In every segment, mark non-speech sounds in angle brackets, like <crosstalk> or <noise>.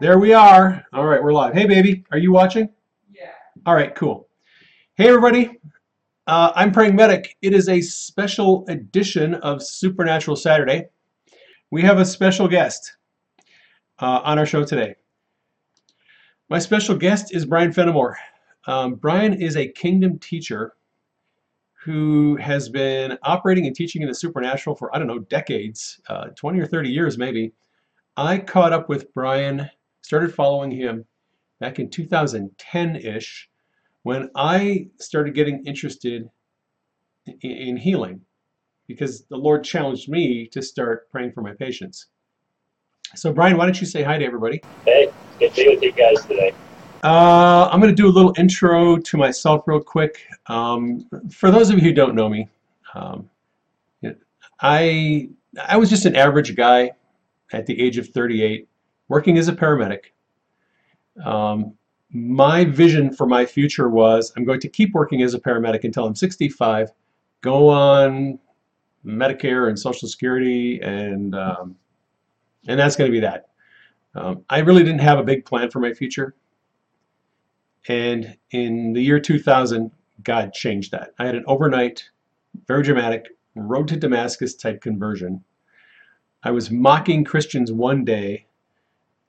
There we are. All right, we're live. Hey, baby, are you watching? Yeah. All right, cool. Hey, everybody. Uh, I'm Praying Medic. It is a special edition of Supernatural Saturday. We have a special guest uh, on our show today. My special guest is Brian Fenimore. Um, Brian is a kingdom teacher who has been operating and teaching in the supernatural for, I don't know, decades, uh, 20 or 30 years maybe. I caught up with Brian, started following him back in 2010-ish when I started getting interested in, in healing because the Lord challenged me to start praying for my patients. So Brian, why don't you say hi to everybody? Hey, good to be with you guys today. Uh, I'm going to do a little intro to myself real quick. Um, for those of you who don't know me, um, I I was just an average guy at the age of 38, working as a paramedic. Um, my vision for my future was I'm going to keep working as a paramedic until I'm 65, go on Medicare and Social Security, and um, and that's going to be that. Um, I really didn't have a big plan for my future. And in the year 2000, God changed that. I had an overnight, very dramatic, road to Damascus type conversion. I was mocking Christians one day.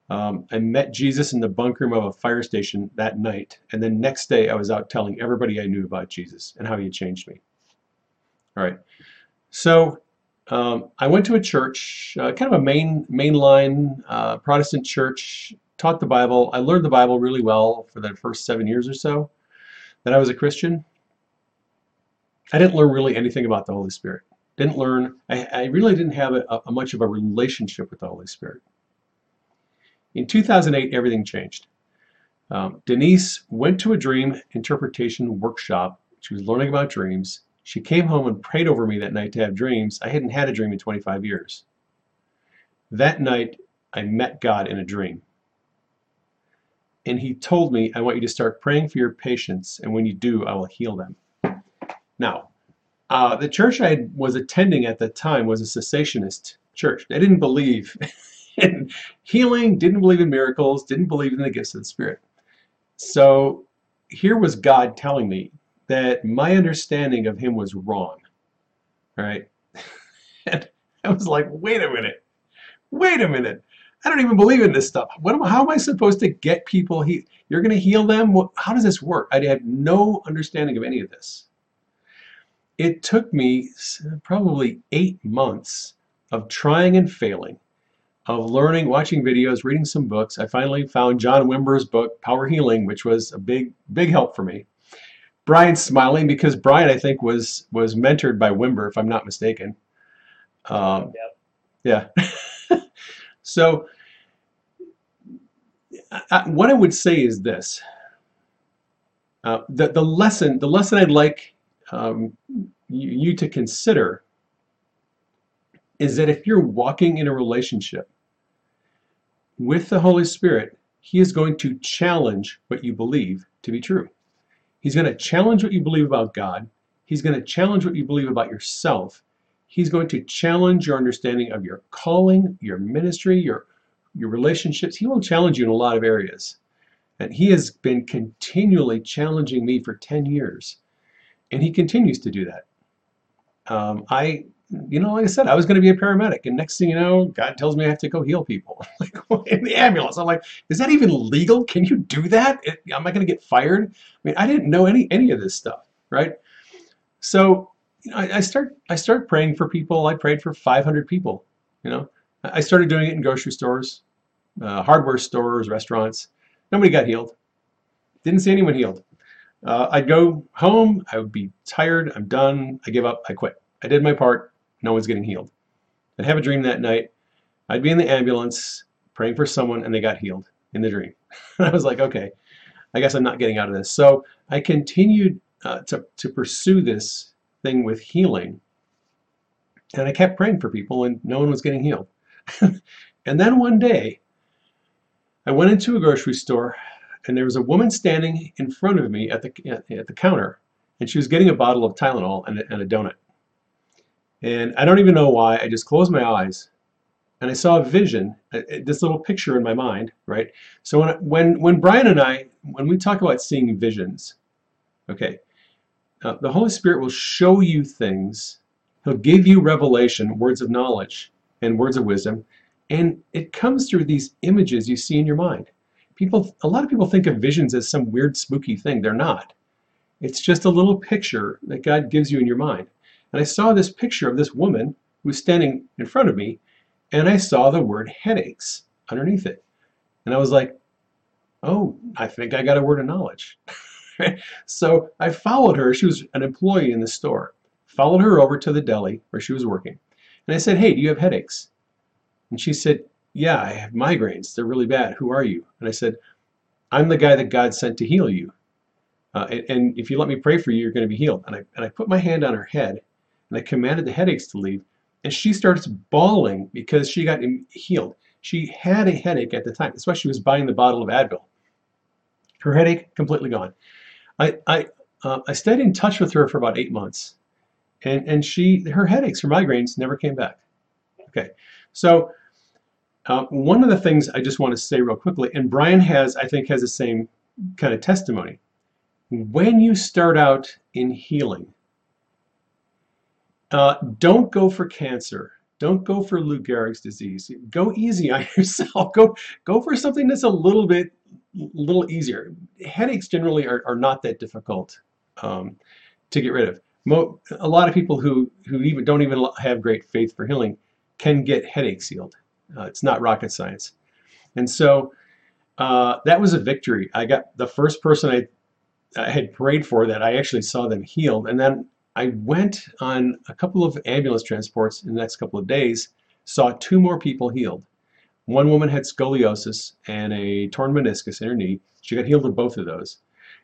Um, I met Jesus in the bunk room of a fire station that night. And then next day, I was out telling everybody I knew about Jesus and how he had changed me. All right. So um, I went to a church, uh, kind of a main mainline uh, Protestant church, taught the Bible. I learned the Bible really well for the first seven years or so that I was a Christian. I didn't learn really anything about the Holy Spirit. Didn't learn, I, I really didn't have a, a much of a relationship with the Holy Spirit. In 2008, everything changed. Um, Denise went to a dream interpretation workshop. She was learning about dreams. She came home and prayed over me that night to have dreams. I hadn't had a dream in 25 years. That night, I met God in a dream. And he told me, I want you to start praying for your patients, and when you do, I will heal them. Now, uh, the church I was attending at the time was a cessationist church. They didn't believe <laughs> in healing, didn't believe in miracles, didn't believe in the gifts of the Spirit. So here was God telling me that my understanding of him was wrong. Right? <laughs> And I was like, wait a minute. Wait a minute. I don't even believe in this stuff. What am, how am I supposed to get people he You're going to heal them? How does this work? I had no understanding of any of this. It took me probably eight months of trying and failing, of learning, watching videos, reading some books. I finally found John Wimber's book, Power Healing, which was a big, big help for me. Brian's smiling because Brian, I think, was was mentored by Wimber, if I'm not mistaken. Um, Yep. yeah. <laughs> so, I, what I would say is this: uh, the the lesson, the lesson I'd like um, you, you to consider is that if you're walking in a relationship with the Holy Spirit, He is going to challenge what you believe to be true. He's going to challenge what you believe about God. He's going to challenge what you believe about yourself. He's going to challenge your understanding of your calling, your ministry, your, your relationships. He will challenge you in a lot of areas. And he has been continually challenging me for 10 years. And he continues to do that. Um, I, you know, like I said, I was going to be a paramedic. And next thing you know, God tells me I have to go heal people <laughs> like in the ambulance. I'm like, is that even legal? Can you do that? Am I going to get fired? I mean, I didn't know any, any of this stuff, right? So you know, I, I start I start praying for people. I prayed for 500 people. You know, I started doing it in grocery stores, uh, hardware stores, restaurants. Nobody got healed. Didn't see anyone healed. Uh, I'd go home. I would be tired. I'm done. I give up. I quit. I did my part. No one's getting healed. I'd have a dream that night. I'd be in the ambulance praying for someone, and they got healed in the dream. <laughs> I was like, okay, I guess I'm not getting out of this. So I continued uh, to to pursue this thing with healing. And I kept praying for people and no one was getting healed. <laughs> and then one day, I went into a grocery store and there was a woman standing in front of me at the, at the counter and she was getting a bottle of Tylenol and a, and a donut. And I don't even know why, I just closed my eyes and I saw a vision, uh, uh, this little picture in my mind, right? So when when when Brian and I, when we talk about seeing visions, okay, uh, the Holy Spirit will show you things. He'll give you revelation, words of knowledge, and words of wisdom, and it comes through these images you see in your mind. People, a lot of people think of visions as some weird, spooky thing. They're not. It's just a little picture that God gives you in your mind. And I saw this picture of this woman who was standing in front of me, and I saw the word headaches underneath it. And I was like, oh, I think I got a word of knowledge. <laughs> so I followed her. She was an employee in the store. Followed her over to the deli where she was working. And I said, hey, do you have headaches? And she said, yeah, I have migraines. They're really bad. Who are you? And I said, I'm the guy that God sent to heal you. Uh, and, and, if you let me pray for you, you're going to be healed. And I, and I put my hand on her head and I commanded the headaches to leave. And she starts bawling because she got healed. She had a headache at the time. That's why she was buying the bottle of Advil. Her headache completely gone. I, I, uh, I stayed in touch with her for about eight months. And, and she, her headaches, her migraines never came back. Okay, so uh, one of the things I just want to say real quickly, and Brian has, I think, has the same kind of testimony. When you start out in healing, uh, don't go for cancer. Don't go for Lou Gehrig's disease. Go easy on <laughs> yourself. Go go for something that's a little bit little easier. Headaches generally are, are not that difficult um, to get rid of. Mo a lot of people who who even don't even have great faith for healing can get headaches healed. Uh, it's not rocket science. And so uh, that was a victory. I got the first person I, I had prayed for that I actually saw them healed. And then I went on a couple of ambulance transports in the next couple of days, saw two more people healed. One woman had scoliosis and a torn meniscus in her knee. She got healed of both of those.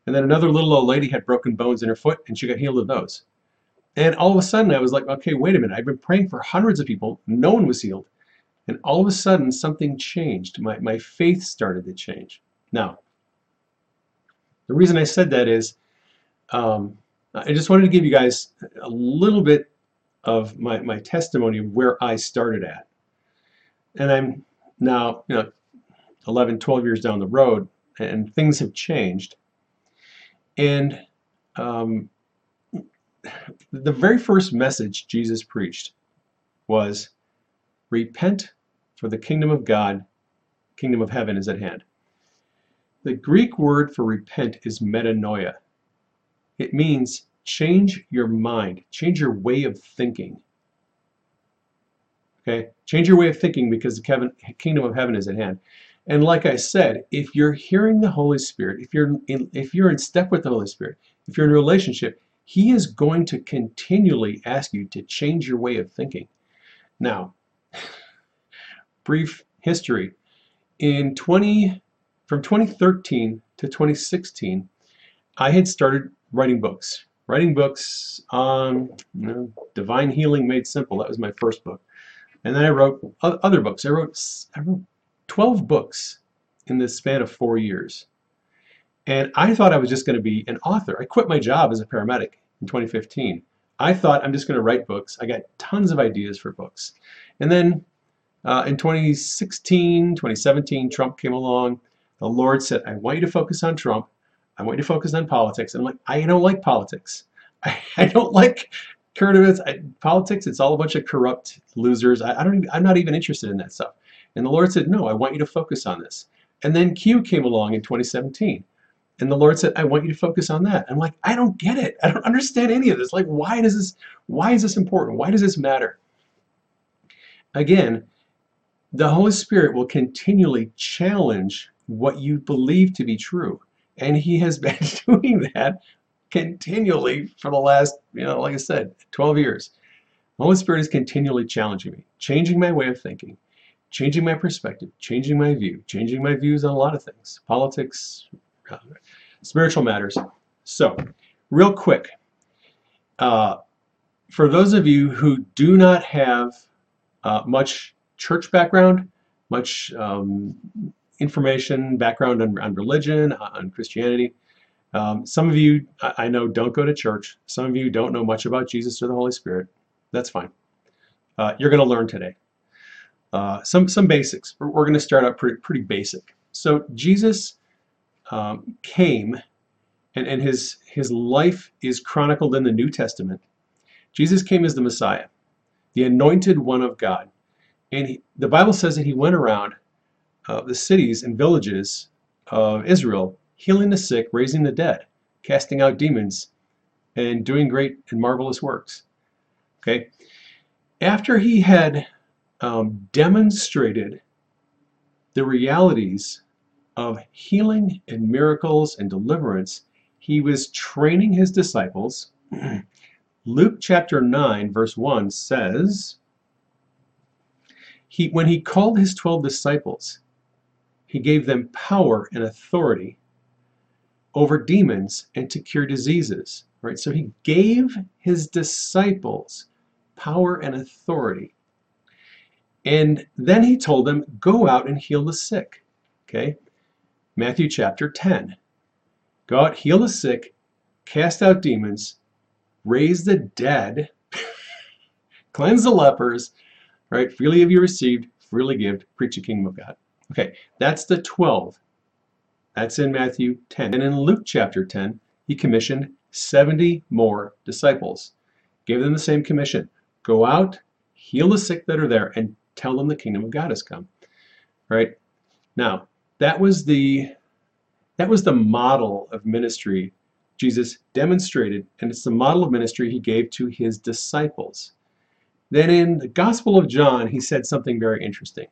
And then another little old lady had broken bones in her foot and she got healed of those. And all of a sudden I was like, okay, wait a minute. I've been praying for hundreds of people. No one was healed. And all of a sudden, something changed. My, my faith started to change. Now, the reason I said that is um, I just wanted to give you guys a little bit of my, my testimony of where I started at. And I'm now, you know, 11, 12 years down the road, and things have changed. And um, the very first message Jesus preached was repent for the kingdom of God, kingdom of heaven is at hand. The Greek word for repent is metanoia. It means change your mind, change your way of thinking. Okay? Change your way of thinking because the kingdom of heaven is at hand. And like I said, if you're hearing the Holy Spirit, if you're in, if you're in step with the Holy Spirit, if you're in a relationship, He is going to continually ask you to change your way of thinking. Now, brief history. In 20, from 2013 to 2016, I had started writing books. Writing books on you know, divine healing made simple. That was my first book, and then I wrote other books. I wrote I wrote 12 books in the span of four years, and I thought I was just going to be an author. I quit my job as a paramedic in 2015. I thought I'm just going to write books. I got tons of ideas for books, and then uh, in 2016, 2017, Trump came along. The Lord said, I want you to focus on Trump. I want you to focus on politics. And I'm like, I don't like politics. <laughs> I, I don't like events. I, politics, it's all a bunch of corrupt losers. I, I don't even, I'm not even interested in that stuff. And the Lord said, no, I want you to focus on this. And then Q came along in 2017. And the Lord said, I want you to focus on that. I'm like, I don't get it. I don't understand any of this. Like, why does this, why is this important? Why does this matter? Again, the Holy Spirit will continually challenge what you believe to be true. And he has <laughs> been doing that continually for the last, you know, like I said, 12 years. The Holy Spirit is continually challenging me, changing my way of thinking, changing my perspective, changing my view, changing my views on a lot of things, politics, uh, spiritual matters. So, real quick, uh, for those of you who do not have uh, much church background, much um, information, background on, on, religion, on Christianity. Um, some of you, I know, don't go to church. Some of you don't know much about Jesus or the Holy Spirit. That's fine. Uh, you're going to learn today. uh, some some basics. We're, we're going to start out pretty pretty basic. So Jesus um, came, and and his his life is chronicled in the New Testament. Jesus came as the Messiah, the anointed one of God, and he, the Bible says that he went around uh, the cities and villages of Israel, healing the sick, raising the dead, casting out demons, and doing great and marvelous works. Okay, after he had um, demonstrated the realities of healing and miracles and deliverance, he was training his disciples. <clears throat> Luke chapter 9, verse 1 says, he, when he called his 12 disciples, he gave them power and authority over demons and to cure diseases. Right? So he gave his disciples power and authority. And then he told them, go out and heal the sick. Okay? Matthew chapter 10. Go out, heal the sick, cast out demons, raise the dead, <laughs> cleanse the lepers, right? Freely have you received, freely give, preach the kingdom of God. Okay, that's the 12. That's in Matthew 10. And in Luke chapter 10, he commissioned 70 more disciples. Gave them the same commission. Go out, heal the sick that are there, and tell them the kingdom of God has come. Right? Now, that was the that was the model of ministry Jesus demonstrated, and it's the model of ministry he gave to his disciples. Then in the Gospel of John, he said something very interesting.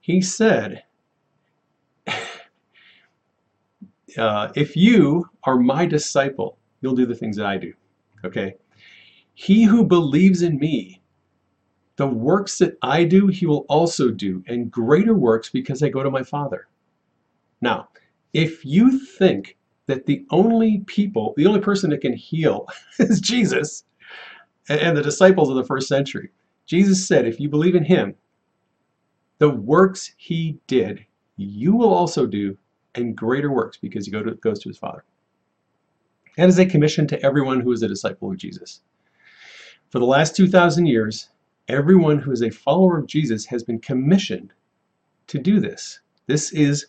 He said, <laughs> uh, If you are my disciple, you'll do the things that I do. Okay? He who believes in me, the works that I do, he will also do, and greater works because I go to my Father. Now, if you think that the only people, the only person that can heal <laughs> is Jesus and the disciples of the first century, Jesus said, if you believe in him, the works he did, you will also do, and greater works because he go to, goes to his Father. That is a commission to everyone who is a disciple of Jesus. For the last 2,000 years, everyone who is a follower of Jesus has been commissioned to do this. This is,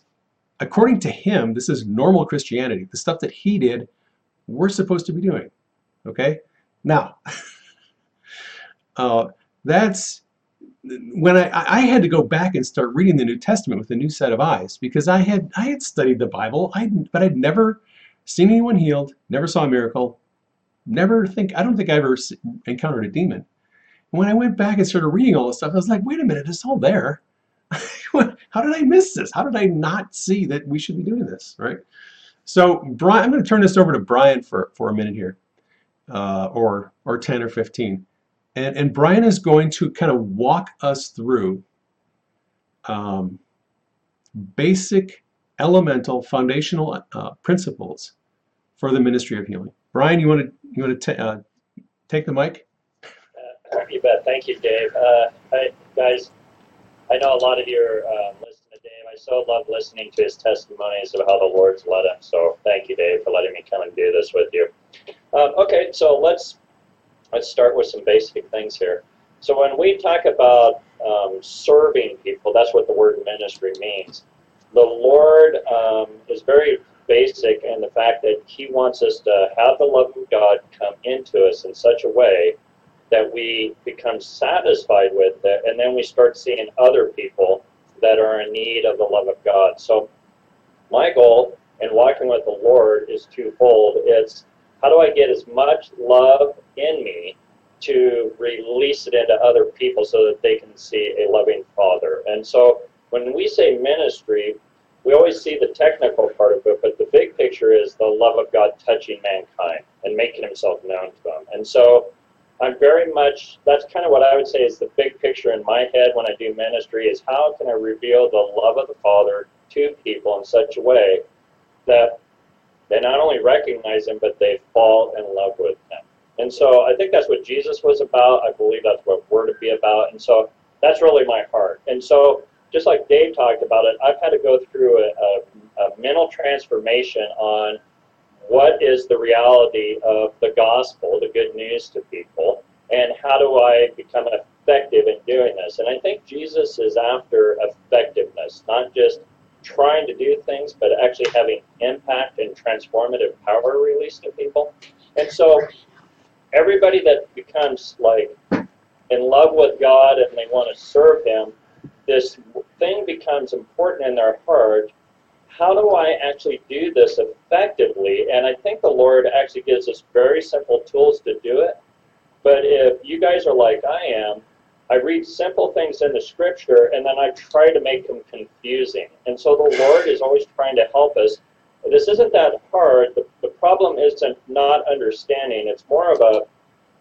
according to him, this is normal Christianity. The stuff that he did, we're supposed to be doing. Okay? Now, <laughs> uh, that's when I, I had to go back and start reading the New Testament with a new set of eyes because I had I had studied the Bible, I but I'd never seen anyone healed, never saw a miracle, never think I don't think I ever encountered a demon. And when I went back and started reading all this stuff, I was like, wait a minute, it's all there. <laughs> How did I miss this? How did I not see that we should be doing this, right? So Brian, I'm going to turn this over to Brian for, for a minute here, uh, or or 10 or 15. And, and Brian is going to kind of walk us through um, basic, elemental, foundational uh, principles for the ministry of healing. Brian, you want to you want to uh, take the mic? Uh, you bet. Thank you, Dave. Uh, I, guys, I know a lot of you are uh, listening to Dave. I so love listening to his testimonies of how the Lord's led him. So thank you, Dave, for letting me come and do this with you. Um, okay, so let's let's start with some basic things here. So when we talk about um, serving people, that's what the word ministry means. The Lord um, is very basic in the fact that He wants us to have the love of God come into us in such a way that we become satisfied with it, and then we start seeing other people that are in need of the love of God. So my goal in walking with the Lord is twofold. It's how do I get as much love in me to release it into other people so that they can see a loving Father? And so when we say ministry, we always see the technical part of it, but the big picture is the love of God touching mankind and making himself known to them. And so I'm very much, that's kind of what I would say is the big picture in my head when I do ministry is how can I reveal the love of the Father to people in such a way that they not only recognize him, but they fall in love with him. And so I think that's what Jesus was about. I believe that's what we're to be about. And so that's really my heart. And so just like Dave talked about it, I've had to go through a, a, a mental transformation on what is the reality of the gospel, the good news to people, and how do I become effective in doing this. And I think Jesus is after effectiveness, not just trying to do things, but actually having impact and transformative power released to people. And so everybody that becomes like in love with God and they want to serve Him, this thing becomes important in their heart. How do I actually do this effectively? And I think the Lord actually gives us very simple tools to do it. But if you guys are like I am, I read simple things in the scripture and then I try to make them confusing. And so the Lord is always trying to help us. This isn't that hard. The, the problem isn't not understanding. It's more of a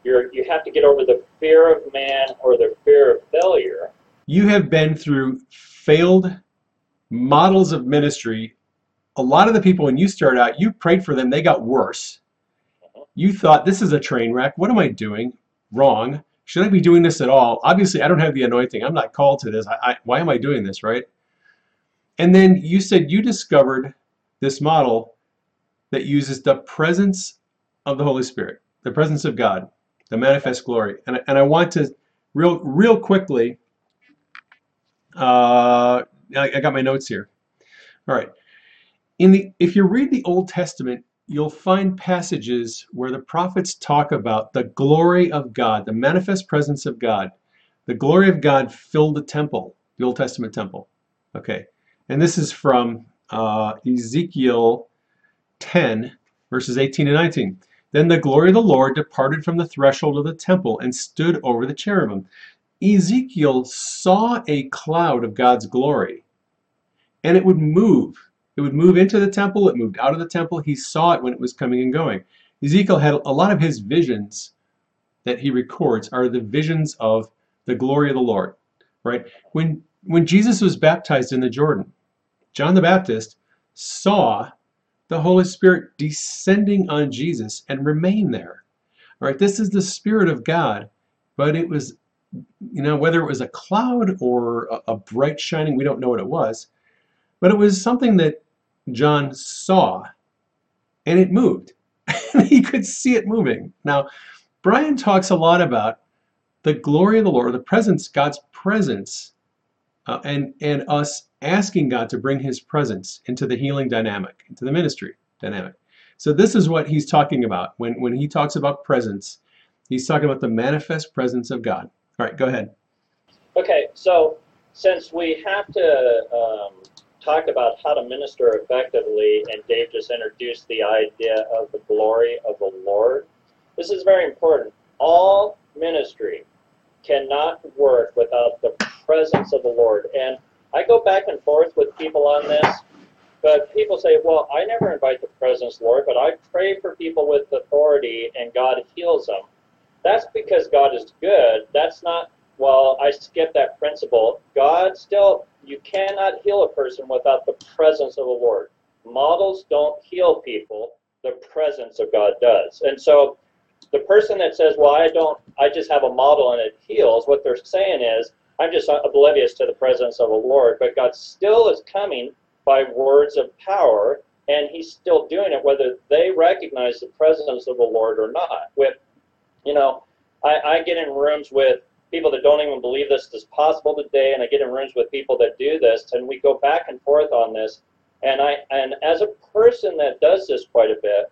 you're, you have to get over the fear of man or the fear of failure. You have been through failed models of ministry. A lot of the people, when you started out, you prayed for them, they got worse. Uh-huh. You thought, this is a train wreck. What am I doing? Wrong. Should I be doing this at all? Obviously, I don't have the anointing. I'm not called to this. I, I, why am I doing this, right? And then you said you discovered this model that uses the presence of the Holy Spirit, the presence of God the manifest glory. And, and I want to real real quickly. Uh, I, I got my notes here. All right. In the if you read the Old Testament, you'll find passages where the prophets talk about the glory of God, the manifest presence of God. The glory of God filled the temple, the Old Testament temple. Okay. And this is from uh, Ezekiel 10, verses 18 and 19. Then the glory of the Lord departed from the threshold of the temple and stood over the cherubim. Ezekiel saw a cloud of God's glory, and it would move. It would move into the temple, it moved out of the temple. He saw it when it was coming and going. Ezekiel had a lot of his visions that he records are the visions of the glory of the Lord, right? When when Jesus was baptized in the Jordan, John the Baptist saw the Holy Spirit descending on Jesus and remain there. All right, this is the Spirit of God, but it was, you know, whether it was a cloud or a, a bright shining, we don't know what it was, but it was something that John saw and it moved. <laughs> he could see it moving. Now, Brian talks a lot about the glory of the Lord, the presence, God's presence, uh, and and us asking God to bring his presence into the healing dynamic, into the ministry dynamic. So this is what he's talking about. When, when he talks about presence, he's talking about the manifest presence of God. All right, go ahead. Okay, so since we have to um, talk about how to minister effectively, and Dave just introduced the idea of the glory of the Lord, this is very important. All ministry cannot work without the presence of the Lord. And I go back and forth with people on this, but people say, well, I never invite the presence, Lord, but I pray for people with authority and God heals them. That's because God is good. That's not, well, I skip that principle. God still, you cannot heal a person without the presence of the Lord. Models don't heal people, the presence of God does. And so the person that says, well, I don't, I just have a model and it heals, what they're saying is, I'm just oblivious to the presence of the Lord, but God still is coming by words of power, and He's still doing it whether they recognize the presence of the Lord or not. With, you know, I, I get in rooms with people that don't even believe this is possible today, and I get in rooms with people that do this, and we go back and forth on this. And I, and as a person that does this quite a bit,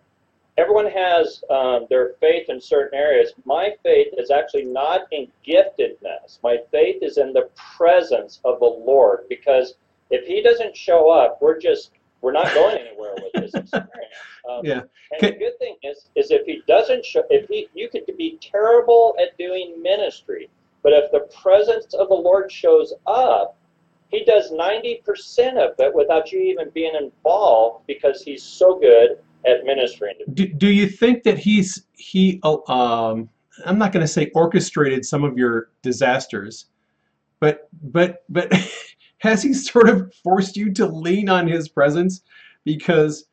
everyone has um, their faith in certain areas. My faith is actually not in giftedness. My faith is in the presence of the Lord. Because if He doesn't show up, we're just we're not going anywhere with this <laughs> experience. Um, yeah. And the good thing is, is if He doesn't show, if He, you could be terrible at doing ministry, but if the presence of the Lord shows up, He does 90% of it without you even being involved because He's so good at ministering. Do, do you think that he's he uh, um I'm not going to say orchestrated some of your disasters, but but but <laughs> has he sort of forced you to lean on his presence because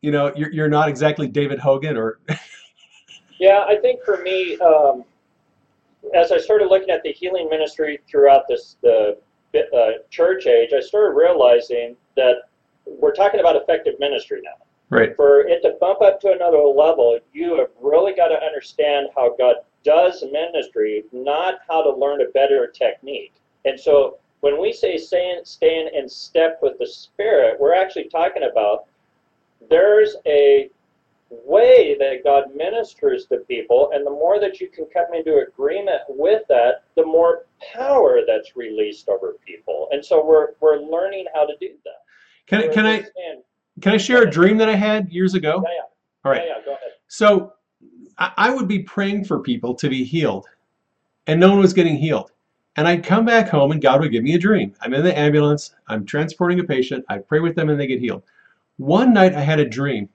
you know you're you're not exactly David Hogan or <laughs> Yeah, I think for me um, as I started looking at the healing ministry throughout this the uh, church age, I started realizing that we're talking about effective ministry now. right For it to bump up to another level, you have really got to understand how God does ministry, not how to learn a better technique. And so when we say staying, staying in step with the Spirit, we're actually talking about there's a way that God ministers to people, and the more that you can come into agreement with that, the more power that's released over people. And so we're we're learning how to do that. Can, We're can I can I share a dream that I had years ago? Yeah, yeah. All right. Yeah, yeah, go ahead. So I, I would be praying for people to be healed, and no one was getting healed. And I'd come back home, and God would give me a dream. I'm in the ambulance. I'm transporting a patient. I pray with them, and they get healed. One night, I had a dream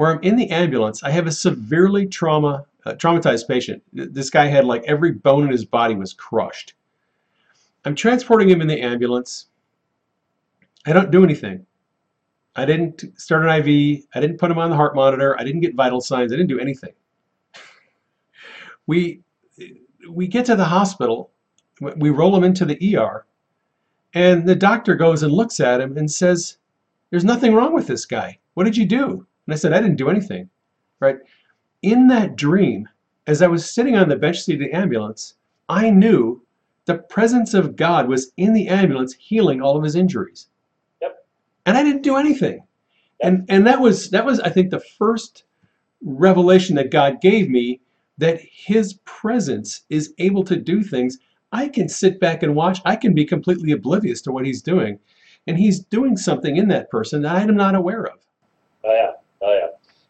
where I'm in the ambulance. I have a severely trauma uh, traumatized patient. This guy had like every bone in his body was crushed. I'm transporting him in the ambulance. I don't do anything. I didn't start an IV. I didn't put him on the heart monitor. I didn't get vital signs. I didn't do anything. We we get to the hospital. We roll him into the ER, and the doctor goes and looks at him and says, "There's nothing wrong with this guy. What did you do?" And I said, "I didn't do anything." Right? In that dream, as I was sitting on the bench seat of the ambulance, I knew the presence of God was in the ambulance healing all of his injuries. Yep. And I didn't do anything. And and that was that was I think the first revelation that God gave me that his presence is able to do things. I can sit back and watch. I can be completely oblivious to what he's doing. And he's doing something in that person that I am not aware of. Oh yeah, oh yeah.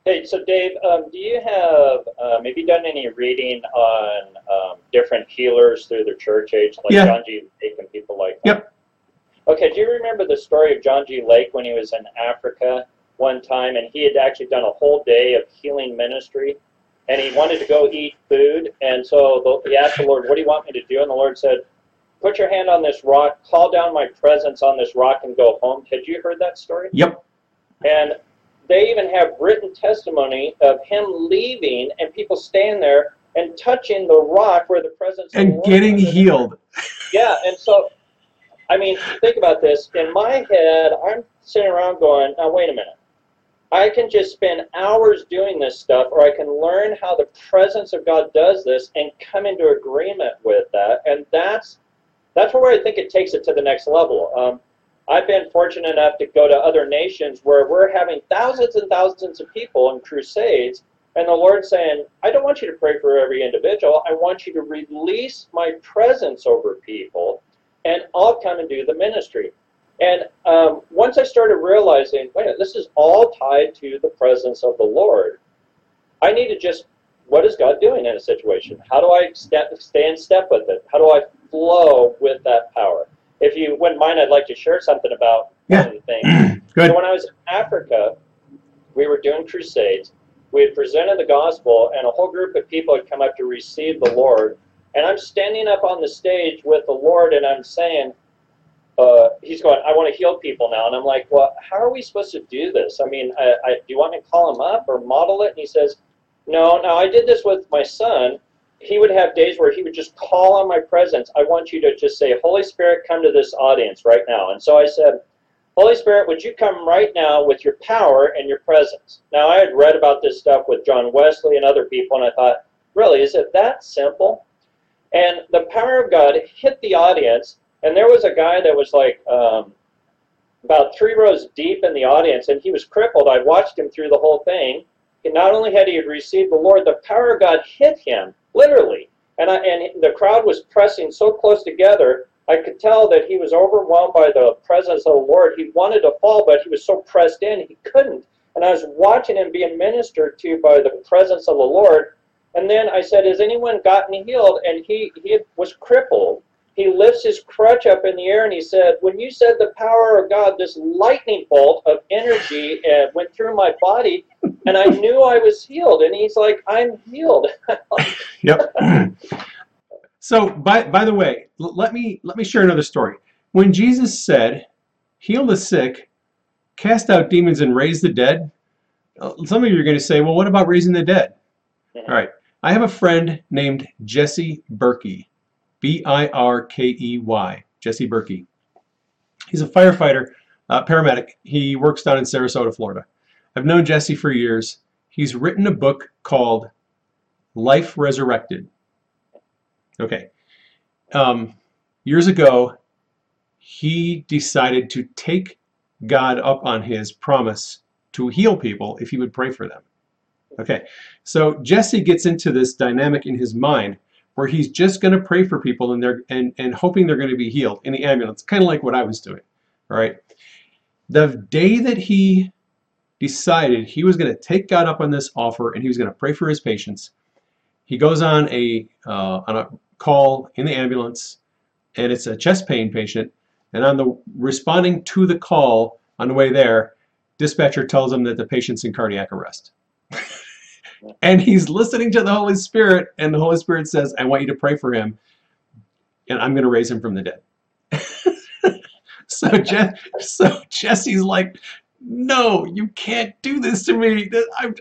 Hey, so Dave, um, do you have um, have you done any reading on um, different healers through the church age, like Yeah. John G. Lake and people like that? Yep. Okay, do you remember the story of John G. Lake when he was in Africa one time, and he had actually done a whole day of healing ministry, and he wanted to go eat food, and so he asked the Lord, "What do you want me to do?" And the Lord said, "Put your hand on this rock, call down my presence on this rock, and go home." Had you heard that story? Yep. And they even have written testimony of him leaving and people staying there and touching the rock where the presence And getting healed. Yeah, and so, I mean, think about this. In my head, I'm sitting around going, now, wait a minute. I can just spend hours doing this stuff, or I can learn how the presence of God does this and come into agreement with that. And that's that's where I think it takes it to the next level. Um, I've been fortunate enough to go to other nations where we're having thousands and thousands of people in crusades, and the Lord's saying, I don't want you to pray for every individual. I want you to release my presence over people, and I'll come and do the ministry. And um, once I started realizing, wait, a minute, this is all tied to the presence of the Lord. I need to just, what is God doing in a situation? How do I step, stay in step with it? How do I flow with that power? If you wouldn't mind, I'd like to share something about Yeah. one of the things. <clears throat> Good. So when I was in Africa, we were doing crusades. We had presented the gospel, and a whole group of people had come up to receive the Lord. And I'm standing up on the stage with the Lord, and I'm saying, uh, he's going, I want to heal people now. And I'm like, well, how are we supposed to do this? I mean, I, I, do you want me to call him up or model it? And he says, no, no, I did this with my son. He would have days where he would just call on my presence. I want you to just say, Holy Spirit, come to this audience right now. And so I said, Holy Spirit, would you come right now with your power and your presence? Now, I had read about this stuff with John Wesley and other people, and I thought, really, is it that simple? And the power of God hit the audience, and there was a guy that was like um, about three rows deep in the audience, and he was crippled. I watched him through the whole thing. Not only had he received the Lord, the power of God hit him, literally. And, I, and the crowd was pressing so close together, I could tell that he was overwhelmed by the presence of the Lord. He wanted to fall, but he was so pressed in, he couldn't. And I was watching him being ministered to by the presence of the Lord. And then I said, Has anyone gotten healed? And he, he was crippled. He lifts his crutch up in the air and he said, When you said the power of God, this lightning bolt of energy uh, went through my body, and I knew I was healed. And he's like, I'm healed. <laughs> Yep. <clears throat> so by by the way, l- let me let me share another story. When Jesus said, "Heal the sick, cast out demons, and raise the dead," uh, some of you are going to say, "Well, what about raising the dead?" All right. I have a friend named Jesse Birkey, B I R K E Y, Jesse Birkey. He's a firefighter, uh, paramedic. He works down in Sarasota, Florida. I've known Jesse for years. He's written a book called Life Resurrected. Okay. Um, years ago, he decided to take God up on his promise to heal people if he would pray for them. Okay, so Jesse gets into this dynamic in his mind where he's just going to pray for people and they're and, and hoping they're going to be healed in the ambulance, kind of like what I was doing. All right. The day that he decided he was going to take God up on this offer and he was going to pray for his patients, he goes on a uh, on a call in the ambulance, and it's a chest pain patient. And on the responding to the call on the way there, dispatcher tells him that the patient's in cardiac arrest. <laughs> and he's listening to the Holy Spirit, and the Holy Spirit says, I want you to pray for him, and I'm going to raise him from the dead. <laughs> so, Je- so Jesse's like, no, you can't do this to me. I,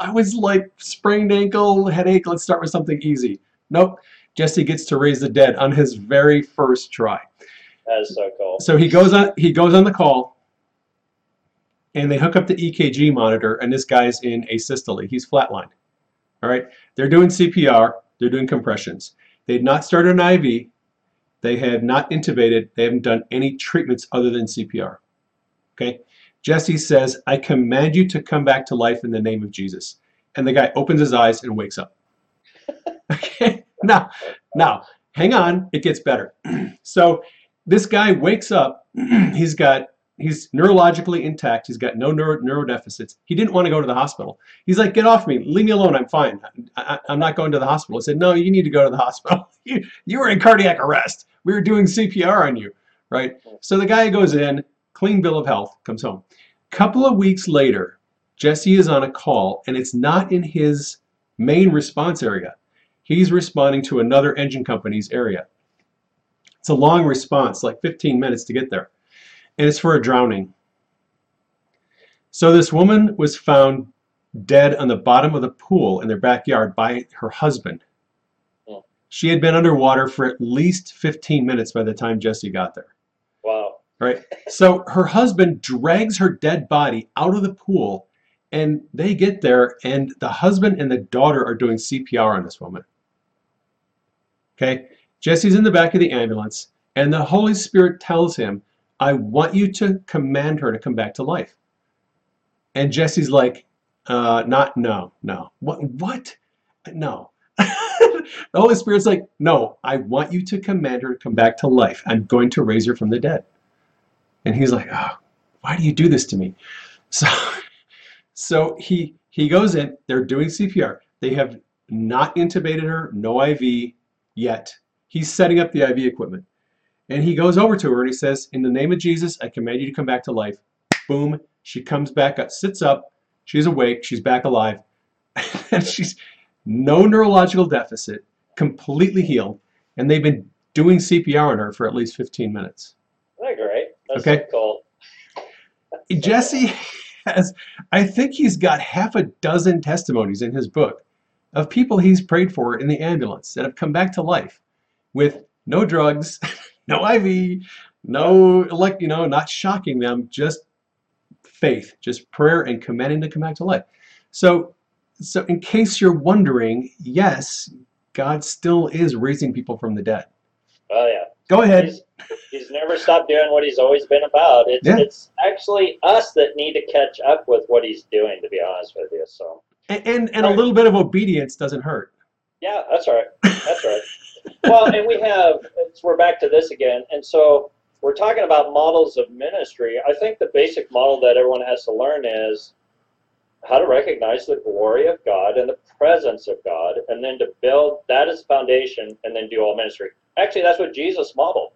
I was like sprained ankle, headache. Let's start with something easy. Nope. Jesse gets to raise the dead on his very first try. That is so cool. So he goes on. He goes on the call, and they hook up the EKG monitor, and this guy's in asystole. He's flatlined. All right. They're doing CPR. They're doing compressions. They had not started an IV. They had not intubated. They haven't done any treatments other than CPR. Okay. Jesse says, I command you to come back to life in the name of Jesus. And the guy opens his eyes and wakes up. <laughs> okay, now, now, hang on, it gets better. <clears throat> so this guy wakes up, <clears throat> he's got, he's neurologically intact, he's got no neuro, neuro deficits. He didn't want to go to the hospital. He's like, get off me, leave me alone, I'm fine. I, am not going to the hospital. I said, no, you need to go to the hospital. <laughs> you, you were in cardiac arrest. We were doing CPR on you, right? So the guy goes in, clean bill of health, comes home. Couple of weeks later, Jesse is on a call and it's not in his main response area. He's responding to another engine company's area. It's a long response, like 15 minutes to get there. And it's for a drowning. So this woman was found dead on the bottom of the pool in their backyard by her husband. Hmm. She had been underwater for at least 15 minutes by the time Jesse got there. Right. So her husband drags her dead body out of the pool and they get there and the husband and the daughter are doing CPR on this woman. Okay. Jesse's in the back of the ambulance and the Holy Spirit tells him, I want you to command her to come back to life. And Jesse's like, uh, not, no, no. What? What? No. <laughs> the Holy Spirit's like, no, I want you to command her to come back to life. I'm going to raise her from the dead. And he's like, oh, why do you do this to me? So, <laughs> so he he goes in. They're doing CPR. They have not intubated her, no IV yet. He's setting up the IV equipment. And he goes over to her and he says, In the name of Jesus, I command you to come back to life. Boom. She comes back up, sits up. She's awake. She's back alive. <laughs> and she's no neurological deficit, completely healed. And they've been doing CPR on her for at least 15 minutes. Isn't that great? That's Okay. cool. Jesse has, I think he's got half a dozen testimonies in his book of people he's prayed for in the ambulance that have come back to life with no drugs, <laughs> no IV, no, like, you know, not shocking them, just faith, just prayer and commanding to come back to life. So, so in case you're wondering, yes, God still is raising people from the dead. Oh yeah. Go ahead. He's, he's never stopped doing what he's always been about. It's Yeah. it's actually us that need to catch up with what he's doing. To be honest with you, so And, and, and a little bit of obedience doesn't hurt. yeah, that's right. That's right. <laughs> well, and we have it's, we're back to this again, and so we're talking about models of ministry. I think the basic model that everyone has to learn is how to recognize the glory of God and the presence of God, and then to build that as a foundation, and then do all ministry. Actually, that's what Jesus modeled.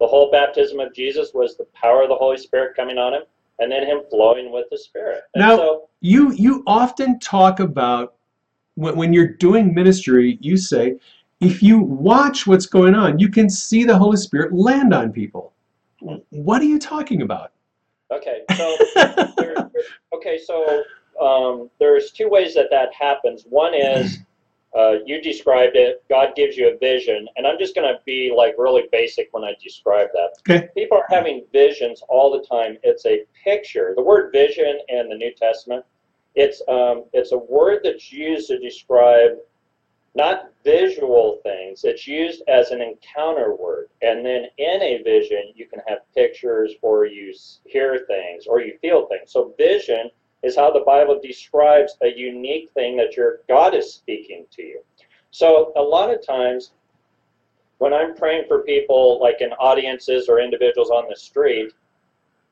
The whole baptism of Jesus was the power of the Holy Spirit coming on him, and then him flowing with the Spirit. And Now- so, you you often talk about when, when you're doing ministry you say if you watch what's going on you can see the holy spirit land on people what are you talking about okay, <laughs> so there, there- okay, so um, there's two ways that that happens. One is uh, you described it. God gives you a vision, and I'm just going to be like really basic when I describe that. Okay. People are having visions all the time. It's a picture. The word vision in the New Testament, it's um, it's a word that's used to describe not visual things. It's used as an encounter word. And then in a vision, you can have pictures or you hear things or you feel things. So vision is how the Bible describes a unique thing that your God is speaking to you. So a lot of times when I'm praying for people like in audiences or individuals on the street,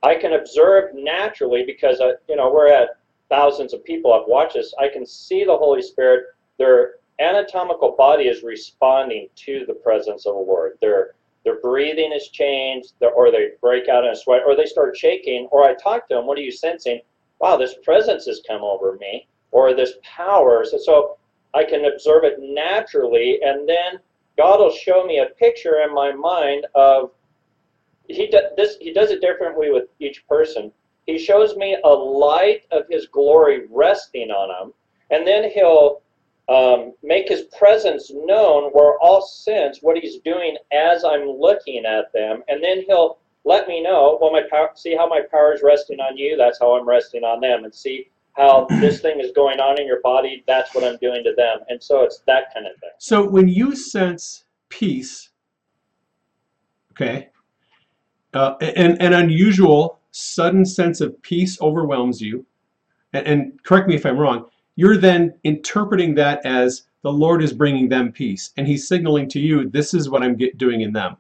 I can observe naturally because uh, you know we're at thousands of people have watched this. I can see the Holy Spirit. Their anatomical body is responding to the presence of the Lord. Their their breathing is changed, or they break out in a sweat, or they start shaking. Or I talk to them. What are you sensing? Wow, this presence has come over me, or this power. So, so I can observe it naturally, and then God will show me a picture in my mind of he does this he does it differently with each person he shows me a light of his glory resting on him and then he'll um, make his presence known where all sense what he's doing as i'm looking at them and then he'll let me know. Well my power see how my power is resting on you. That's how i'm resting on them. And see how <clears throat> this thing is going on in your body. That's what i'm doing to them. And so it's that kind of thing. So when you sense peace okay uh, an, an unusual, sudden sense of peace overwhelms you, and, and correct me if I'm wrong, you're then interpreting that as the Lord is bringing them peace, and He's signaling to you, this is what I'm get, doing in them.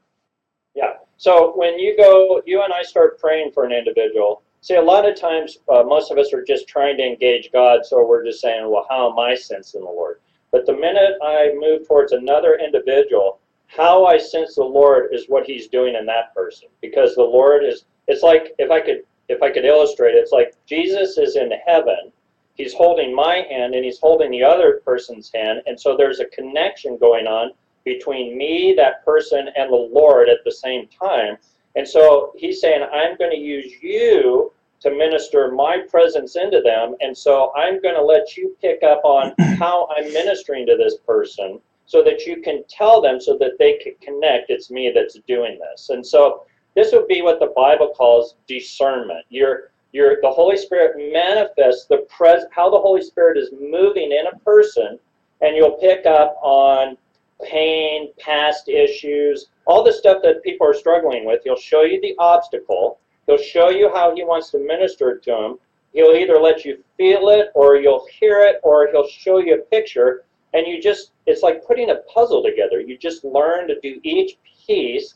So when you go, you and I start praying for an individual. See, a lot of times, uh, most of us are just trying to engage God, so we're just saying, well, how am I sensing the Lord? But the minute I move towards another individual, how I sense the Lord is what He's doing in that person, because the Lord is. It's like if I could if I could illustrate it, it's like Jesus is in heaven. He's holding my hand and he's holding the other person's hand, and so there's a connection going on between me, that person, and the Lord at the same time. And so he's saying, I'm going to use you to minister my presence into them. And so I'm going to let you pick up on <clears throat> how I'm ministering to this person so that you can tell them so that they can connect it's me that's doing this and so this would be what the bible calls discernment you're you're the holy spirit manifests the pres how the holy spirit is moving in a person and you'll pick up on pain past issues all the stuff that people are struggling with. He'll show you the obstacle. He'll show you how he wants to minister to them he'll either let you feel it or you'll hear it or he'll show you a picture. And you just it's like putting a puzzle together. You just learn to do each piece.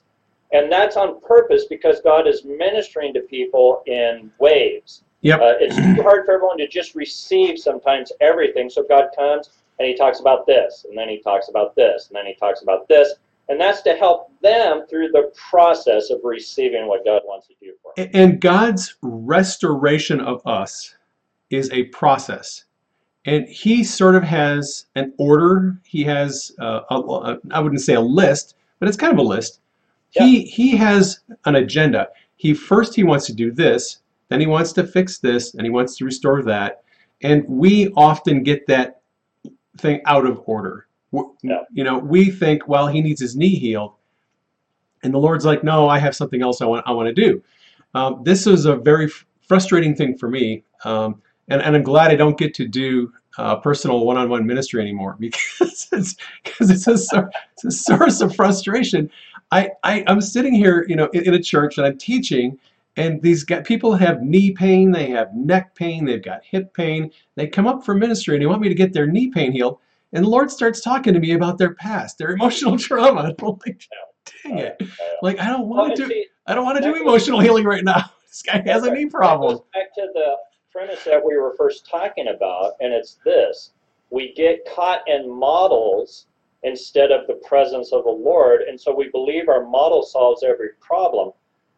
And that's on purpose because god is ministering to people in waves. Yep. Uh, it's too hard for everyone to just receive sometimes everything. So god comes and he talks about this and then he talks about this and then he talks about this and that's to help them through the process of receiving what god wants to do for them and god's restoration of us is a process and he sort of has an order. He has uh, a, a, I wouldn't say a list, but it's kind of a list. Yeah. He he has an agenda. He first he wants to do this, then he wants to fix this, and he wants to restore that. And we often get that thing out of order. Yeah. You know, we think, well, he needs his knee healed, and the Lord's like, no, I have something else I want I want to do. Um, this is a very frustrating thing for me. Um, and, and I'm glad I don't get to do uh, personal one-on-one ministry anymore <laughs> because it's because it's a, it's a source of frustration. I, I I'm sitting here, you know, in, in a church and I'm teaching, and these people have knee pain, they have neck pain, they've got hip pain. They come up for ministry and they want me to get their knee pain healed, and the Lord starts talking to me about their past, their <laughs> emotional trauma. I'm like, dang it! Like I don't want to do I don't want to do emotional healing right now. <laughs> This guy has a knee problem. Back to the premise that we were first talking about, and it's this. We get caught in models instead of the presence of the Lord, and so we believe our model solves every problem.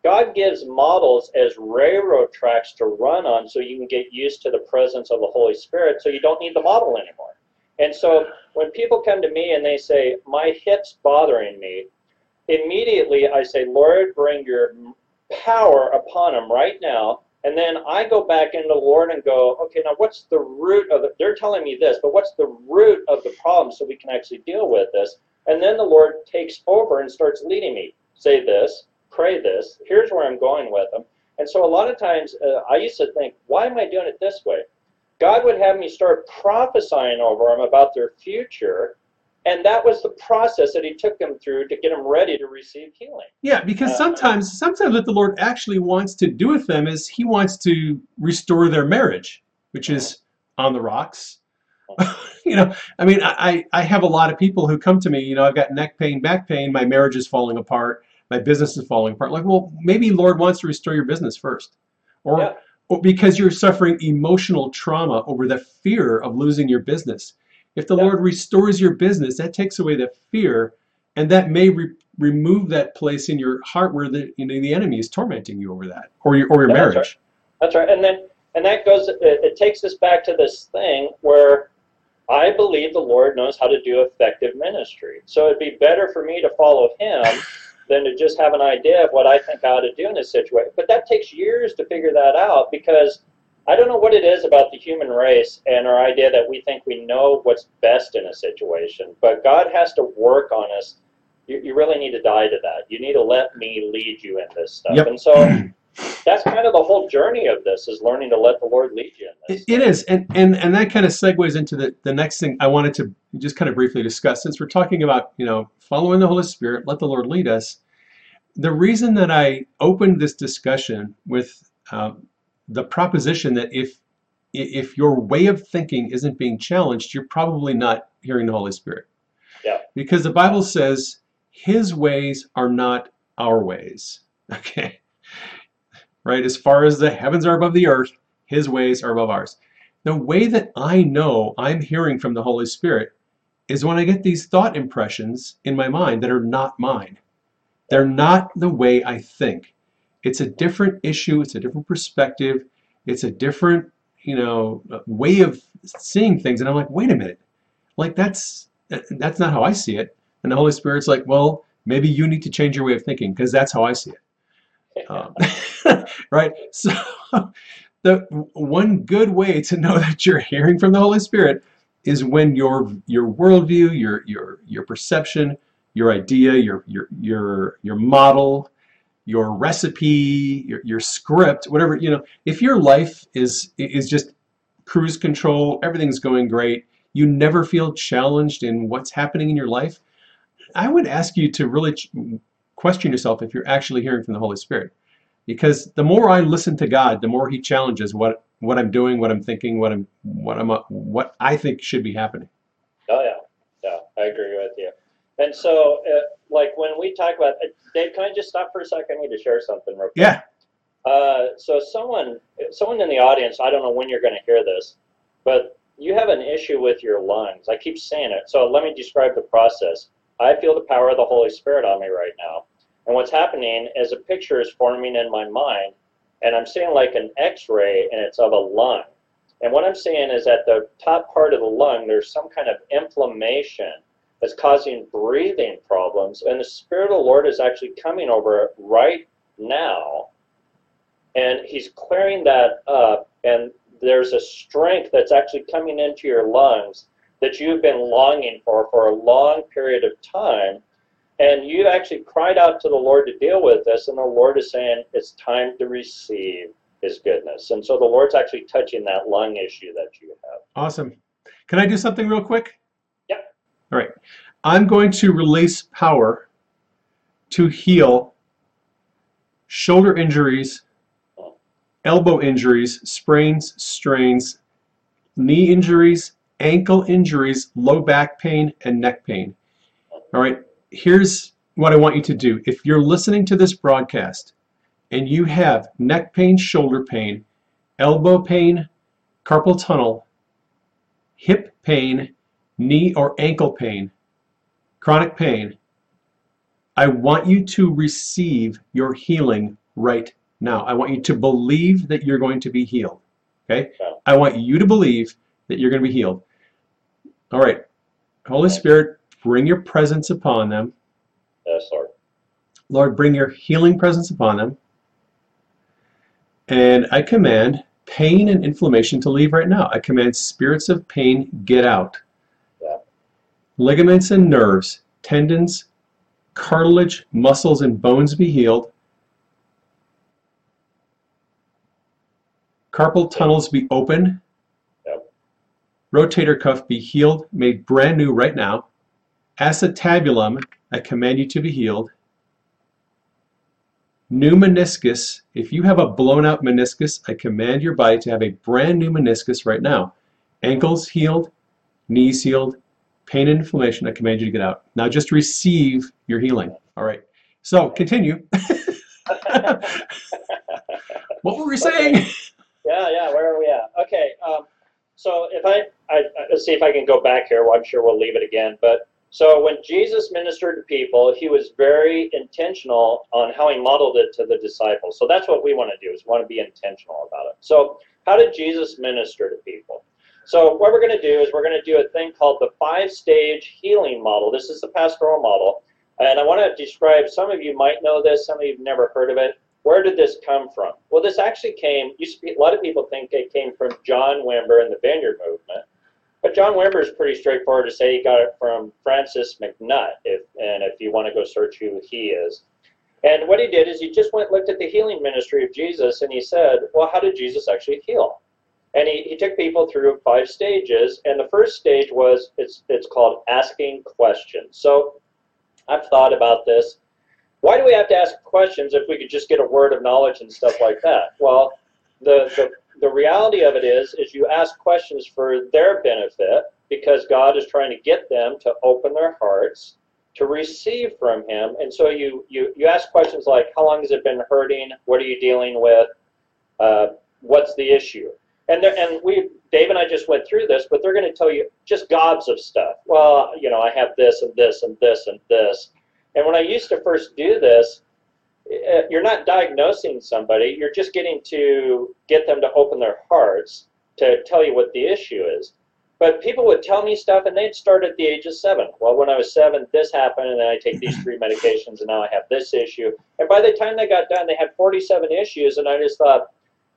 God gives models as railroad tracks to run on so you can get used to the presence of the Holy Spirit so you don't need the model anymore. And so when people come to me and they say, My hip's bothering me, immediately I say, Lord, bring your power upon them right now and then I go back into the Lord and go, okay, now what's the root of it? They're telling me this, but what's the root of the problem so we can actually deal with this? And then the Lord takes over and starts leading me. Say this, pray this. Here's where I'm going with them. And so a lot of times uh, I used to think, why am I doing it this way? God would have me start prophesying over them about their future. and that was the process that he took them through to get them ready to receive healing. Yeah, because Uh, sometimes sometimes what the Lord actually wants to do with them is He wants to restore their marriage, which is on the rocks. <laughs> you know, I mean, I, I I have a lot of people who come to me. You know, I've got neck pain, back pain, my marriage is falling apart, my business is falling apart. Like, well, maybe Lord wants to restore your business first, or, Yeah. or because you're suffering emotional trauma over the fear of losing your business. If the Yeah. Lord restores your business, that takes away the fear, and that may re- remove that place in your heart where the you know the enemy is tormenting you over that, or your or your Yeah, that's marriage. That's right. And then, and that goes, it, it takes us back to this thing where I believe the Lord knows how to do effective ministry. So it'd be better for me to follow Him than to just have an idea of what I think I ought to do in this situation. But that takes years to figure that out because I don't know what it is about the human race and our idea that we think we know what's best in a situation. But God has to work on us. You, you really need to die to that. You need to let me lead you in this stuff. Yep. And so that's kind of the whole journey of this is learning to let the Lord lead you in It, this. it is, and, and and that kind of segues into the, the next thing I wanted to just kind of briefly discuss. Since we're talking about you know following the Holy Spirit, let the Lord lead us. The reason that I opened this discussion with um, the proposition that if if your way of thinking isn't being challenged, you're probably not hearing the Holy Spirit. Yeah. Because the Bible says His ways are not our ways. <laughs> Okay. Right. As far as the heavens are above the earth, His ways are above ours. The way that I know I'm hearing from the Holy Spirit is when I get these thought impressions in my mind that are not mine. They're not the way I think. It's a different issue, it's a different perspective, it's a different, you know, way of seeing things. And I'm like, wait a minute. Like that's that's not how I see it. And the Holy Spirit's like, well, maybe you need to change your way of thinking because that's how I see it. Um, <laughs> right? So <laughs> the one good way to know <laughs> that you're hearing from the Holy Spirit is when your your worldview, your your your perception, your idea, your your your your model, your recipe, your your script, whatever you know. If your life is is just cruise control, everything's going great, you never feel challenged in what's happening in your life. I would ask you to really question yourself if you're actually hearing from the Holy Spirit. Because the more I listen to God, the more He challenges what what I'm doing, what I'm thinking, what I'm what I'm what I think should be happening. Oh yeah, yeah, I agree with you. And so, uh, like when we talk about, uh, Dave, can I just stop for a second? I need to share something real quick. Yeah. Uh, so someone, someone in the audience, I don't know when you're going to hear this, but you have an issue with your lungs. I keep saying it. So let me describe the process. I feel the power of the Holy Spirit on me right now. And what's happening is a picture is forming in my mind, and I'm seeing like an X-ray, and it's of a lung. And what I'm seeing is at the top part of the lung, there's some kind of inflammation that's causing breathing problems, and the Spirit of the Lord is actually coming over right now, and He's clearing that up, and there's a strength that's actually coming into your lungs that you've been longing for for a long period of time. And you actually cried out to the Lord to deal with this, and the Lord is saying it's time to receive His goodness. And so the Lord's actually touching that lung issue that you have. Awesome. Can I do something real quick? Yeah. All right. I'm going to release power to heal shoulder injuries, oh. elbow injuries, sprains, strains, knee injuries, ankle injuries, low back pain, and neck pain. All right. Here's what I want you to do. If you're listening to this broadcast and you have neck pain, shoulder pain, elbow pain, carpal tunnel, hip pain, knee or ankle pain, chronic pain, I want you to receive your healing right now. I want you to believe that you're going to be healed. Okay? I want you to believe that you're going to be healed. All right. Holy Spirit, bring your presence upon them. Yes, Lord. Lord, bring your healing presence upon them. And I command pain and inflammation to leave right now. I command spirits of pain get out. Yeah. Ligaments and nerves, tendons, cartilage, muscles, and bones be healed. Carpal tunnels be open. Rotator cuff be healed, made brand new right now. acetabulum, I command you to be healed. New meniscus, if you have a blown out meniscus, I command your body to have a brand new meniscus right now. Ankles healed, knees healed, pain and inflammation, I command you to get out. Now just receive your healing. All right. So continue. <laughs> what were we saying? <laughs> Yeah, yeah. Where are we at? Okay. Um, so if I, I, let's see if I can go back here. Well, I'm sure we'll leave it again. But so when Jesus ministered to people, he was very intentional on how he modeled it to the disciples. So that's what we want to do is want to be intentional about it. So how did Jesus minister to people? So what we're going to do is we're going to do a thing called the five-stage healing model. This is the pastoral model. And I want to describe, some of you might know this, some of you have never heard of it. Where did this come from? Well, this actually came, be, a lot of people think it came from John Wimber and the Vineyard Movement. But John Wimber is pretty straightforward to say he got it from Francis MacNutt, if, and if you want to go search who he is. And what he did is he just went looked at the healing ministry of Jesus and he said, well, how did Jesus actually heal? And he, he took people through five stages. And the first stage was, it's, it's called asking questions. So I've thought about this. Why do we have to ask questions if we could just get a word of knowledge and stuff like that? Well, the, the, the reality of it is, is you ask questions for their benefit because God is trying to get them to open their hearts to receive from Him. And so you, you, you ask questions like, how long has it been hurting? What are you dealing with? Uh, what's the issue? And there, and we, Dave and I just went through this, but they're going to tell you just gobs of stuff. Well, you know, I have this and this and this and this. And when I used to first do this, eh, you're not diagnosing somebody, you're just getting to get them to open their hearts to tell you what the issue is. But people would tell me stuff and they'd start at the age of seven. Well, when I was seven, this happened, and then I take these three medications, and now I have this issue. And by the time they got done, they had 47 issues, and I just thought,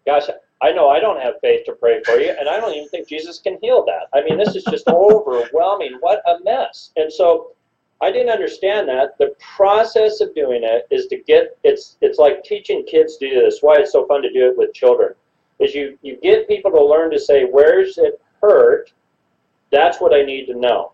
gosh, I know I don't have faith to pray for you, and I don't even think Jesus can heal that. I mean, this is just <laughs> overwhelming. What a mess. And so I didn't understand that. The process of doing it is to get it's it's like teaching kids to do this. Why it's so fun to do it with children is you you get people to learn to say where's it hurt. That's what I need to know.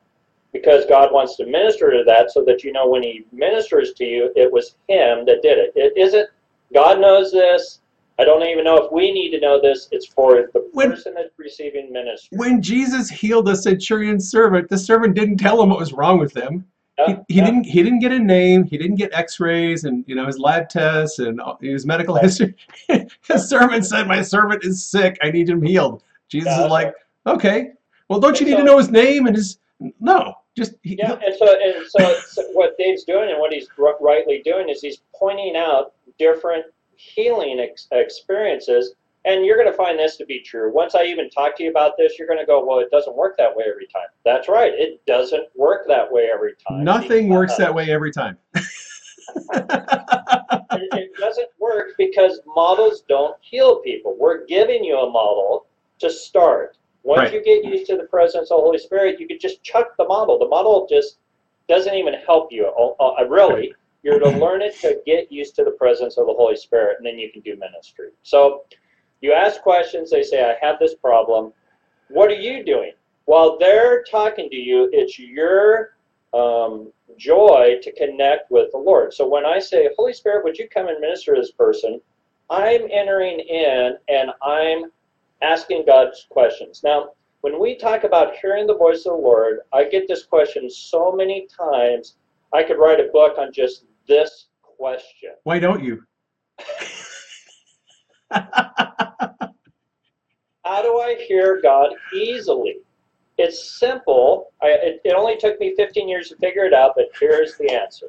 Because God wants to minister to that so that you know when He ministers to you, it was Him that did it. It isn't, God knows this. I don't even know if we need to know this. It's for the When- person that's receiving ministry. When Jesus healed the centurion's servant, the servant didn't tell him what was wrong with him. He, Yeah, he yeah. didn't he didn't get a name, he didn't get x-rays and you know his lab tests and his medical history. <laughs> his servant said, My servant is sick, I need him healed. Jesus Yeah, is like, Okay. Well don't you And need to know his name and his no. Just he, Yeah, and so and so, so what Dave's doing and what he's r- rightly doing is he's pointing out different healing ex- experiences, and you're going to find this to be true. Once I even talk to you about this, you're going to go, "Well, it doesn't work that way every time." That's right, it doesn't work that way every time. nothing works that way every time. <laughs> it, it doesn't work because models don't heal people. We're giving you a model to start. Once Right. you get used to the presence of the Holy Spirit, you could just chuck the model. The model just doesn't even help you. Uh, uh, really, you're to <laughs> learn it to get used to the presence of the Holy Spirit, and then you can do ministry. So you ask questions. They say, "I have this problem. What are you doing?" While they're talking to you, it's your um, joy to connect with the Lord. So when I say, Holy Spirit, would you come and minister to this person? I'm entering in and I'm asking God's questions. Now, when we talk about hearing the voice of the Lord, I get this question so many times. I could write a book on just this question. Why don't you? <laughs> How do I hear God easily? It's simple. I, it, it only took me 15 years to figure it out, but here's the answer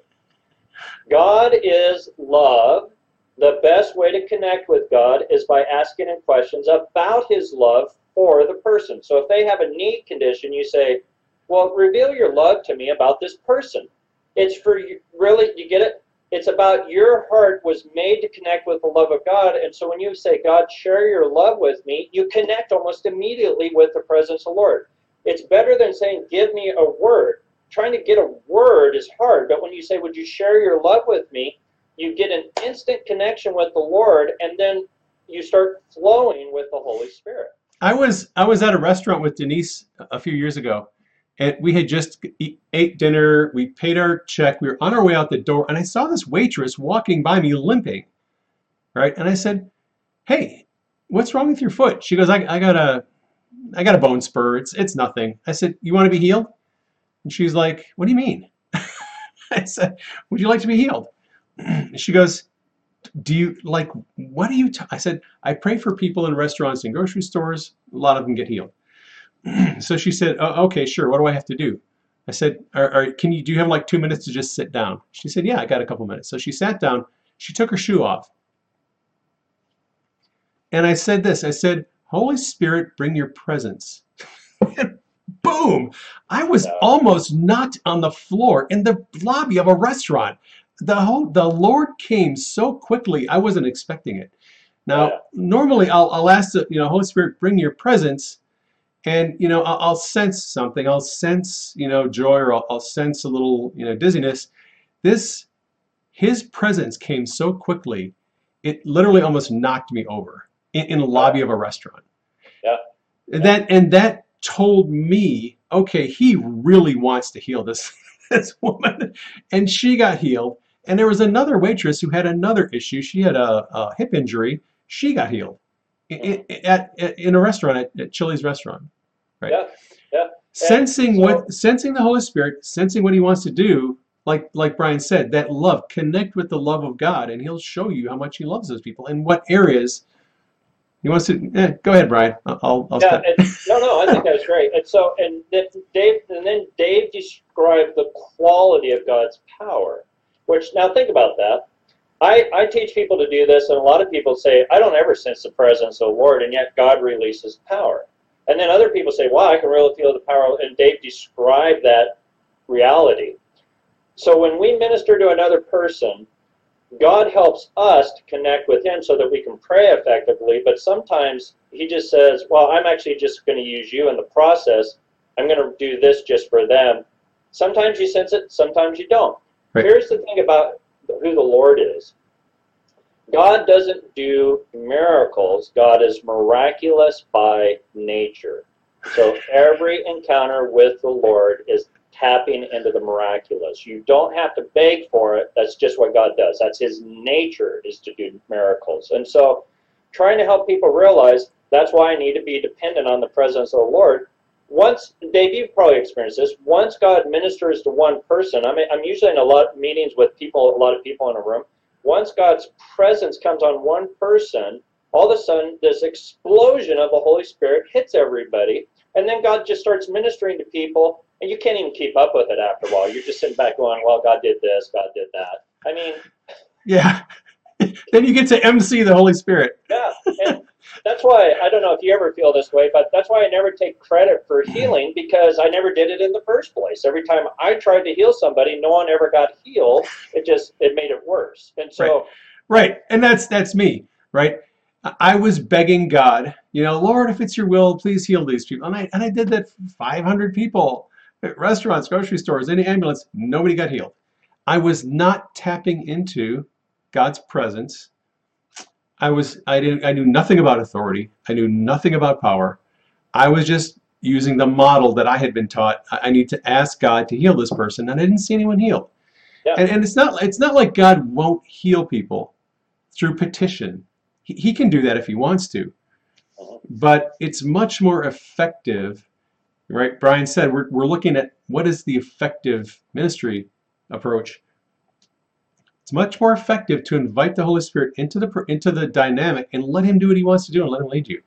God is love. The best way to connect with God is by asking him questions about his love for the person. So if they have a need condition, you say, Well, reveal your love to me about this person. It's for you, really, you get it? It's about your heart was made to connect with the love of God. And so when you say, God, share your love with me, you connect almost immediately with the presence of the Lord. It's better than saying, Give me a word. Trying to get a word is hard, but when you say, Would you share your love with me? you get an instant connection with the Lord, and then you start flowing with the Holy Spirit. I was I was at a restaurant with Denise a few years ago, and we had just ate dinner. We paid our check. We were on our way out the door, and I saw this waitress walking by me limping, right? And I said, "Hey, what's wrong with your foot?" She goes, "I, I got a, I got a bone spur. It's it's nothing." I said, "You want to be healed?" And she's like, "What do you mean?" <laughs> I said, "Would you like to be healed?" <clears throat> she goes, "Do you like what do you?" I said, "I pray for people in restaurants and grocery stores. A lot of them get healed." <clears throat> so she said, oh, "Okay, sure. What do I have to do?" I said, "Are, are, "Can you do you have like two minutes to just sit down?" She said, "Yeah, I got a couple minutes." So she sat down. She took her shoe off, and I said this. I said, "Holy Spirit, bring your presence." <laughs> boom! I was almost knocked on the floor in the lobby of a restaurant. The whole the Lord came so quickly. I wasn't expecting it. Now, Yeah. normally I'll, I'll ask the you know Holy Spirit, bring your presence, and you know I'll, I'll sense something. I'll sense you know joy, or I'll, I'll sense a little you know dizziness. This His presence came so quickly, it literally almost knocked me over in, in the lobby of a restaurant. Yeah. And that and that told me, okay, he really wants to heal this <laughs> this woman, and she got healed. And there was another waitress who had another issue. She had a, a hip injury. She got healed I- I- at, at in a restaurant at, at Chili's restaurant. Right. Yeah, yeah. Sensing so- what sensing the Holy Spirit, sensing what He wants to do. Like like Brian said, that love. Connect with the love of God, and He'll show you how much He loves those people and what areas He wants to. Eh, go ahead, Brian. I'll I'll, Yeah, stop. and, no, no, I think that was <laughs> great. And so, and then Dave, and then Dave described the quality of God's power. Which now think about that. I, I teach people to do this, and a lot of people say, I don't ever sense the presence of the Lord, and yet God releases power. And then other people say, Wow, I can really feel the power. And Dave described that reality. So when we minister to another person, God helps us to connect with Him so that we can pray effectively. But sometimes He just says, Well, I'm actually just going to use you in the process. I'm going to do this just for them. Sometimes you sense it, sometimes you don't. Right. Here's the thing about who the Lord is God doesn't do miracles, God is miraculous by nature. So every encounter with the Lord is tapping into the miraculous. You don't have to beg for it. That's just what God does. That's his nature is to do miracles. And so trying to help people realize that's why I need to be dependent on the presence of the Lord. Once Dave, you've probably experienced this. Once God ministers to one person, I mean, I'm usually in a lot of meetings with people, a lot of people in a room. Once God's presence comes on one person, all of a sudden this explosion of the Holy Spirit hits everybody, and then God just starts ministering to people, and you can't even keep up with it after a while. You're just sitting back going, "Well, God did this, God did that." I mean, Yeah. <laughs> then you get to MC the Holy Spirit. yeah, and that's why I don't know if you ever feel this way, but that's why I never take credit for healing because I never did it in the first place. Every time I tried to heal somebody, no one ever got healed. It just it made it worse. And so, Right. And that's that's me, right? I- was begging God, you know, Lord, if it's your will, please heal these people. And I and I did that for 500 people at restaurants, grocery stores, any ambulance, nobody got healed. I was not tapping into God's presence. I was I didn't I knew nothing about authority. I knew nothing about power. I was just using the model that I had been taught. I I need to ask God to heal this person, and I didn't see anyone healed. Yeah. And, and it's not it's not like God won't heal people through petition. He, he can do that if he wants to. Mhm. But it's much more effective, right? Brian said we're, we're looking at what is the effective ministry approach. It's much more effective to invite the Holy Spirit into the into the dynamic and let him do what he wants to do and let him lead you.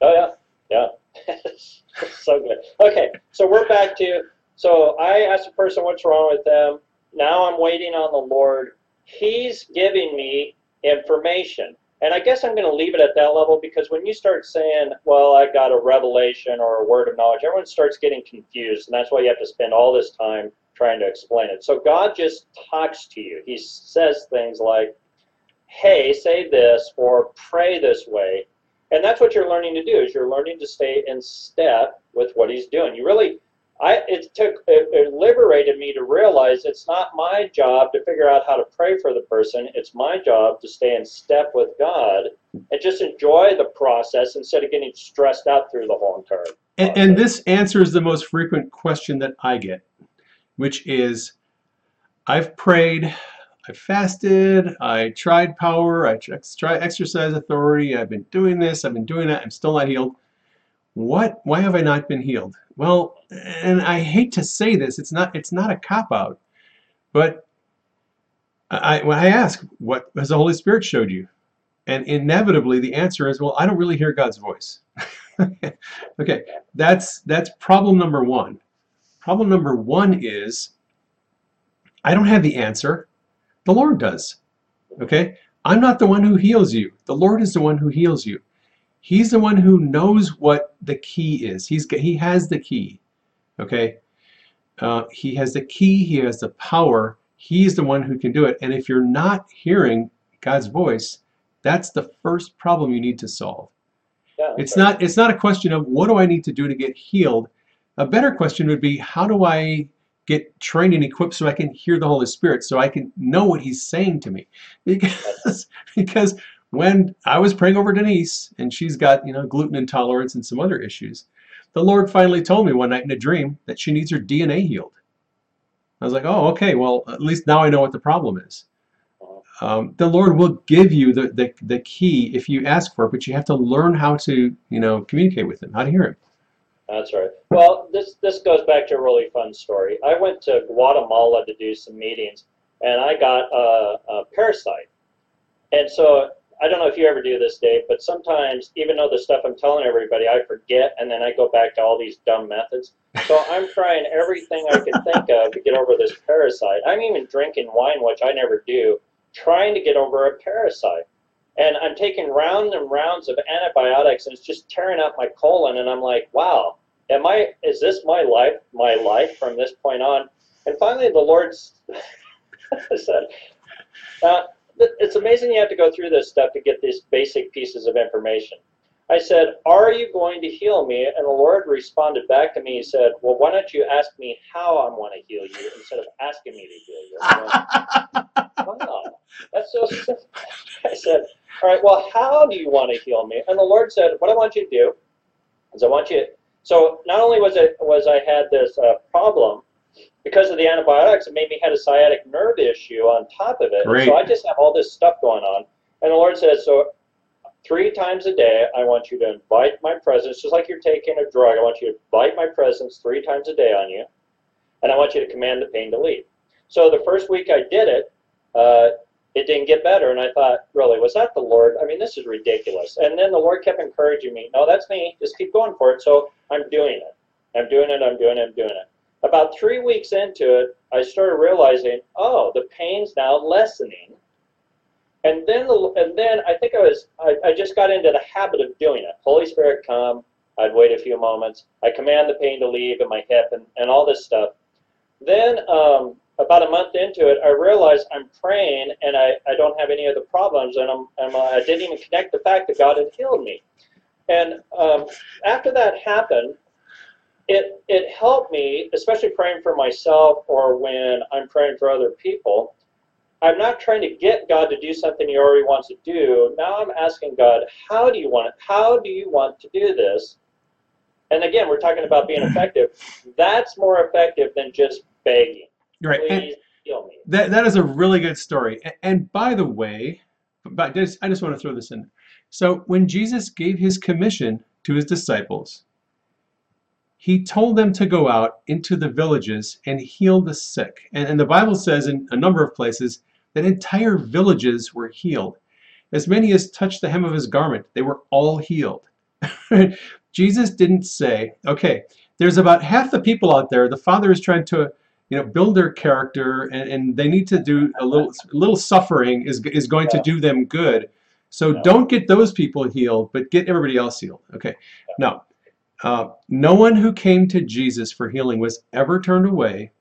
oh yeah, yeah, <laughs> so good. Okay, so we're back to so I asked the person what's wrong with them. Now I'm waiting on the Lord. He's giving me information. And I guess I'm going to leave it at that level because when you start saying, well, I got a revelation or a word of knowledge, everyone starts getting confused. And that's why you have to spend all this time trying to explain it. So God just talks to you. He says things like, hey, say this or pray this way. And that's what you're learning to do is you're learning to stay in step with what he's doing. You really I it took it, it liberated me to realize it's not my job to figure out how to pray for the person. It's my job to stay in step with God and just enjoy the process instead of getting stressed out through the whole term. And, and this answers the most frequent question that I get, which is I've prayed, I've fasted, I tried power, I tried exercise authority, I've been doing this, I've been doing that, I'm still not healed. What? Why have I not been healed? Well, and I hate to say this, it's not it's not a cop out, but I when I ask, what has the Holy Spirit showed you? And inevitably the answer is, well, I don't really hear God's voice. <laughs> okay, that's that's problem number one. Problem number one is I don't have the answer. The Lord does. Okay? I'm not the one who heals you. The Lord is the one who heals you. He's the one who knows what the key is. He's he has the key. Okay, uh, he has the key. He has the power. He's the one who can do it. And if you're not hearing God's voice, that's the first problem you need to solve. Yeah, It's right. not it's not a question of what do I need to do to get healed. A better question would be how do I get trained and equipped so I can hear the Holy Spirit so I can know what he's saying to me. Because <laughs> because when I was praying over Denise and she's got, you know, gluten intolerance and some other issues, the Lord finally told me one night in a dream that she needs her DNA healed. I was like, oh, okay, well, at least now I know what the problem is. Um, the Lord will give you the, the, the key if you ask for it, but you have to learn how to, you know, communicate with Him, how to hear Him. That's right. Well, this this goes back to a really fun story. I went to Guatemala to do some meetings, and I got a, a parasite. And so I don't know if you ever do this, Dave, but sometimes even though the stuff I'm telling everybody, I forget, and then I go back to all these dumb methods. So I'm trying everything I can think of to get over this parasite. I'm even drinking wine, which I never do, trying to get over a parasite. And I'm taking rounds and rounds of antibiotics, and it's just tearing up my colon. And I'm like, wow, am I? Is this my life? My life from this point on? And finally, the Lord <laughs> said, uh, "It's amazing you have to go through this stuff to get these basic pieces of information." I said, "Are you going to heal me?" And the Lord responded back to me. He said, "Well, why don't you ask me how I'm going to heal you instead of asking me to heal you?" <laughs> Wow, that's so simple. <laughs> I said, all right, well, how do you want to heal me? And the Lord said, what I want you to do is I want you. So not only was it was I had this uh, problem because of the antibiotics, it made me had a sciatic nerve issue on top of it. Great. So I just have all this stuff going on. And the Lord says, so three times a day, I want you to invite my presence, just like you're taking a drug. I want you to invite my presence three times a day on you, and I want you to command the pain to leave. So the first week I did it, uh, it didn't get better, and I thought, really, was that the Lord? I mean, this is ridiculous. And then the Lord kept encouraging me, no, that's me. Just keep going for it. So I'm doing it. I'm doing it. I'm doing it. I'm doing it. About three weeks into it, I started realizing, oh, the pain's now lessening. And then, the, and then I think I was, I, I just got into the habit of doing it. Holy Spirit, come. I'd wait a few moments. I command the pain to leave in my hip and, and all this stuff. Then, um, about a month into it, I realized I'm praying and I, I don't have any of the problems, and I'm, I'm, uh, I didn't even connect the fact that God had healed me. And um, after that happened, it, it helped me, especially praying for myself or when I'm praying for other people. I'm not trying to get God to do something He already wants to do. Now I'm asking God, how do you want it? How do you want to do this? And again, we're talking about being <clears throat> effective. That's more effective than just begging. Right. And Please heal me. that, that is a really good story. A- And by the way, but just, I just want to throw this in. So when Jesus gave his commission to his disciples, he told them to go out into the villages and heal the sick. And, and the Bible says in a number of places that entire villages were healed. As many as touched the hem of his garment, they were all healed. <laughs> Jesus didn't say, okay, there's about half the people out there, the Father is trying to you know, build their character and, and they need to do a little, little suffering is, is going to do them good. So don't get those people healed, but get everybody else healed. Okay. No. Uh, no one who came to Jesus for healing was ever turned away,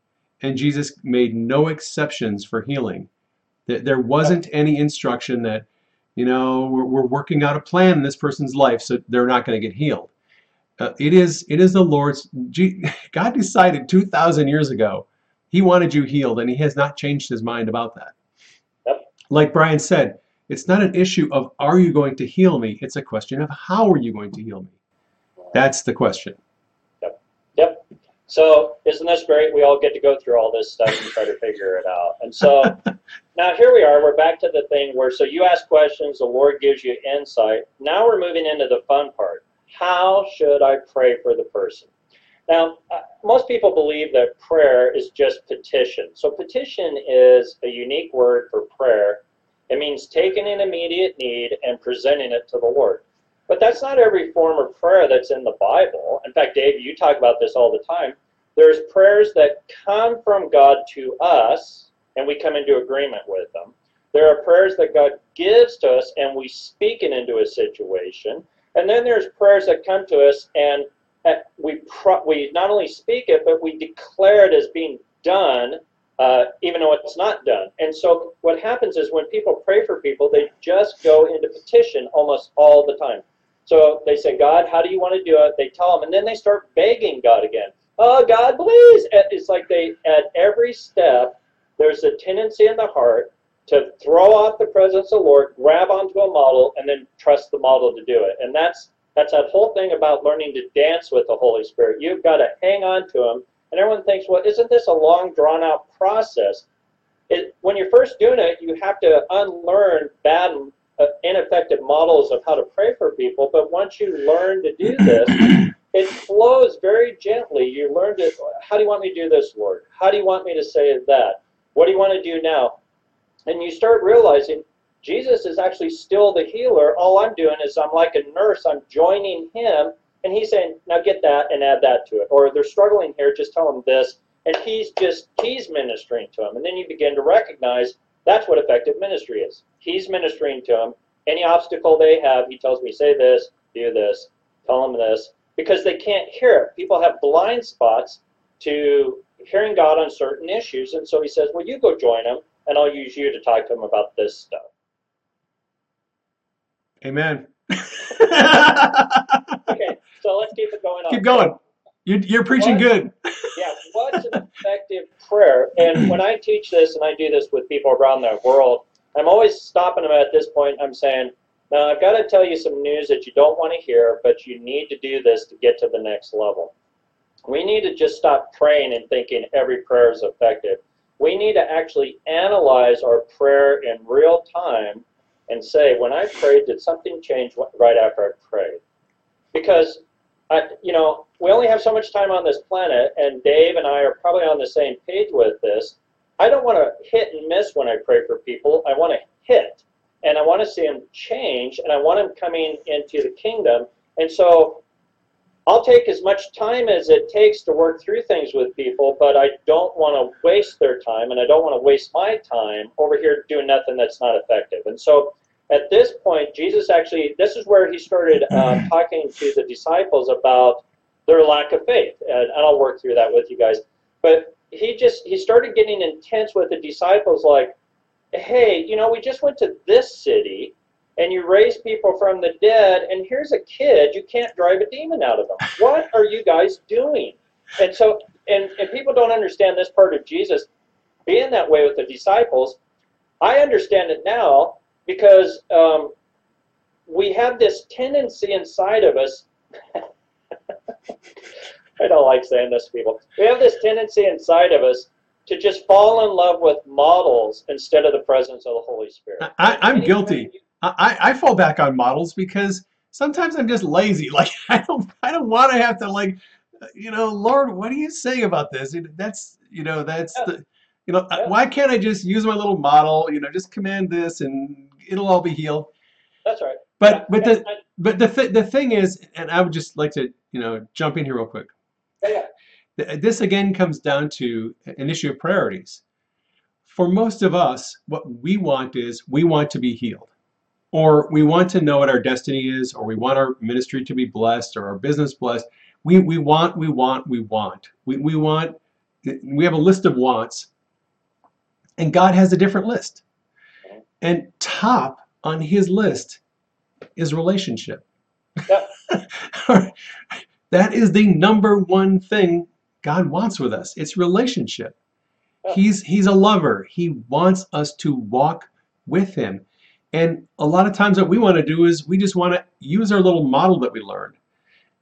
and Jesus made no exceptions for healing. There, there wasn't any instruction that, you know, we're, we're working out a plan in this person's life, so they're not going to get healed. Uh, it is it is the Lord's. <laughs> God decided two thousand years ago He wanted you healed, and He has not changed His mind about that. Yep. Like Brian said, it's not an issue of are you going to heal me. It's a question of how are you going to heal me. That's the question. So isn't this great? We all get to go through all this stuff and try to figure it out. And so <laughs> now here we are. We're back to the thing where so you ask questions, the Lord gives you insight. Now we're moving into the fun part. How should I pray for the person? Now, uh, most people believe that prayer is just petition. So petition is a unique word for prayer. It means taking an immediate need and presenting it to the Lord. But that's not every form of prayer that's in the Bible. In fact, Dave, you talk about this all the time. There's prayers that come from God to us, and we come into agreement with them. There are prayers that God gives to us, and we speak it into a situation. And then there's prayers that come to us, and we pro- we not only speak it, but we declare it as being done, uh, even though it's not done. And so what happens is when people pray for people, they just go into petition almost all the time. So they say, God, how do you want to do it? They tell him, and then they start begging God again. Oh, God, please. It's like they, at every step, there's a tendency in the heart to throw off the presence of the Lord, grab onto a model, and then trust the model to do it. And that's that's that whole thing about learning to dance with the Holy Spirit. You've got to hang on to Him. And everyone thinks, well, isn't this a long, drawn out process? It, when you're first doing it, you have to unlearn bad Uh, ineffective models of how to pray for people. But once you learn to do this, <clears throat> it flows very gently. You learn to, how do you want me to do this, Lord? How do you want me to say that? What do you want to do now? And you start realizing Jesus is actually still the healer. All I'm doing is I'm like a nurse. I'm joining him, and he's saying, "Now get that and add that to it." Or they're struggling here, just tell them this, and he's just he's ministering to them. And then you begin to recognize that's what effective ministry is. He's ministering to them. Any obstacle they have, he tells me, "Say this, do this, tell them this," because they can't hear it. People have blind spots to hearing God on certain issues, and so he says, "Well, you go join them." And I'll use you to talk to them about this stuff. Amen. okay, so let's keep it going <laughs> on. Keep going. You're, you're preaching What? good. Yeah, what's an effective prayer? And when I teach this, and I do this with people around the world, I'm always stopping them at this point. I'm saying, now I've got to tell you some news that you don't want to hear, but you need to do this to get to the next level. We need to just stop praying and thinking every prayer is effective. We need to actually analyze our prayer in real time and say, when I prayed, did something change right after I prayed? Because, I, you know, we only have so much time on this planet, and Dave and I are probably on the same page with this. I don't want to hit and miss when I pray for people. I want to hit, and I want to see them change, and I want them coming into the kingdom. And so I'll take as much time as it takes to work through things with people, but I don't want to waste their time and I don't want to waste my time over here doing nothing that's not effective. And so at this point, Jesus actually, this is where he started uh, <clears throat> talking to the disciples about their lack of faith. And I'll work through that with you guys. But he just, he started getting intense with the disciples like, hey, you know, we just went to this city and you raise people from the dead, and here's a kid, you can't drive a demon out of them. <laughs> What are you guys doing? And so, and, and people don't understand this part of Jesus being that way with the disciples. I understand it now because um, we have this tendency inside of us. <laughs> I don't like saying this to people. We have this tendency inside of us to just fall in love with models instead of the presence of the Holy Spirit. I, I'm guilty. you- I, I fall back on models because sometimes I'm just lazy. <laughs> Like I don't I don't want to have to like you know Lord what do you say about this? That's you know that's Yeah. the you know Yeah. why can't I just use my little model? You know just command this and it'll all be healed. That's right. But but the I- but the th- the thing is, and I would just like to you know jump in here real quick. yeah, yeah. This again comes down to an issue of priorities. For most of us, what we want is we want to be healed, or we want to know what our destiny is, or we want our ministry to be blessed, or our business blessed. We, we want, we want, we want. We, we want, we have a list of wants, and God has a different list. And top on his list is relationship. Yep. that <laughs> that is the number one thing God wants with us. It's relationship. He's he's a lover. He wants us to walk with him. And a lot of times what we want to do is we just want to use our little model that we learned.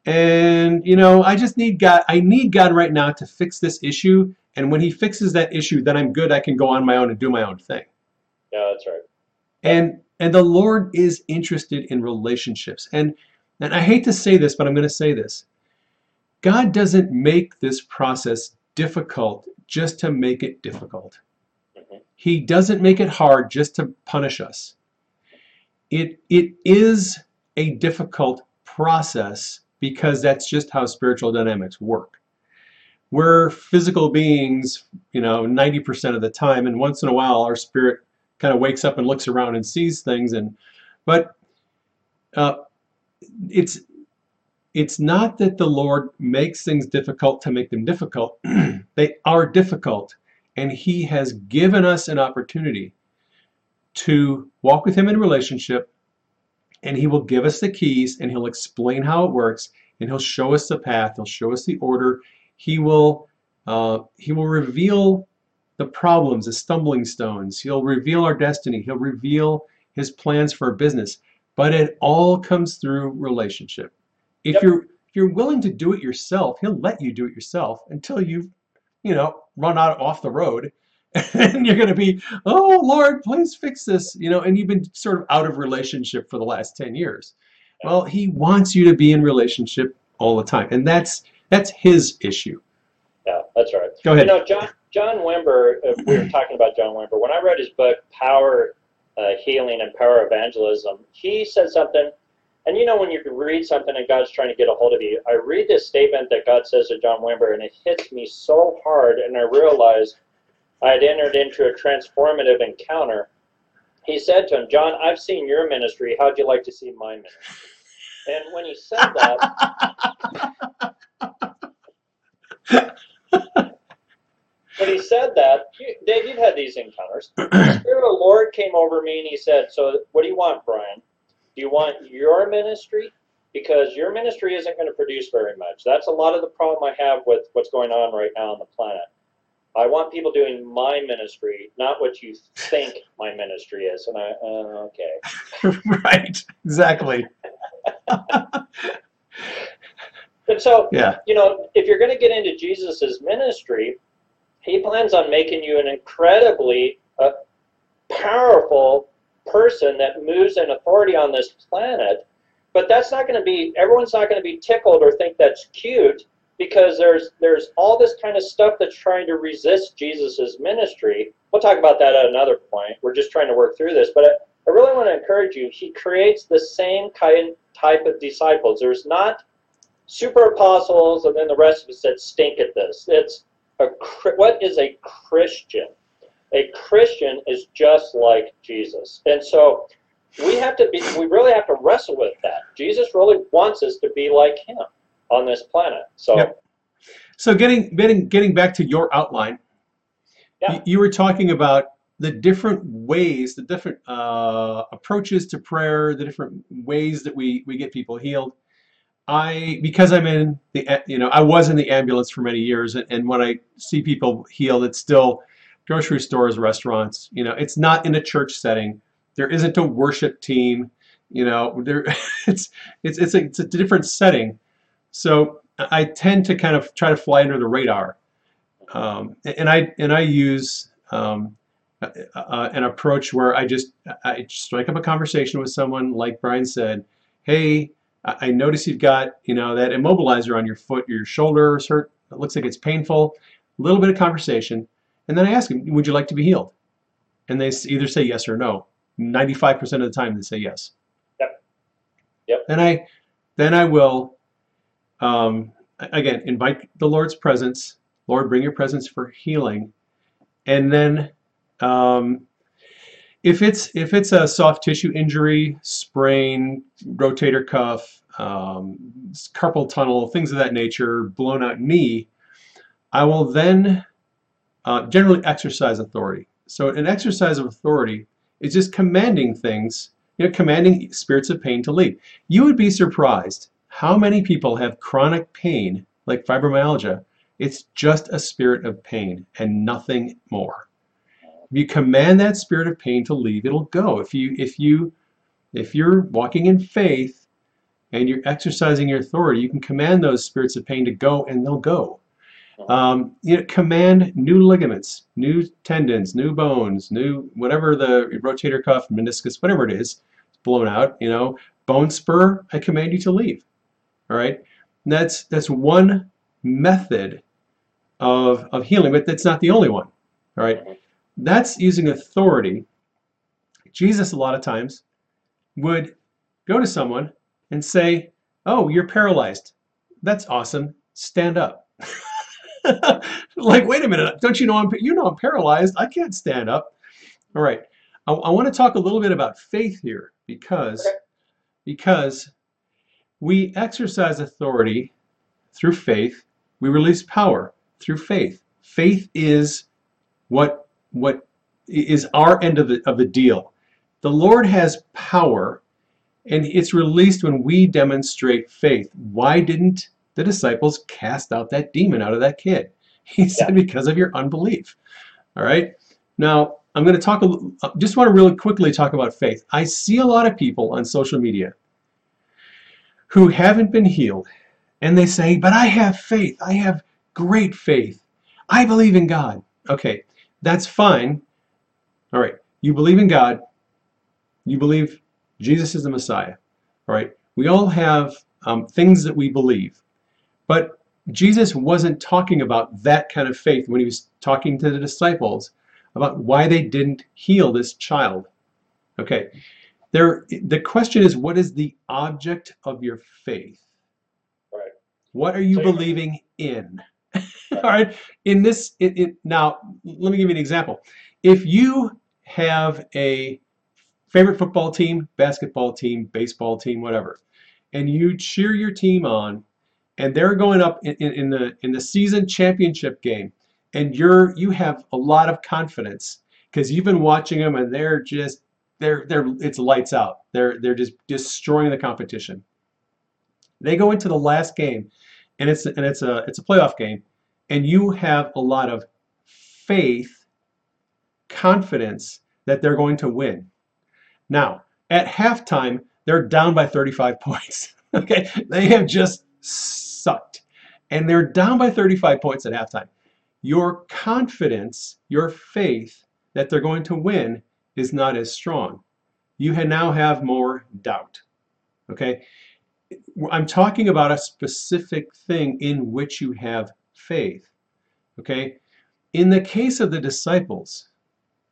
And you know, I just need God I need God right now to fix this issue. And when he fixes that issue, then I'm good. I can go on my own and do my own thing. Yeah, that's right. And and the Lord is interested in relationships. And and I hate to say this, but I'm going to say this. God doesn't make this process difficult just to make it difficult. Mhm. He doesn't make it hard just to punish us. It it is a difficult process because that's just how spiritual dynamics work. We're physical beings, you know, 90% of the time, and once in a while our spirit kind of wakes up and looks around and sees things and but uh, it's it's not that the Lord makes things difficult to make them difficult. <clears throat> they are difficult. And He has given us an opportunity to walk with Him in relationship. And He will give us the keys and He'll explain how it works. And He'll show us the path. He'll show us the order. He will, uh, he will reveal the problems, the stumbling stones. He'll reveal our destiny. He'll reveal His plans for our business. But it all comes through relationship if Yep. you're if you're willing to do it yourself, he'll let you do it yourself until you've, you know, run out off the road. <laughs> And you're going to be, oh Lord, please fix this, you know, and you've been sort of out of relationship for the last 10 years. Well, he wants you to be in relationship all the time. And that's that's his issue. Yeah, that's right. Go ahead. You know, John John Wimber. Uh, we were talking about John Wimber. When I read his book, Power uh, Healing and Power Evangelism, he said something. And you know, when you read something and God's trying to get a hold of you, I read this statement that God says to John Wimber, and it hits me so hard, and I realized I had entered into a transformative encounter. He said to him, John, I've seen your ministry. How'd you like to see my ministry? And when he said that, <laughs> when he said that, you, Dave, you've had these encounters. <clears throat> The Spirit of the Lord came over me and he said, So, what do you want, Brian? Do you want your ministry? Because your ministry isn't going to produce very much. That's a lot of the problem I have with what's going on right now on the planet. I want people doing my ministry, not what you think my ministry is. And I, uh, okay. <laughs> right. Exactly. <laughs> And so, Yeah. you know, if you're going to get into Jesus's ministry, he plans on making you an incredibly uh, powerful person that moves in authority on this planet. But that's not going to be everyone's not going to be tickled or think that's cute because there's there's all this kind of stuff that's trying to resist Jesus's ministry. We'll talk about that at another point. We're just trying to work through this, but I, I really want to encourage you. He creates the same kind type of disciples. There's not super apostles and then the rest of us that stink at this. It's a what is a Christian? A Christian is just like Jesus, and so we have to be. We really have to wrestle with that. Jesus really wants us to be like Him on this planet. So Yep. So getting getting getting back to your outline, Yeah. you, you were talking about the different ways, the different uh, approaches to prayer, the different ways that we we get people healed. I because I'm in the you know I was in the ambulance for many years, and, and when I see people healed, it's still grocery stores, restaurants. You know, it's not in a church setting. There isn't a worship team. You know, there <laughs> it's it's it's a, it's a different setting. So I tend to kind of try to fly under the radar, um, and I and I use um, uh, uh, an approach where I just I strike up a conversation with someone, like Brian said, "Hey, I notice you've got you know that immobilizer on your foot, your shoulder is hurt. It looks like it's painful." A little bit of conversation, and then I ask them, "Would you like to be healed?" And they either say yes or no. Ninety-five percent of the time, they say yes. Yep. Yep. Then I then I will um, again invite the Lord's presence. Lord, bring your presence for healing, and then um, if it's if it's a soft tissue injury, sprain, rotator cuff, um, carpal tunnel, things of that nature, blown out knee, I will then uh, generally exercise authority. So an exercise of authority is just commanding things, you know, commanding spirits of pain to leave. You would be surprised how many people have chronic pain like fibromyalgia? It's just a spirit of pain and nothing more. If you command that spirit of pain to leave, it'll go. If you if you if you're walking in faith and you're exercising your authority, you can command those spirits of pain to go and they'll go. Um, you know, command new ligaments, new tendons, new bones, new whatever the rotator cuff, meniscus, whatever it is, it's blown out. You know, bone spur. I command you to leave. All right. And that's that's one method of of healing, but that's not the only one. All right. That's using authority. Jesus a lot of times would go to someone and say, "Oh, you're paralyzed. That's awesome. Stand up." <laughs> like, wait a minute, don't you know I'm you know I'm paralyzed. I can't stand up. All right. I, I want to talk a little bit about faith here because because we exercise authority through faith. We release power through faith. Faith is what what is our end of the of the deal. The Lord has power and it's released when we demonstrate faith. Why didn't the disciples cast out that demon out of that kid? He said, because of your unbelief. All right. Now, I'm going to talk, a uh, just want to really quickly talk about faith. I see a lot of people on social media who haven't been healed, and they say, but I have faith. I have great faith. I believe in God. Okay, that's fine. All right. You believe in God. You believe Jesus is the Messiah. All right. We all have um, things that we believe. But Jesus wasn't talking about that kind of faith when he was talking to the disciples about why they didn't heal this child. Okay. There the question is what is the object of your faith? Right. What are you So believing in? <laughs> All right. In this it, it now let me give you an example. If you have a favorite football team, basketball team, baseball team, whatever, and you cheer your team on and they're going up in, in, in the in the season championship game and you're you have a lot of confidence because you've been watching them and they're just they're they're it's lights out they're they're just destroying the competition they go into the last game and it's and it's a it's a playoff game and you have a lot of faith confidence that they're going to win. Now at halftime they're down by 35 <laughs> points. Okay they have just sucked. And they're down by 35 points at halftime. Your confidence your faith that they're going to win is not as strong. You now have more doubt. Okay? I'm talking about a specific thing in which you have faith okay in the case of the disciples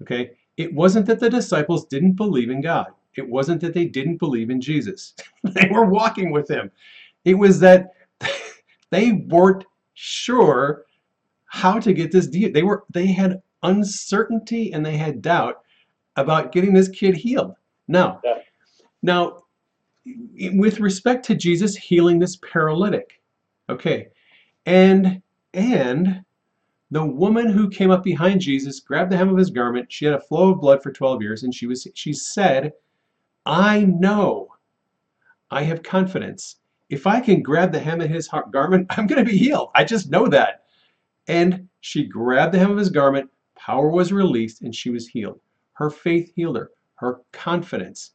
okay it wasn't that the disciples didn't believe in god it wasn't that they didn't believe in jesus <laughs> they were walking with him it was that <laughs> they weren't sure how to get this deal. They were they had uncertainty and they had doubt about getting this kid healed. Now, Yeah. now with respect to Jesus healing this paralytic, okay, and and the woman who came up behind Jesus grabbed the hem of his garment. She had a flow of blood for 12 years, and she was she said, "I know, I have confidence. If I can grab the hem of his garment, <laughs> I'm going to be healed. I just know that." And she grabbed the hem of his garment. Power was released, and she was healed. Her faith healed her. Her confidence.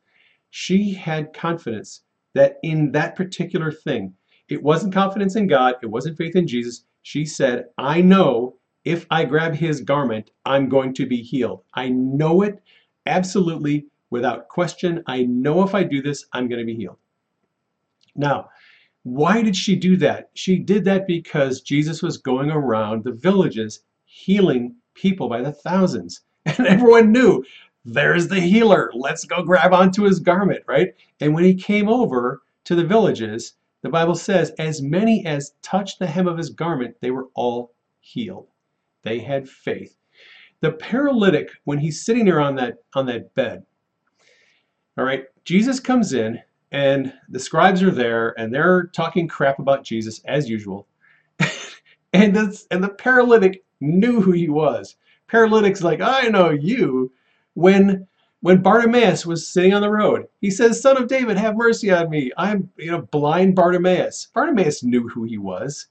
She had confidence that in that particular thing, it wasn't confidence in God, it wasn't faith in Jesus. She said, I know if I grab his garment, I'm going to be healed. I know it absolutely without question. I know if I do this, I'm going to be healed. Now, why did she do that? She did that because Jesus was going around the villages healing people by the thousands. <laughs> And everyone knew there's the healer. Let's go grab onto his garment, right? And when he came over to the villages, the Bible says, as many as touched the hem of his garment, they were all healed. They had faith. The paralytic, when he's sitting there on that on that bed, all right, Jesus comes in and the scribes are there and they're talking crap about Jesus as usual. <laughs> and this and the paralytic knew who he was. Paralytic's like, I know you. When when Bartimaeus was sitting on the road, he says, Son of David, have mercy on me. I'm, you know, blind Bartimaeus. Bartimaeus knew who he was.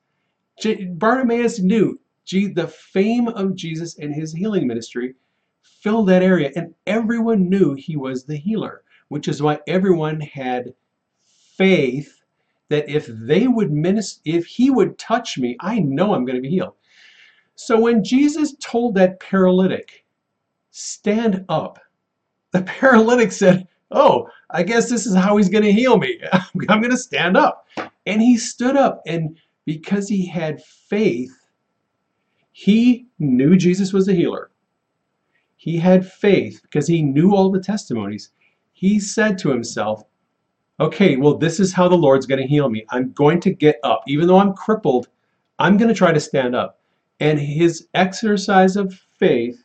J- Bartimaeus knew G- the fame of Jesus and his healing ministry filled that area, and everyone knew he was the healer, which is why everyone had faith that if they would minister, if he would touch me, I know I'm going to be healed. So when Jesus told that paralytic, stand up, the paralytic said, Oh, I guess this is how he's going to heal me. <laughs> I'm going to stand up. And he stood up, and because he had faith, he knew Jesus was a healer. He had faith because he knew all the testimonies. He said to himself, Okay, well, this is how the Lord's going to heal me. I'm going to get up. Even though I'm crippled, I'm going to try to stand up. And his exercise of faith,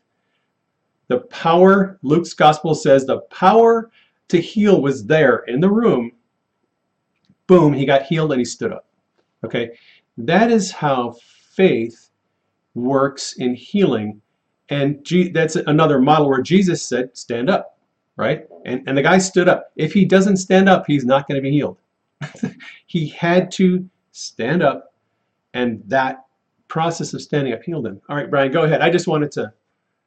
the power, Luke's gospel says, the power to heal was there in the room. Boom, he got healed and he stood up. Okay, that is how faith works in healing. And G- that's another model where Jesus said, stand up, right? And, and the guy stood up. If he doesn't stand up, he's not going to be healed. <laughs> he had to stand up, and that process of standing up healed him. All right, Brian, go ahead. I just wanted to,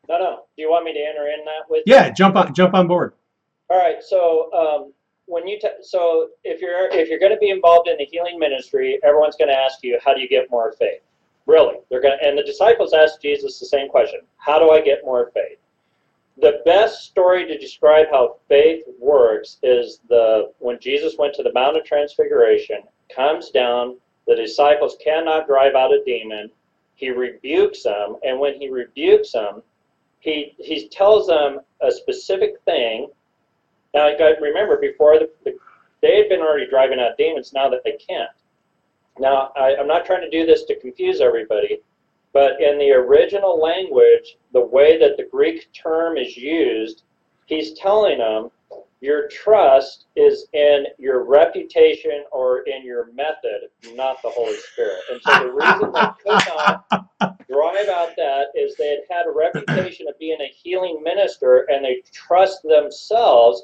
No, no. Do you want me to enter in that with? yeah, jump on, jump on board. All right. So um, when you t- so if you're if you're going to be involved in the healing ministry, everyone's going to ask you, how do you get more faith? Really, they're going to, and the disciples asked Jesus the same question: How do I get more faith? The best story to describe how faith works is the when Jesus went to the Mount of Transfiguration, comes down, the disciples cannot drive out a demon. He rebukes them, and when he rebukes them, he he tells them a specific thing. Now remember before the, the they had been already driving out demons. Now that they can't. Now I, I'm not trying to do this to confuse everybody, but in the original language, the way that the Greek term is used, he's telling them your trust is in your reputation or in your method, not the Holy Spirit. And so the reason they could not <laughs> drive out that is they had had a reputation of being a healing minister and they trust themselves.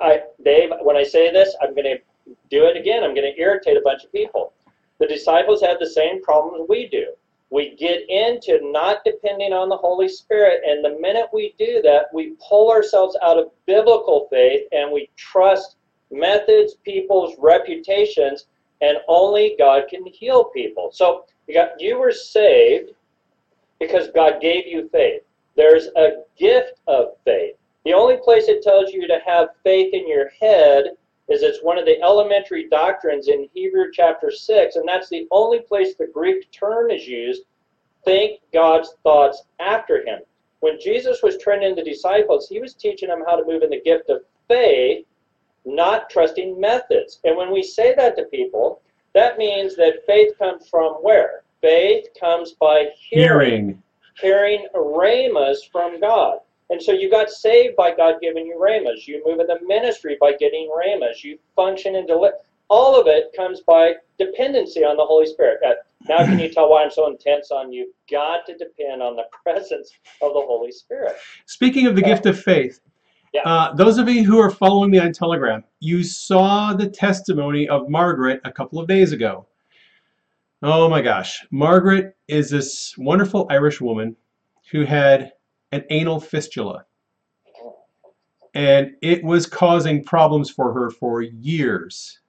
I, Dave, when I say this, I'm going to do it again. I'm going to irritate a bunch of people. The disciples had the same problems we do. We get into not depending on the Holy Spirit, and the minute we do that, we pull ourselves out of biblical faith and we trust methods, people's reputations, and only God can heal people. So you got you were saved because God gave you faith. There's a gift of faith. The only place it tells you to have faith in your head is it's one of the elementary doctrines in Hebrew chapter 6, and that's the only place the Greek term is used. Think God's thoughts after him. When Jesus was training the disciples, he was teaching them how to move in the gift of faith, not trusting methods. And when we say that to people, that means that faith comes from where? Faith comes by hearing, Hearing. hearing rhemas from God. And so you got saved by God giving you rhemas. You move in the ministry by getting rhemas. You function and deliver. all of it comes by dependency on the Holy Spirit. Now can you tell why I'm so intense on you? Got to depend on the <laughs> presence of the Holy Spirit. Speaking of the gift of faith, Yeah. uh, those of you who are following me on Telegram, you saw the testimony of Margaret a couple of days ago. Oh my gosh. Margaret is this wonderful Irish woman who had an anal fistula. And it was causing problems for her for years.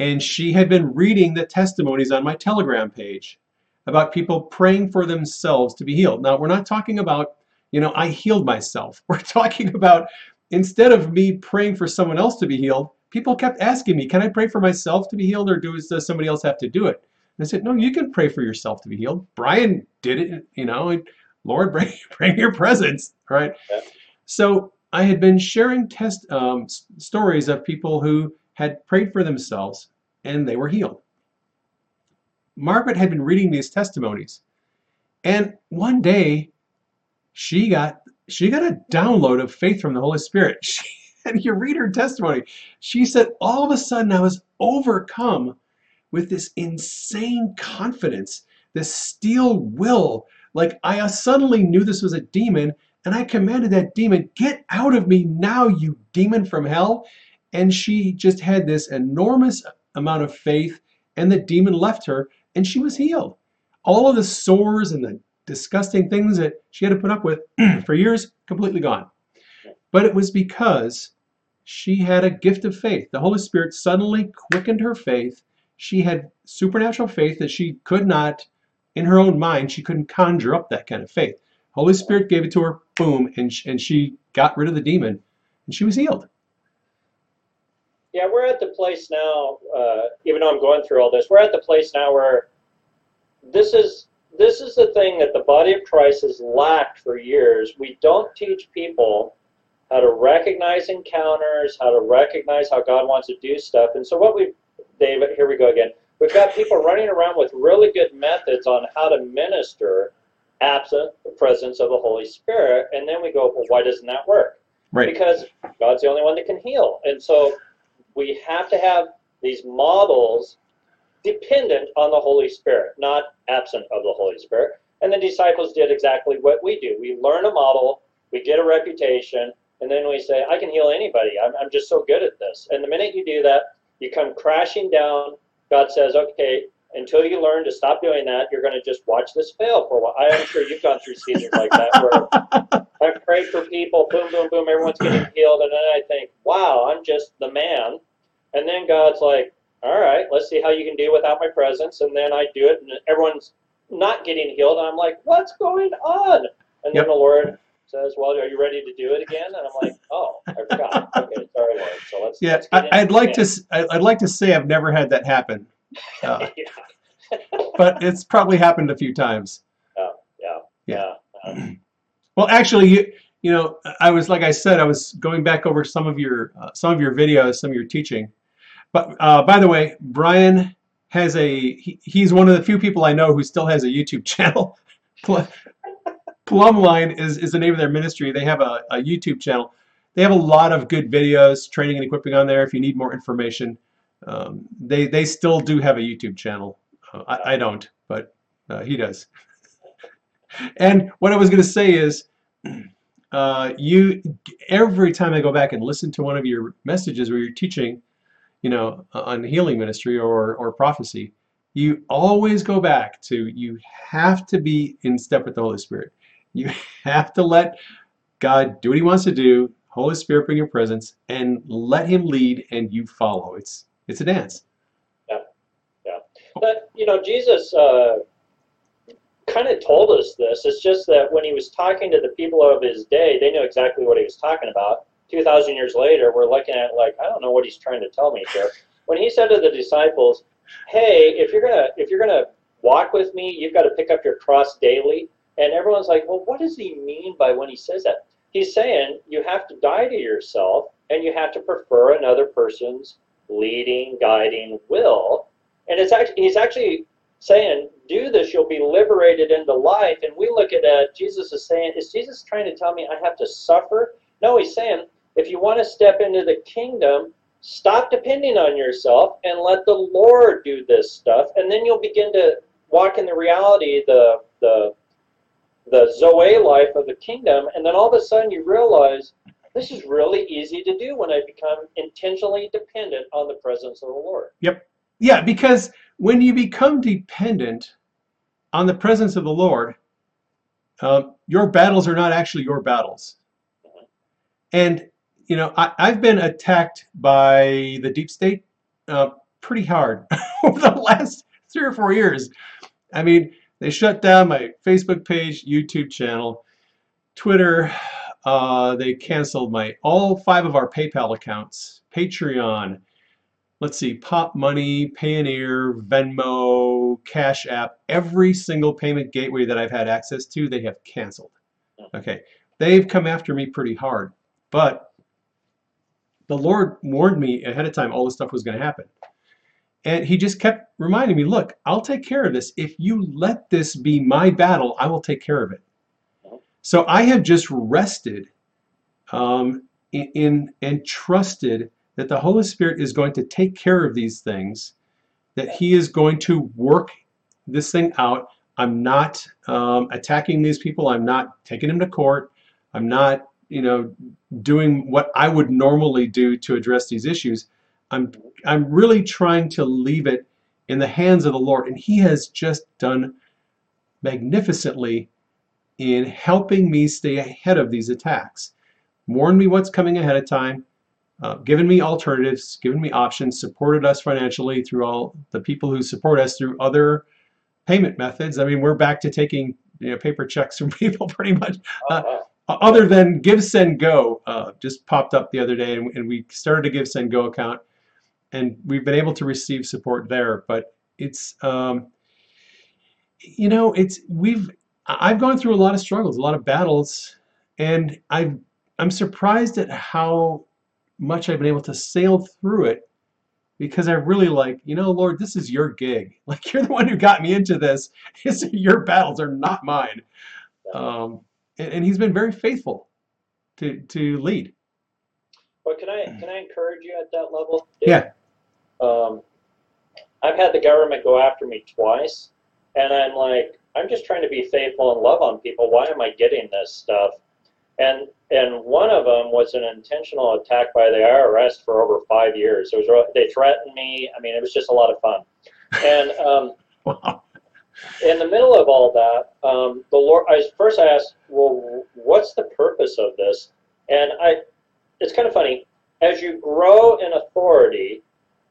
And she had been reading the testimonies on my Telegram page about people praying for themselves to be healed. Now, we're not talking about, you know, I healed myself. <laughs> We're talking about instead of me praying for someone else to be healed, people kept asking me, can I pray for myself to be healed or does somebody else have to do it? And I said, no, you can pray for yourself to be healed. Brian did it, you know, Lord, <laughs> bring, bring your presence, right? Yeah. So I had been sharing test um, stories of people who had prayed for themselves and they were healed. Margaret had been reading these testimonies, and one day she got she got a download of faith from the Holy Spirit. <laughs> She, and you read her testimony. She said, all of a sudden I was overcome with this insane confidence, this steel will. Like I uh, suddenly knew this was a demon, and I commanded that demon, Get out of me now, you demon from hell. And she just had this enormous amount of faith, and the demon left her, and she was healed. All of the sores and the disgusting things that she had to put up with <clears throat> for years, completely gone. But it was because she had a gift of faith. The Holy Spirit suddenly quickened her faith. She had supernatural faith that she could not, in her own mind, she couldn't conjure up that kind of faith. Holy Spirit gave it to her, boom, and, and she got rid of the demon, and she was healed. Yeah, we're at the place now, uh, even though I'm going through all this, we're at the place now where this is this is the thing that the body of Christ has lacked for years. We don't teach people how to recognize encounters, how to recognize how God wants to do stuff. And so what we David, here we go again. We've got people running around with really good methods on how to minister absent the presence of the Holy Spirit. And then we go, well, why doesn't that work? Right. Because God's the only one that can heal. And so we have to have these models dependent on the Holy Spirit, not absent of the Holy Spirit. And the disciples did exactly what we do. We learn a model, we get a reputation, and then we say, I can heal anybody. I'm, I'm just so good at this. And the minute you do that, you come crashing down. God says, okay, until you learn to stop doing that, you're going to just watch this fail for a while. I'm sure you've gone through seasons like that where I pray for people, boom, boom, boom, everyone's getting healed, and then I think, wow, I'm just the man. And then God's like, all right, let's see how you can do without my presence. And then I do it, and everyone's not getting healed, and I'm like, what's going on? And Yep. then the Lord says, well, are you ready to do it again? And I'm like, oh, I forgot. Okay, sorry, Lord. So let's. Yeah, let's I, I'd like to. I'd like to say I've never had that happen, uh, <laughs> yeah, but it's probably happened a few times. yeah, Yeah. yeah. yeah. <clears throat> Well, actually, you you know, I was like I said, I was going back over some of your uh, some of your videos, some of your teaching. But uh, by the way, Brian has a he, he's one of the few people I know who still has a YouTube <laughs> channel. Plumline is, is the name of their ministry. They have a, a YouTube channel. They have a lot of good videos, training and equipping on there. If you need more information, um, they they still do have a YouTube channel. Uh, I, I don't, but uh, he does. And what I was going to say is, <clears throat> uh, you every time I go back and listen to one of your messages where you're teaching, you know, on healing ministry or or prophecy, you always go back to you have to be in step with the Holy Spirit. You <laughs> have to let God do what He wants to do. Holy Spirit, bring your presence and let Him lead, and you follow. It's it's a dance. Yeah, yeah. But you know, Jesus uh, kind of told us this. It's just that when he was talking to the people of his day, they knew exactly what he was talking about. Two thousand years later, we're looking at like I don't know what he's trying to tell me here. When he said to the disciples, "Hey, if you're gonna if you're gonna walk with me, you've got to pick up your cross daily," and everyone's like, "Well, what does he mean by when he says that?" He's saying you have to die to yourself, and you have to prefer another person's leading, guiding will and it's actually he's actually saying, "Do this, you'll be liberated into life." And we look at that. Jesus is saying, "Is Jesus trying to tell me I have to suffer?" No, he's saying, if you want to step into the kingdom, stop depending on yourself and let the Lord do this stuff, and then you'll begin to walk in the reality, the the the Zoe life of the kingdom, and then all of a sudden you realize this is really easy to do when I become intentionally dependent on the presence of the Lord. Yep. Yeah, because when you become dependent on the presence of the Lord, um, your battles are not actually your battles. And, you know, I, I've been attacked by the deep state uh, pretty hard <laughs> over the last three or four years. I mean, they shut down my Facebook page, YouTube channel, Twitter. Uh, they canceled my all five of our PayPal accounts, Patreon, let's see, Pop Money, Payoneer, Venmo, Cash App, every single payment gateway that I've had access to, they have canceled. Okay, they've come after me pretty hard, but the Lord warned me ahead of time all this stuff was going to happen. And he just kept reminding me, look, I'll take care of this. If you let this be my battle, I will take care of it. So I have just rested um, in, in and trusted that the Holy Spirit is going to take care of these things, that He is going to work this thing out. I'm not um, attacking these people. I'm not taking them to court. I'm not, you know, doing what I would normally do to address these issues. I'm I'm really trying to leave it in the hands of the Lord, and He has just done magnificently in helping me stay ahead of these attacks. Warned me what's coming ahead of time, uh, given me alternatives, given me options, supported us financially through all the people who support us through other payment methods. I mean, we're back to taking you know, paper checks from <laughs> people pretty much. Uh, wow. Other than Give Send Go, uh, just popped up the other day, and, and we started a Give Send Go account, and we've been able to receive support there. But it's, um, you know, it's we've I've gone through a lot of struggles, a lot of battles, and I I'm surprised at how much I've been able to sail through it because I really like, you know, Lord, this is your gig. <laughs> Like you're the one who got me into this. <laughs> It's your battles are not mine. Um, and, and he's been very faithful to to lead. Well, can I can I encourage you at that level? Yeah. Um, I've had the government go after me twice, and I'm like, I'm just trying to be faithful and love on people. Why am I getting this stuff? And and one of them was an intentional attack by the IRS for over five years. It was they threatened me. I mean, it was just a lot of fun. And um, <laughs> Wow. In the middle of all that, um, the Lord. I first I asked, well, what's the purpose of this? And I, it's kind of funny. As you grow in authority,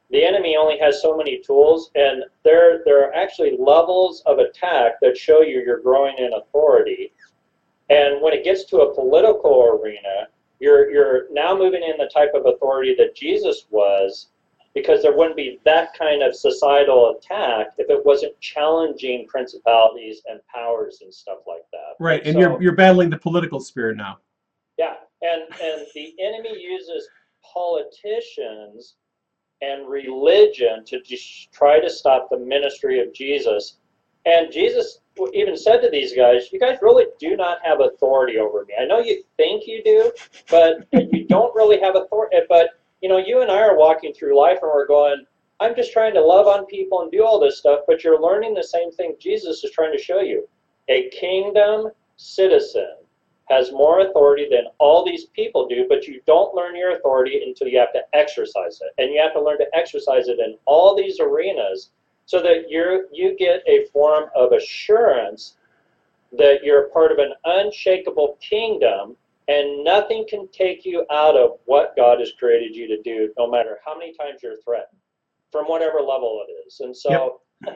the enemy only has so many tools, and there there are actually levels of attack that show you you're growing in authority. And when it gets to a political arena, you're you're now moving in the type of authority that Jesus was, because there wouldn't be that kind of societal attack if it wasn't challenging principalities and powers and stuff like that. Right, and So- you're you're battling the political spirit now. yeah, and and the enemy uses politicians and religion to just try to stop the ministry of Jesus. And Jesus even said to these guys, "You guys really do not have authority over me. I know you think you do, but you don't really have authority. But you know, you and I are walking through life, and we're going." I'm just trying to love on people and do all this stuff, but you're learning the same thing Jesus is trying to show you. A kingdom citizen has more authority than all these people do, but you don't learn your authority until you have to exercise it. And you have to learn to exercise it in all these arenas so that you're you get a form of assurance that you're part of an unshakable kingdom and nothing can take you out of what God has created you to do, no matter how many times you're threatened, from whatever level it is. And so <laughs>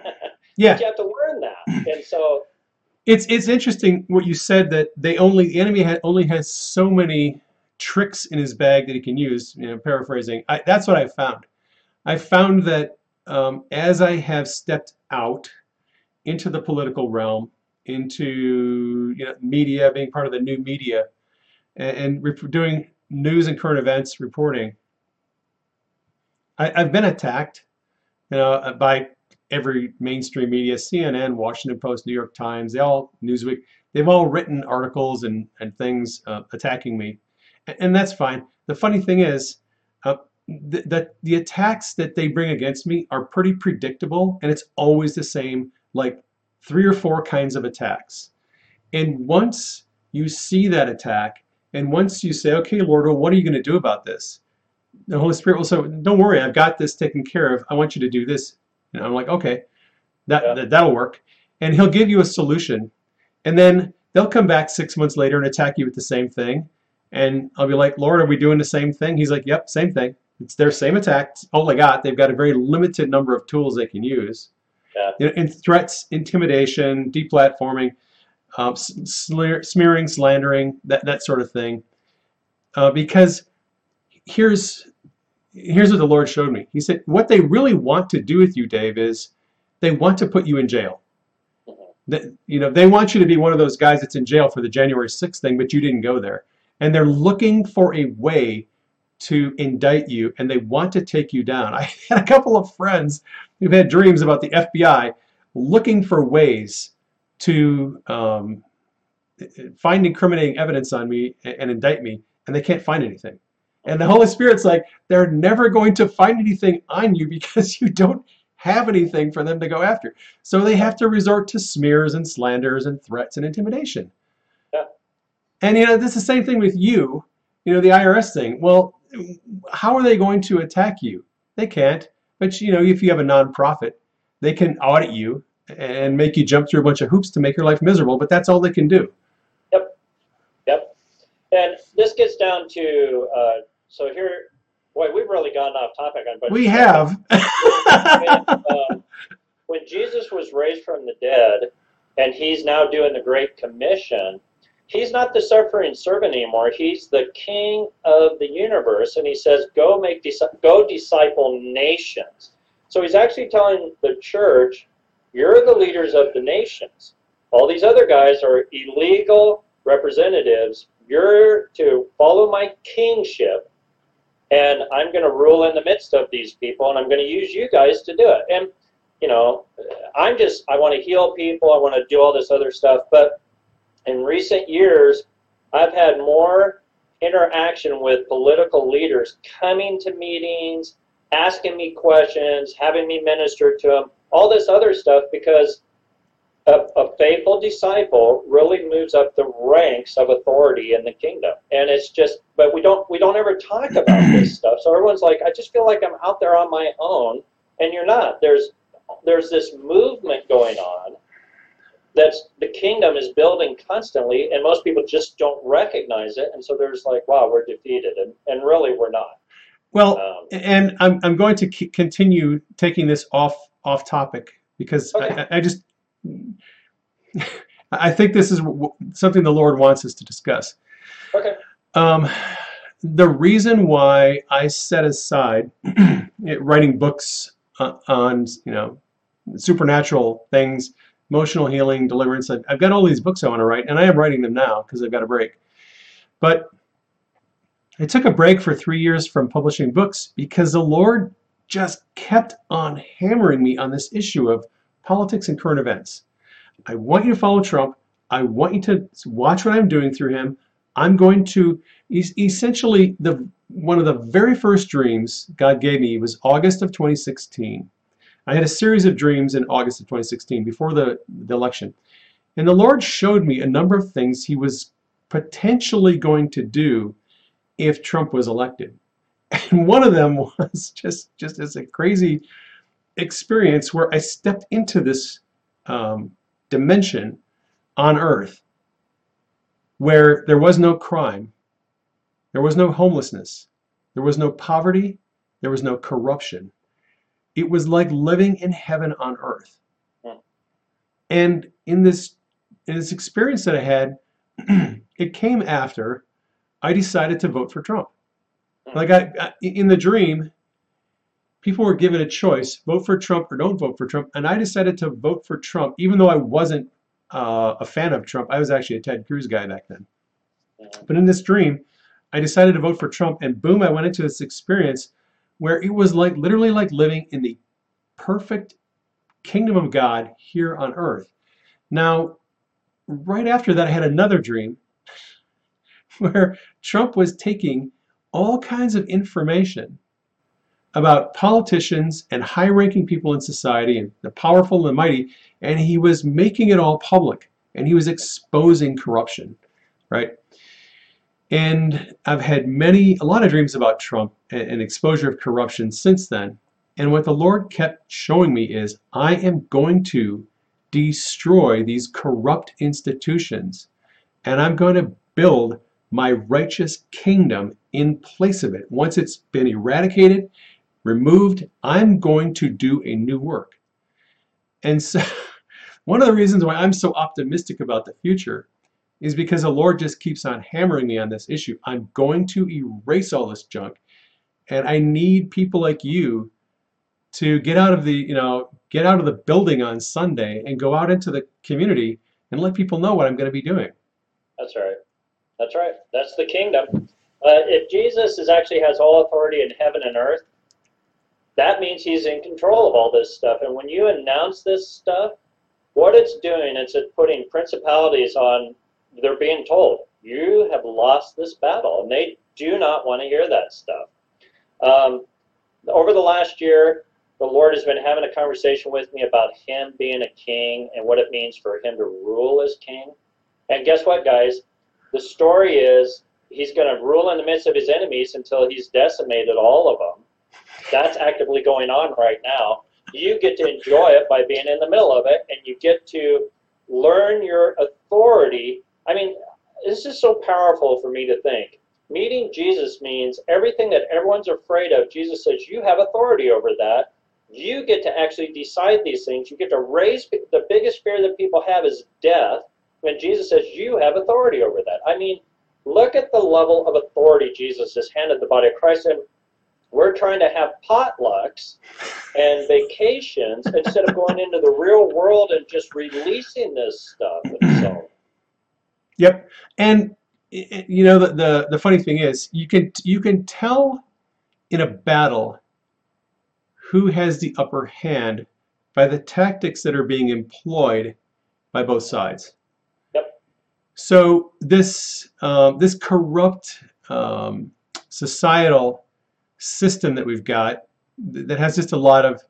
Yeah, you have to learn that. And so <clears throat> it's it's interesting what you said that they only the enemy had, only has so many tricks in his bag that he can use. You know, paraphrasing. I, that's what I found. I found that um, as I have stepped out into the political realm, into you know media, being part of the new media, and, and doing news and current events reporting, I, I've been attacked, you know, by every mainstream media, CNN, Washington Post, New York Times, they all Newsweek, they've all written articles and and things uh, attacking me, and, and that's fine. The funny thing is, uh, the, the the attacks that they bring against me are pretty predictable, and it's always the same, like three or four kinds of attacks. And once you see that attack, and once you say, okay, Lord, well, what are you going to do about this? The Holy Spirit will say, don't worry, I've got this taken care of. I want you to do this. And I'm like, okay, that, Yeah. that that'll work. And he'll give you a solution. And then they'll come back six months later and attack you with the same thing. And I'll be like, Lord, are we doing the same thing? He's like, yep, same thing. It's their same attack. It's all they got. They've got a very limited number of tools they can use. Yeah. You know, and threats, intimidation, deplatforming, um, smearing, slandering, that, that sort of thing. Uh, because here's here's what the Lord showed me. He said, what they really want to do with you, Dave, is they want to put you in jail. That you know, they want you to be one of those guys that's in jail for the January 6th thing, but you didn't go there. And they're looking for a way to indict you and they want to take you down. <laughs> I had a couple of friends who've had dreams about the FBI looking for ways to um, find incriminating evidence on me and, and indict me, and they can't find anything. And the Holy Spirit's like, they're never going to find anything on you because <laughs> you don't have anything for them to go after. So they have to resort to smears and slanders and threats and intimidation. Yeah. And you know, this is the same thing with you, you know, the IRS thing. Well, how are they going to attack you? They can't. But you know, if you have a nonprofit, they can audit you and make you jump through a bunch of hoops to make your life miserable, but that's all they can do. Yep. Yep. And this gets down to uh, so here. Boy, we've really gone off topic on. But We have. <laughs> um, when Jesus was raised from the dead, and he's now doing the Great Commission, he's not the suffering servant anymore. He's the King of the universe, and he says, "Go make dis- go disciple nations." So he's actually telling the church, "You're the leaders of the nations. All these other guys are illegal representatives. You're to follow my kingship." And I'm going to rule in the midst of these people, and I'm going to use you guys to do it. And you know, I'm just, I want to heal people, I want to do all this other stuff. But in recent years, I've had more interaction with political leaders coming to meetings, asking me questions, having me minister to them, all this other stuff because a, a faithful disciple really moves up the ranks of authority in the kingdom. And it's just, but we don't, we don't ever talk about this <clears throat> stuff. So everyone's like, I just feel like I'm out there on my own. And you're not. There's there's this movement going on that's the kingdom is building constantly and most people just don't recognize it and so there's like wow we're defeated and, and really we're not Well, um, and I'm, I'm going to c- continue taking this off off topic because Okay. I, I just <laughs> I think this is w- something the Lord wants us to discuss. okay Um, the reason why I set aside <clears throat> it- writing books uh, on you know supernatural things, emotional healing, deliverance. I've, I've got all these books I want to write, and I am writing them now because I've got a break. But I took a break for three years from publishing books because the Lord just kept on hammering me on this issue of politics and current events. I want you to follow Trump. I want you to watch what I'm doing through him. I'm going to essentially the one of the very first dreams God gave me was August of 2016. I had a series of dreams in August of 2016 before the, the election. And the Lord showed me a number of things he was potentially going to do if Trump was elected. <laughs> And one of them was just just as a crazy experience where I stepped into this um, dimension on earth where there was no crime, there was no homelessness, there was no poverty, there was no corruption. It was like living in heaven on earth. Hmm. And in this in this experience that I had, <clears throat> it came after I decided to vote for Trump. Like I, in the dream, people were given a choice: vote for Trump or don't vote for Trump. And I decided to vote for Trump, even though I wasn't uh, a fan of Trump. I was actually a Ted Cruz guy back then. But in this dream, I decided to vote for Trump, and boom, I went into this experience where it was like literally like living in the perfect kingdom of God here on earth. Now, right after that, I had another dream <laughs> where Trump was taking all kinds of information about politicians and high ranking people in society and the powerful and the mighty, and he was making it all public and he was exposing corruption, right? And I've had many, a lot of dreams about Trump and, and exposure of corruption since then. And what the Lord kept showing me is I am going to destroy these corrupt institutions and I'm going to build my righteous kingdom in place of it. Once it's been eradicated, removed, I'm going to do a new work. And so, <laughs> one of the reasons why I'm so optimistic about the future is because the Lord just keeps on hammering me on this issue. I'm going to erase all this junk, and I need people like you to get out of the, you know, get out of the building on Sunday and go out into the community and let people know what I'm going to be doing. that's right that's right. That's the kingdom. Uh, if jesus is actually has all authority in heaven and earth that means he's in control of all this stuff. And when you announce this stuff what it's doing is it's putting principalities on they're being told you have lost this battle and they do not want to hear that stuff. Um, over the last year the lord has been having a conversation with me about him being a king and what it means for him to rule as king. And guess what guys The story is he's going to rule in the midst of his enemies until he's decimated all of them. That's actively going on right now. You get to enjoy it by being in the middle of it, and you get to learn your authority. I mean, this is so powerful for me to think. Meeting Jesus means everything that everyone's afraid of, Jesus says, you have authority over that. You get to actually decide these things. You get to raise the biggest fear that people have is death. When Jesus says, you have authority over that. I mean, look at the level of authority Jesus has handed the body of Christ. And we're trying to have potlucks and vacations <laughs> instead of going into the real world and just releasing this stuff. So, Yep. And you know the, the the funny thing is you can you can tell in a battle who has the upper hand by the tactics that are being employed by both sides. So this um, this corrupt um, societal system that we've got that has just a lot of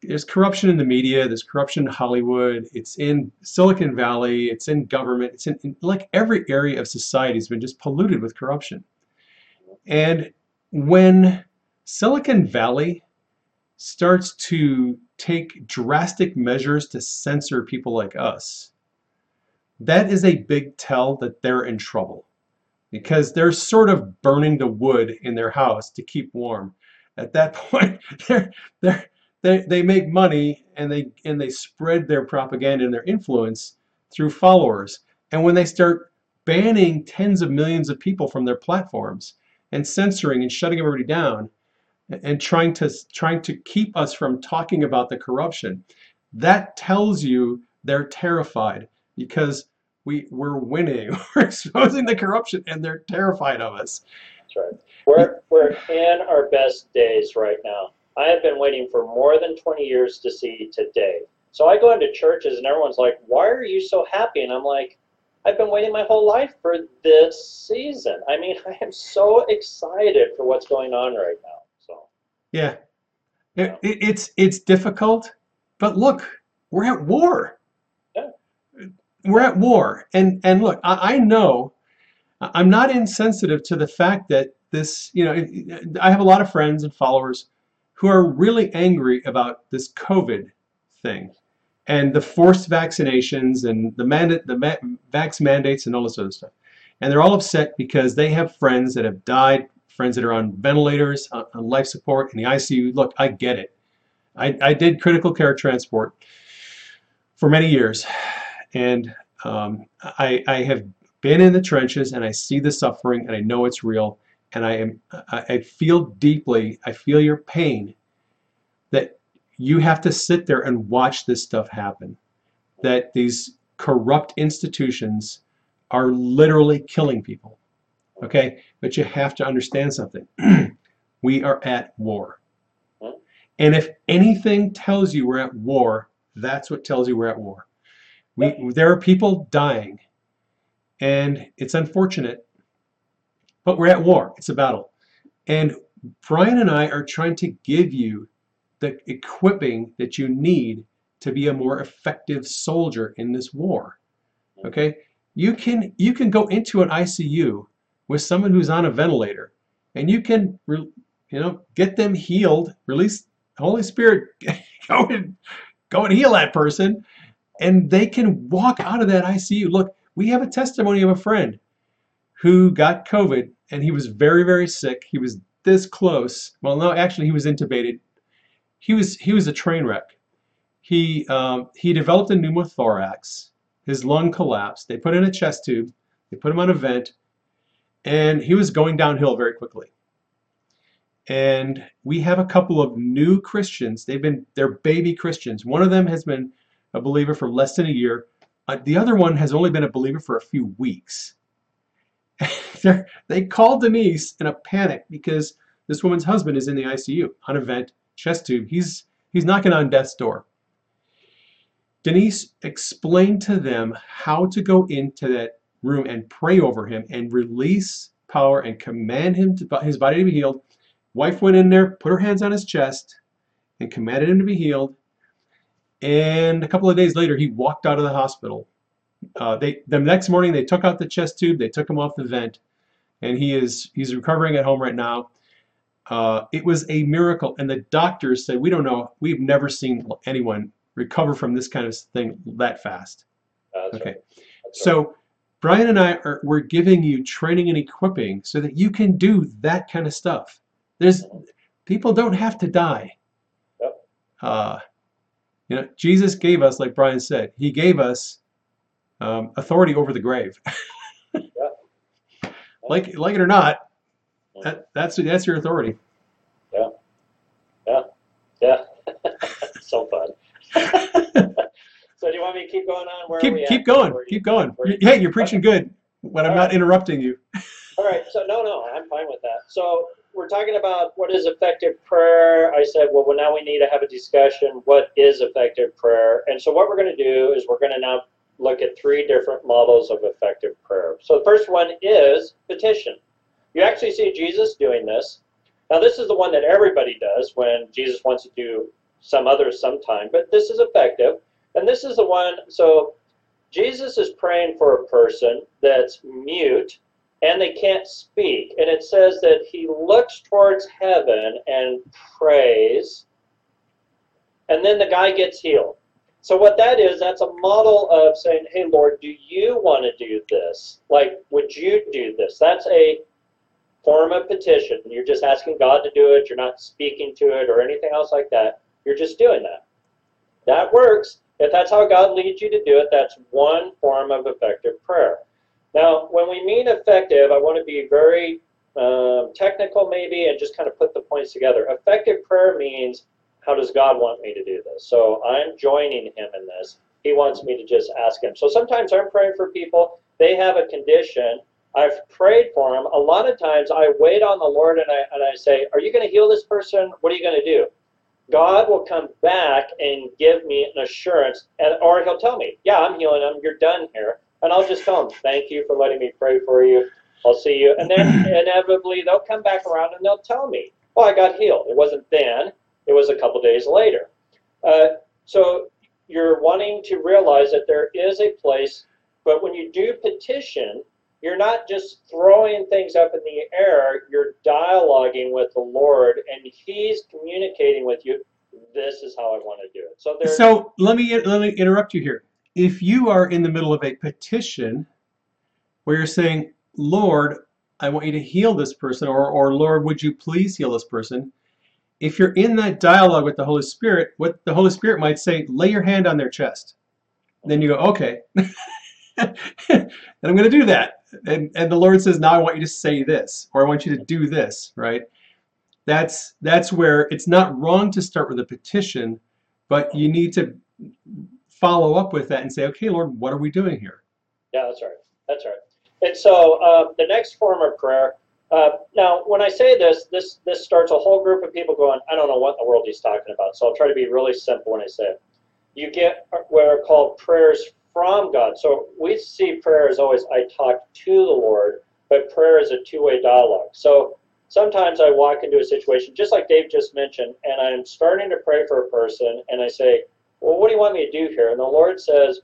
there's corruption in the media, there's corruption in Hollywood, it's in Silicon Valley, it's in government, it's in, in like every area of society has been just polluted with corruption. And when Silicon Valley starts to take drastic measures to censor people like us, that is a big tell that they're in trouble because they're sort of burning the wood in their house to keep warm. At that <laughs> point, they're they're they, they make money and they and they spread their propaganda and their influence through followers. And when they start banning tens of millions of people from their platforms and censoring and shutting everybody down and trying to trying to keep us from talking about the corruption, that tells you they're terrified because we we're winning. <laughs> We're exposing the corruption and they're terrified of us. that's right. We're, we're in our best days right now. I have been waiting for more than 20 years to see today. So I go into churches and everyone's like, why are you so happy? And I'm like, I've been waiting my whole life for this season. I mean, <laughs> I am so excited for what's going on right now. So, Yeah. It, it, it's it's difficult, but look, we're at war. We're at war. And and look, I, I know I'm not insensitive to the fact that this, you know, I have a lot of friends and followers who are really angry about this COVID thing and the forced vaccinations and the mandate, the ma- vax mandates and all this other stuff. And they're all upset because they have friends that have died, friends that are on ventilators, on, on life support, in the ICU. Look, I get it. I, I did critical care transport for many years, and um, I, I have been in the trenches and I see the suffering and I know it's real. And I am I, I feel deeply I feel your pain that you have to sit there and watch this stuff happen. That these corrupt institutions are literally killing people. Okay? But you have to understand something. <clears throat> We are at war. And if anything tells you we're at war that's what tells you we're at war we, there are people dying and it's unfortunate but we're at war. It's a battle. And brian and i are trying to give you the equipping that you need to be a more effective soldier in this war okay? You can you can go into an icu with someone who's on a ventilator and you can you know get them healed release holy spirit <laughs> go and go and heal that person and they can walk out of that icu look we have a testimony of a friend who got covid and he was very very sick. He was this close. Well no actually he was intubated. He was he was a train wreck. He um, he developed a pneumothorax. His lung collapsed. They put in a chest tube. They put him on a vent. And he was going downhill very quickly. And we have a couple of new christians. They've been they're baby christians. One of them has been a believer for less than a year. Uh, the other one has only been a believer for a few weeks. <laughs> They're, called denise in a panic because this woman's husband is in the icu on a vent chest tube. He's he's knocking on death's door. Denise explained to them how to go into that room and pray over him and release power and command him to his body to be healed. Wife went in there put her hands on his chest and commanded him to be healed and a couple of days later he walked out of the hospital Uh, they the next morning they took out the chest tube, they took him off the vent, and he is he's recovering at home right now. Uh, it was a miracle, and the doctors said we don't know, we've never seen anyone recover from this kind of thing that fast. Okay, right. That's right. so Brian and I are we're giving you training and equipping so that you can do that kind of stuff. There's people don't have to die. Yep. Uh, you know, Jesus gave us, like Brian said, He gave us um, authority over the grave. <laughs> like like it or not, that, that's that's your authority. Yeah. Yeah, yeah. <laughs> so fun. <laughs> so do you want me to keep going on? Where are keep keep going, Where are you- keep going. you- Hey, you're preaching good when I'm All not right. interrupting you. All right. So no, no, I'm fine with that. So we're talking about what is effective prayer. I said, well, well, now we need to have a discussion. What is effective prayer? And so what we're going to do is we're going to now look at three different models of effective prayer. So the first one is petition. You actually see Jesus doing this. Now this is the one that everybody does when Jesus wants to do some others sometime, but this is effective. And this is the one. So Jesus is praying for a person that's mute and they can't speak. And it says that he looks towards heaven and prays, and then the guy gets healed. So, what that is, that's a model of saying, Hey, Lord, do you want to do this? Like, would you do this? That's a form of petition. You're just asking God to do it, you're not speaking to it or anything else like that. You're just doing that. That works. If that's how God leads you to do it, that's one form of effective prayer. Now, when we mean effective, I want to be very um, technical, maybe, and just kind of put the points together. Effective prayer means how does God want me to do this? So I'm joining Him in this. He wants me to just ask Him. So sometimes I'm praying for people, they have a condition. I've prayed for them. A lot of times I wait on the Lord and I, and I say, Are you going to heal this person? What are you going to do? God will come back and give me an assurance, and or He'll tell me, "Yeah, I'm healing them. You're done here." And I'll just tell them, "Thank you for letting me pray for you. I'll see you." And then <clears throat> inevitably they'll come back around and they'll tell me, "Oh, I got healed. It wasn't then. It was a couple days later." Uh, so you're wanting to realize that there is a place, but when you do petition, you're not just throwing things up in the air, you're dialoguing with the Lord, and He's communicating with you. This is how I want to do it. So So let me let me interrupt you here. If you are in the middle of a petition where you're saying, "Lord, I want you to heal this person," or "or Lord, would you please heal this person?" If you're in that dialogue with the Holy Spirit, what the Holy Spirit might say, "Lay your hand on their chest." Then you go, "Okay," <laughs> and I'm going to do that. And and the Lord says, "Now I want you to say this, or I want you to do this." Right? That's that's where it's not wrong to start with a petition, but you need to follow up with that and say, okay, Lord, what are we doing here? Yeah, that's right. That's right. And so uh, the next form of prayer. Uh, now, when I say this, this this starts a whole group of people going, I don't know what in the world he's talking about. So I'll try to be really simple when I say it. You get what are called prayers from God. So we see prayer as always I talk to the Lord, but prayer is a two-way dialogue. So sometimes I walk into a situation, just like Dave just mentioned, and I'm starting to pray for a person, and I say, Well, what do you want me to do here? And the Lord says,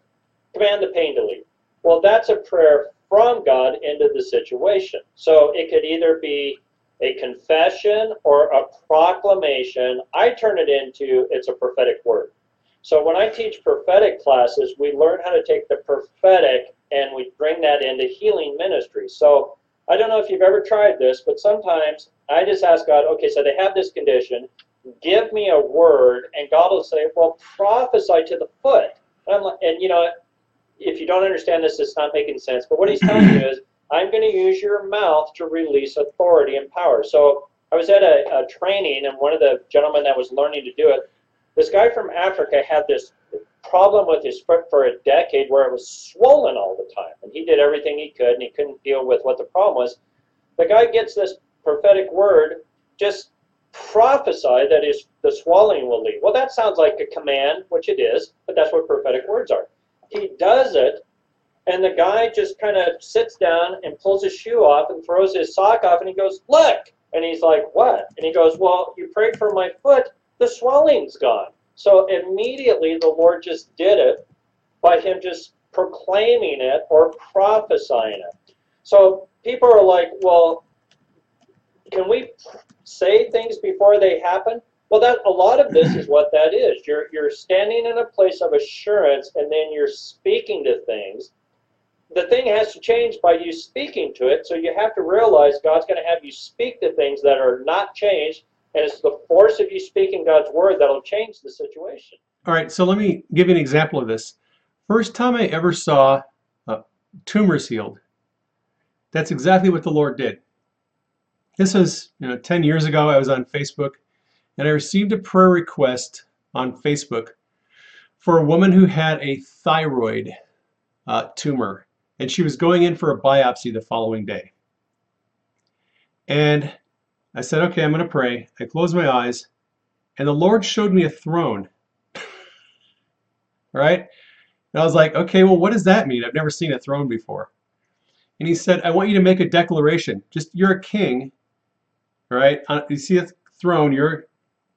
Command the pain to leave. Well, that's a prayer from God into the situation. So it could either be a confession or a proclamation. I turn it into it's a prophetic word. So when I teach prophetic classes, we learn how to take the prophetic and we bring that into healing ministry. So I don't know if you've ever tried this, but sometimes I just ask God, okay, so they have this condition, give me a word, and God will say, well, prophesy to the foot. And, like, and you know, if you don't understand this, it's not making sense. But what he's telling you is, I'm going to use your mouth to release authority and power. So I was at a, a training, and one of the gentlemen that was learning to do it, this guy from Africa had this problem with his foot for a decade where it was swollen all the time. And he did everything he could, and he couldn't deal with what the problem was. The guy gets this prophetic word, just prophesy that is the swelling will leave. Well, that sounds like a command, which it is, but that's what prophetic words are. He does it, and the guy just kind of sits down and pulls his shoe off and throws his sock off, and he goes, Look! And he's like, What? And he goes, Well, you prayed for my foot, the swelling's gone. So immediately the Lord just did it by him just proclaiming it or prophesying it. So people are like, well, can we say things before they happen? Well, that a lot of this is what that is. You're you're standing in a place of assurance, and then you're speaking to things. The thing has to change by you speaking to it. So you have to realize God's going to have you speak to things that are not changed, and it's the force of you speaking God's word that'll change the situation. All right, so let me give you an example of this. First time I ever saw uh, tumors healed. That's exactly what the Lord did. This was, you know, 10 years ago. I was on Facebook, and I received a prayer request on Facebook for a woman who had a thyroid uh, tumor, and she was going in for a biopsy the following day. And I said, okay, I'm going to pray. I closed my eyes, and the Lord showed me a throne. <laughs> right? And I was like, okay, well, what does that mean? I've never seen a throne before. And he said, I want you to make a declaration. Just, you're a king, right? You see a throne, you're,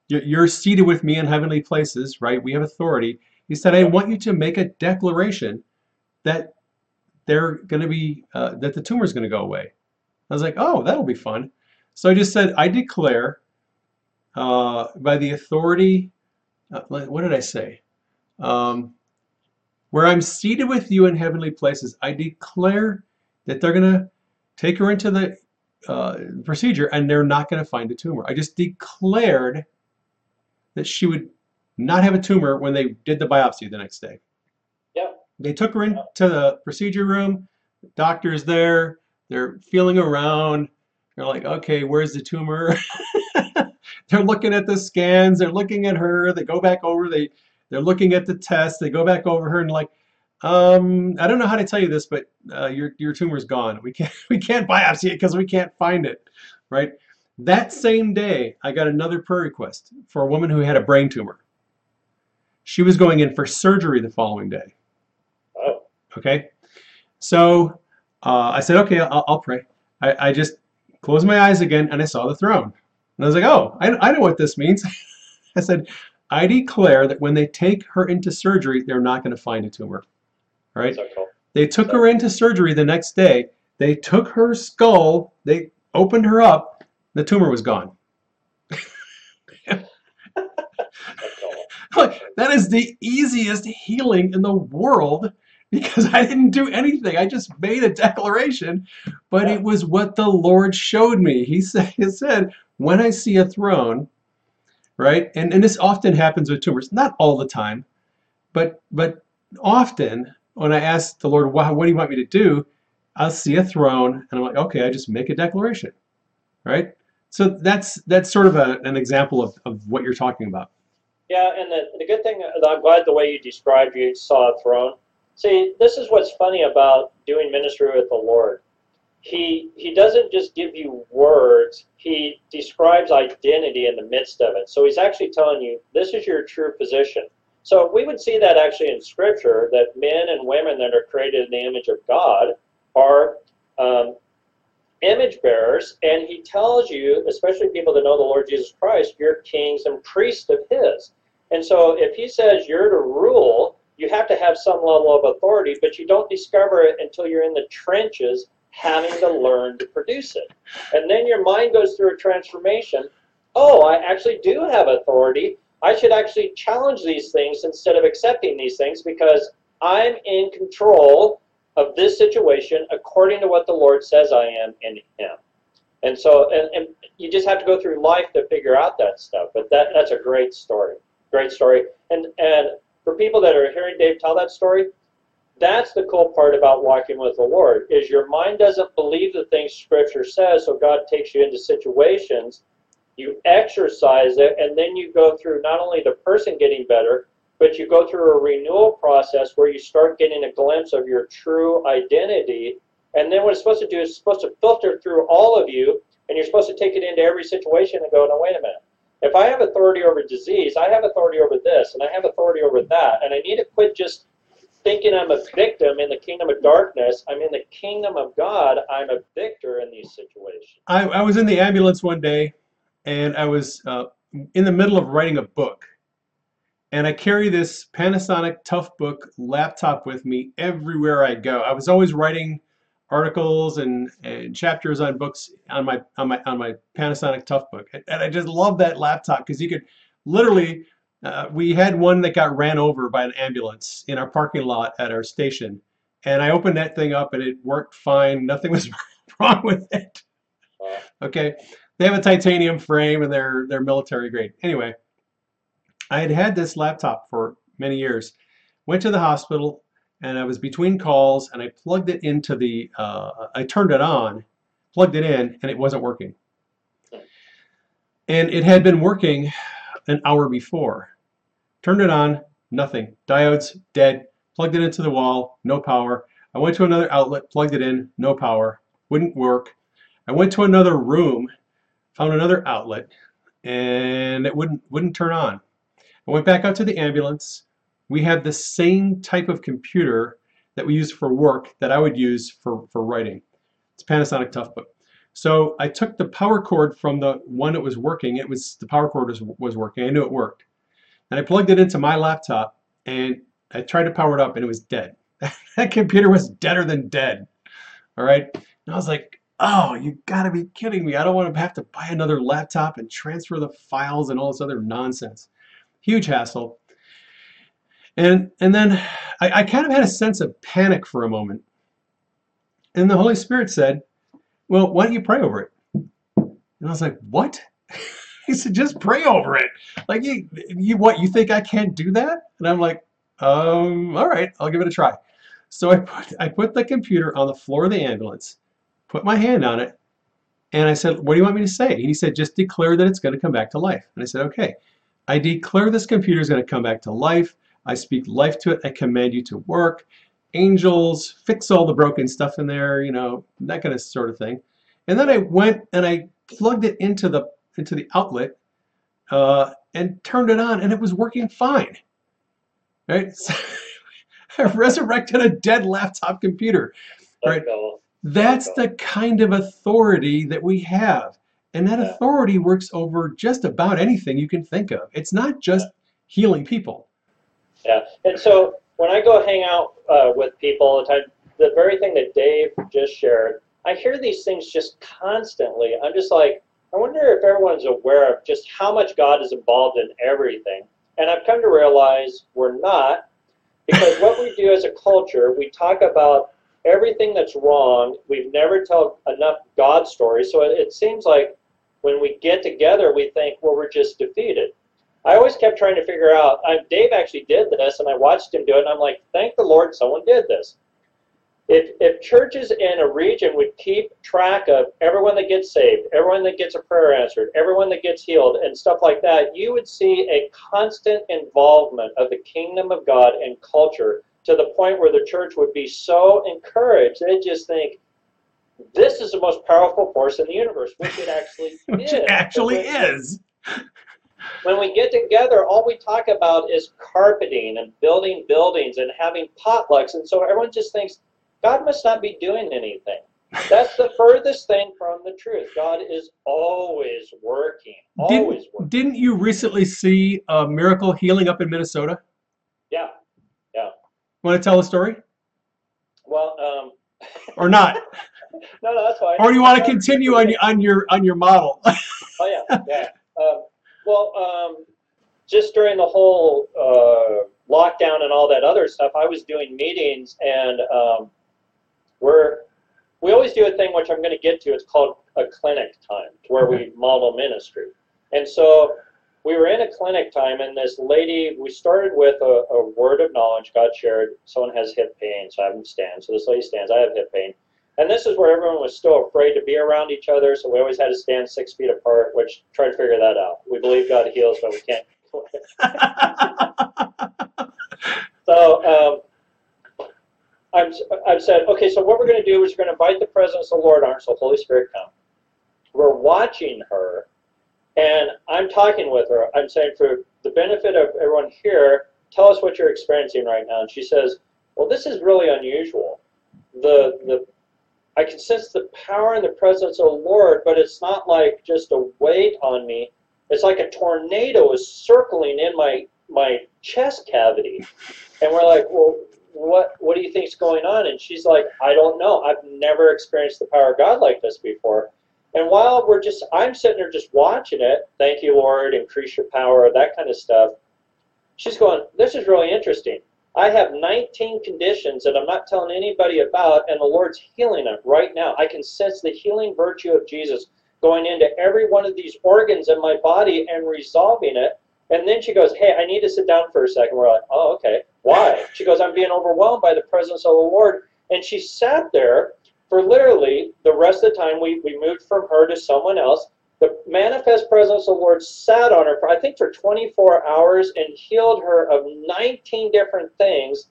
you're seated with me in heavenly places, right? We have authority. He said, I want you to make a declaration that they're going to be, uh, that the tumor is going to go away. I was like, oh, that'll be fun. So I just said, I declare uh, by the authority, uh, what did I say? Um, where I'm seated with you in heavenly places, I declare that they're going to take her into the uh, procedure and they're not going to find a tumor. I just declared that she would not have a tumor when they did the biopsy the next day. Yeah. They took her into the procedure room. The doctor's there. They're feeling around. They're like, okay, where's the tumor? <laughs> they're looking at the scans. They're looking at her. They go back over. They they're looking at the test. They go back over her and like, um, I don't know how to tell you this, but uh, your your tumor's gone. We can't <laughs> we can't biopsy it because we can't find it, right? That same day, I got another prayer request for a woman who had a brain tumor. She was going in for surgery the following day. Oh. Okay, so uh, I said, okay, I'll, I'll pray. I, I just closed my eyes again and I saw the throne. And I was like, oh, I, I know what this means. <laughs> I said, I declare that when they take her into surgery, they're not going to find a tumor. Right? So cool. They took her into surgery the next day. They took her skull, they opened her up, the tumor was gone. That's <laughs> that is the easiest healing in the world because I didn't do anything. I just made a declaration, but Yeah. it was what the Lord showed me. He said, he said when I see a throne, right? And, and this often happens with tumors, not all the time, but but often when I ask the Lord, what, what do you want me to do? I'll see a throne and I'm like, okay, I just make a declaration, right? So that's that's sort of a, an example of, of what you're talking about. Yeah, and the, the good thing, I'm glad the way you described you saw a throne. See, this is what's funny about doing ministry with the Lord. He he doesn't just give you words, he describes identity in the midst of it. So he's actually telling you this is your true position. So we would see that actually in scripture that men and women that are created in the image of God are um, image bearers, and he tells you, especially people that know the Lord Jesus Christ, you're kings and priests of his. And so if he says you're to rule, you have to have some level of authority, but you don't discover it until you're in the trenches having to learn to produce it. And then your mind goes through a transformation. Oh, I actually do have authority. I should actually challenge these things instead of accepting these things because I'm in control of this situation according to what the Lord says I am in Him. And so, and, and you just have to go through life to figure out that stuff. But that that's a great story, great story. And and for people that are hearing Dave tell that story, that's the cool part about walking with the Lord is your mind doesn't believe the things Scripture says, so God takes you into situations. You exercise it, and then you go through not only the person getting better, but you go through a renewal process where you start getting a glimpse of your true identity. And then what it's supposed to do is supposed to filter through all of you, and you're supposed to take it into every situation and go, no, wait a minute. If I have authority over disease, I have authority over this, and I have authority over that, and I need to quit just thinking I'm a victim in the kingdom of darkness. I'm in the kingdom of God. I'm a victor in these situations. I, I was in the ambulance one day and I was uh, in the middle of writing a book. And I carry this Panasonic Toughbook laptop with me everywhere I go. I was always writing articles and, and chapters on books on my on my on my Panasonic Toughbook, and I just love that laptop because you could literally. Uh, we had one that got ran over by an ambulance in our parking lot at our station, and I opened that thing up and it worked fine. Nothing was <laughs> wrong with it. Okay, they have a titanium frame and they're they're military grade. Anyway, I had had this laptop for many years. Went to the hospital and I was between calls and I plugged it into the uh, I turned it on, plugged it in, and it wasn't working. And it had been working an hour before. Turned it on, nothing. Diodes dead. Plugged it into the wall, no power. I went to another outlet, plugged it in, no power. Wouldn't work. I went to another room, found another outlet, and it wouldn't wouldn't turn on. I went back out to the ambulance. We had the same type of computer that we use for work that I would use for, for writing. It's Panasonic Toughbook. So I took the power cord from the one that was working. It was the power cord was, was working. I knew it worked. And I plugged it into my laptop and I tried to power it up and it was dead. <laughs> that computer was deader than dead. All right. And I was like, oh, you gotta be kidding me. I don't want to have to buy another laptop and transfer the files and all this other nonsense. Huge hassle. And and then I, I kind of had a sense of panic for a moment. And the Holy Spirit said, Well, why don't you pray over it? And I was like, What? <laughs> he said, just pray over it. Like you you what, you think I can't do that? And I'm like, um, all right, I'll give it a try. So I put I put the computer on the floor of the ambulance, put my hand on it, and I said, What do you want me to say? And he said, Just declare that it's going to come back to life. And I said, Okay. I declare this computer is going to come back to life. I speak life to it. I command you to work. Angels, fix all the broken stuff in there, you know, that kind of sort of thing. And then I went and I plugged it into the into the outlet uh, and turned it on, and it was working fine. Right? So <laughs> I resurrected a dead laptop computer. Right. That's the kind of authority that we have. And that Yeah. authority works over just about anything you can think of. It's not just healing people. Yeah, and so when I go hang out uh, with people all the time, the very thing that Dave just shared, I hear these things just constantly. I'm just like, I wonder if everyone's aware of just how much God is involved in everything. And I've come to realize we're not, because what we do as a culture, we talk about everything that's wrong. We've never told enough God stories. So it, it seems like when we get together, we think, well, we're just defeated. I always kept trying to figure out. I, Dave actually did this, and I watched him do it, and I'm like, thank the Lord someone did this. If, if churches in a region would keep track of everyone that gets saved, everyone that gets a prayer answered, everyone that gets healed, and stuff like that, you would see a constant involvement of the kingdom of God in culture to the point where the church would be so encouraged, they'd just think, this is the most powerful force in the universe, which it actually <laughs> Which is. it actually when- is. when we get together, all we talk about is carpeting and building buildings and having potlucks. And so everyone just thinks God must not be doing anything. That's the furthest thing from the truth. God is always working, always Didn't, working. didn't you recently see a miracle healing up in Minnesota? Yeah. Want to tell a story? Well, um, Or not? <laughs> no, no, that's fine. Or do you want to continue on your on your on your model? <laughs> Oh yeah, yeah. Um, well, um, just during the whole uh, lockdown and all that other stuff, I was doing meetings, and um, we're we always do a thing which I'm going to get to. It's called a clinic time, to where we model ministry. And so we were in a clinic time, and this lady. We started with a, a word of knowledge God shared. Someone has hip pain, so I have them stand. So this lady stands. I have hip pain. And this is where everyone was still afraid to be around each other, so we always had to stand six feet apart, which try to figure that out. We believe God heals, but we can't. <laughs> So um, I'm, I've said, okay, so what we're going to do is we're going to invite the presence of the Lord on, so Holy Spirit come. We're watching her, and I'm talking with her. I'm saying, for the benefit of everyone here, tell us what you're experiencing right now. And she says, well, this is really unusual. The, the I can sense the power and the presence of the Lord, but it's not like just a weight on me. It's like a tornado is circling in my my chest cavity. And we're like, well, what what do you think's going on? And she's like, I don't know. I've never experienced the power of God like this before. And while we're just, I'm sitting there just watching it. Thank you, Lord. Increase your power, that kind of stuff. She's going, this is really interesting. I have 19 conditions that I'm not telling anybody about, and the Lord's healing them right now. I can sense the healing virtue of Jesus going into every one of these organs in my body and resolving it. And then she goes, Hey, I need to sit down for a second. We're like, Oh, okay. Why? She goes, I'm being overwhelmed by the presence of the Lord. And she sat there for literally the rest of the time. We, we moved from her to someone else. The manifest presence of the Lord sat on her for, I think, for 24 hours and healed her of 19 different things.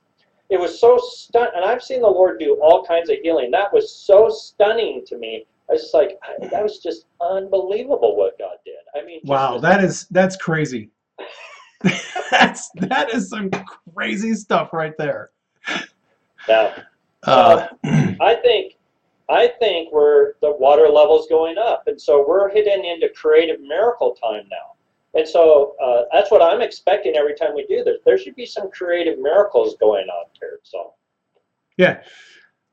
It was so stun, and I've seen the Lord do all kinds of healing. That was so stunning to me. I was just like, that was just unbelievable what God did. I mean, Wow, that is that's crazy. <laughs> that's that is some crazy stuff right there. now Uh, I think I think we're the water level's going up, and so we're heading into creative miracle time now. And so uh, that's what I'm expecting every time we do this. There should be some creative miracles going on here. So yeah.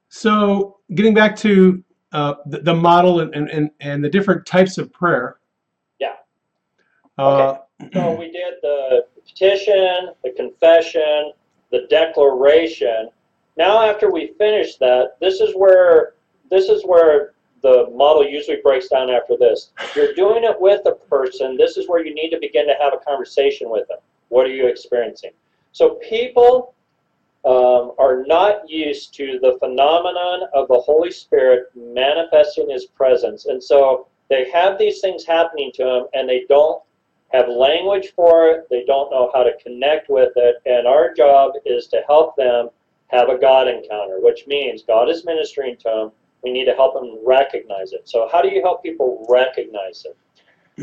So getting back to uh, the, the model and, and, and, and the different types of prayer. Yeah. Uh, so we did the petition, the confession, the declaration. Now after we finish that, this is where this is where the model usually breaks down after this. You're doing it with a person. This is where you need to begin to have a conversation with them. What are you experiencing? So people um, are not used to the phenomenon of the Holy Spirit manifesting His presence, and so they have these things happening to them, and they don't have language for it. They don't know how to connect with it, and our job is to help them have a God encounter, which means God is ministering to them. We need to help them recognize it. So, how do you help people recognize it?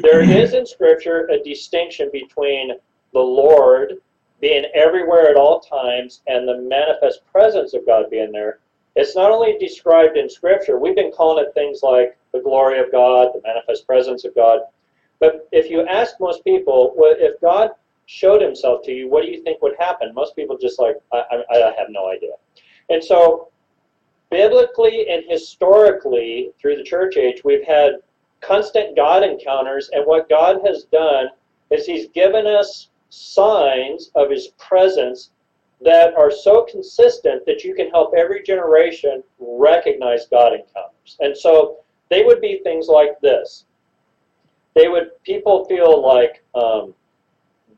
There <clears throat> is in Scripture a distinction between the Lord being everywhere at all times and the manifest presence of God being there. It's not only described in Scripture, we've been calling it things like the glory of God, the manifest presence of God. But if you ask most people, well, if God showed himself to you, what do you think would happen? Most people just like, I, I, I have no idea. And so, biblically and historically, through the church age, we've had constant God encounters, and what God has done is He's given us signs of His presence that are so consistent that you can help every generation recognize God encounters. And so, they would be things like this. They would people feel like um,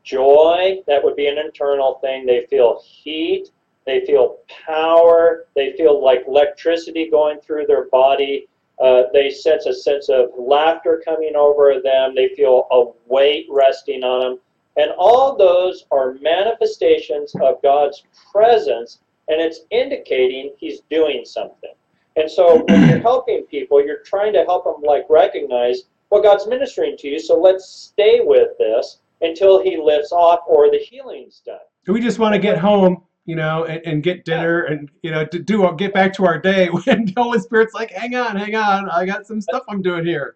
joy. That would be an internal thing. They feel heat. They feel power. They feel like electricity going through their body. Uh, they sense a sense of laughter coming over them. They feel a weight resting on them. And all those are manifestations of God's presence, and it's indicating He's doing something. And so when you're <clears throat> helping people, you're trying to help them like recognize well, God's ministering to you, so let's stay with this until He lifts off or the healing's done. Do we just want to get home, you know, and, and get dinner and, you know, to do get back to our day <laughs> when the Holy Spirit's like, hang on, hang on, I got some stuff I'm doing here.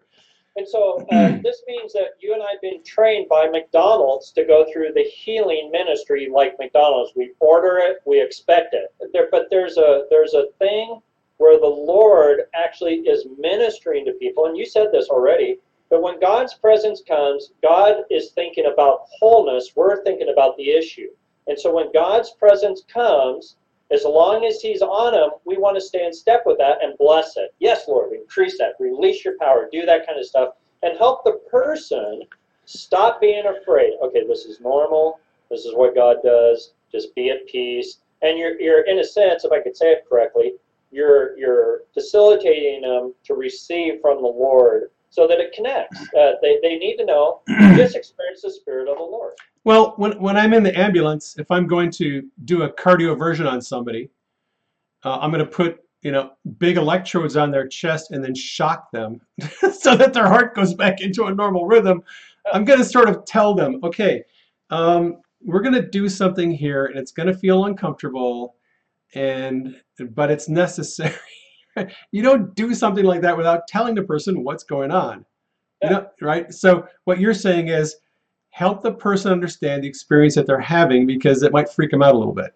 And so uh, <clears throat> this means that you and I have been trained by McDonald's to go through the healing ministry like McDonald's. We order it, we expect it. There, but there's a there's a thing where the Lord actually is ministering to people, and you said this already. But when God's presence comes, God is thinking about wholeness. We're thinking about the issue. And so when God's presence comes, as long as He's on them, we want to stay in step with that and bless it. Yes, Lord, increase that, release your power, do that kind of stuff, and help the person stop being afraid. Okay, this is normal. This is what God does. Just be at peace. And you're, you're in a sense, if I could say it correctly, you're you're facilitating them to receive from the Lord so that it connects. Uh, they, they need to know just experience the Spirit of the Lord. Well, when, when I'm in the ambulance, if I'm going to do a cardioversion on somebody, uh, I'm going to put you know big electrodes on their chest and then shock them <laughs> so that their heart goes back into a normal rhythm. I'm going to sort of tell them, okay, um, we're going to do something here, and it's going to feel uncomfortable, and but it's necessary. <laughs> you don't do something like that without telling the person what's going on. You know, right? So what you're saying is help the person understand the experience that they're having because it might freak them out a little bit.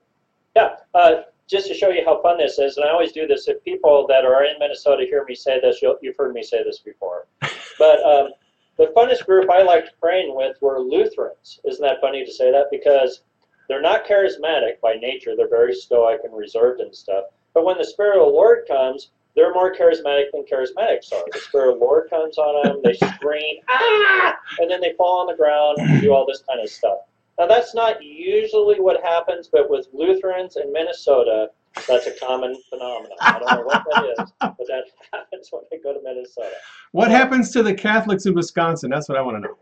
Yeah, uh, just to show you how fun this is, and I always do this. If people that are in Minnesota hear me say this, you'll, you've heard me say this before. <laughs> But um, the funnest group I liked praying with were Lutherans. Isn't that funny to say that? Because they're not charismatic by nature. They're very stoic and reserved and stuff. But when the Spirit of the Lord comes, they're more charismatic than charismatics are. The Spirit of the Lord comes on them, they scream, ah! And then they fall on the ground and do all this kind of stuff. Now, that's not usually what happens, but with Lutherans in Minnesota, that's a common phenomenon. I don't know what that is, but that <laughs> happens when they go to Minnesota. What happens to the Catholics in Wisconsin? That's what I want to know.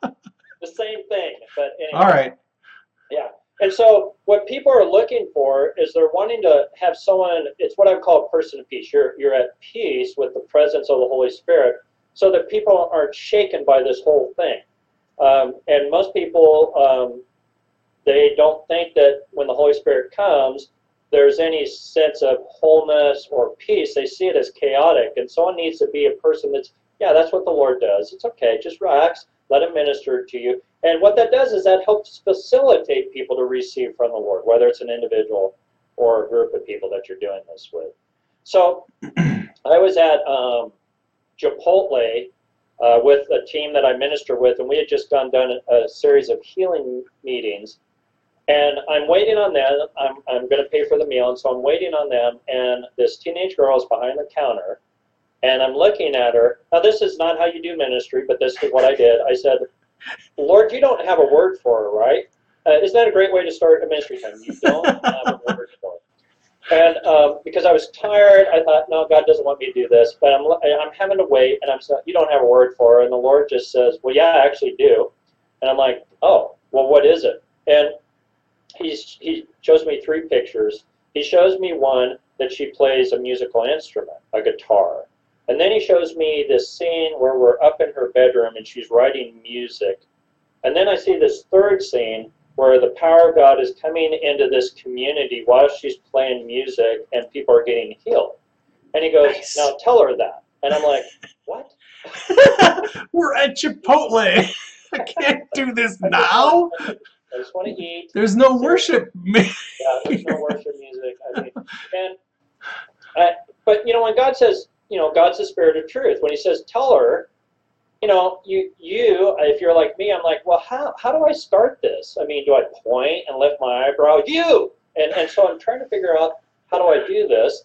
<laughs> The same thing, but anyway. All right. Yeah. And so what people are looking for is they're wanting to have someone, it's what I call person of peace. You're, you're at peace with the presence of the Holy Spirit so that people aren't shaken by this whole thing. Um, and most people, um, they don't think that when the Holy Spirit comes, there's any sense of wholeness or peace. They see it as chaotic. And someone needs to be a person that's, yeah, that's what the Lord does. It's okay. Just relax. Let him minister to you. And what that does is that helps facilitate people to receive from the Lord, whether it's an individual or a group of people that you're doing this with. So <clears throat> I was at um, Chipotle uh, with a team that I minister with, and we had just done, done a, series of healing meetings. And I'm waiting on them. I'm, I'm going to pay for the meal, and so I'm waiting on them. And this teenage girl is behind the counter, and I'm looking at her. Now, this is not how you do ministry, but this is what I did. I said, Lord, you don't have a word for her, right? Uh, isn't that a great way to start a ministry time? You don't have a word for her. And um, because I was tired, I thought, no, God doesn't want me to do this. But I'm, I'm having to wait, and I'm saying, you don't have a word for her. And the Lord just says, well, yeah, I actually do. And I'm like, oh, well, what is it? And he's, he shows me three pictures. He shows me one that she plays a musical instrument, a guitar. And then he shows me this scene where we're up in her bedroom and she's writing music. And then I see this third scene where the power of God is coming into this community while she's playing music and people are getting healed. And he goes, Nice. Now tell her that. And I'm like, <laughs> What? <laughs> We're at Chipotle. <laughs> I can't do this now. I just want to eat. There's no worship. Music. Yeah, there's no worship music. I mean, and I, but you know, when God says, you know, God's the Spirit of truth. When He says, tell her, you know, you you if you're like me, I'm like, well, how how do I start this? I mean, do I point and lift my eyebrow? You and and so I'm trying to figure out how do I do this.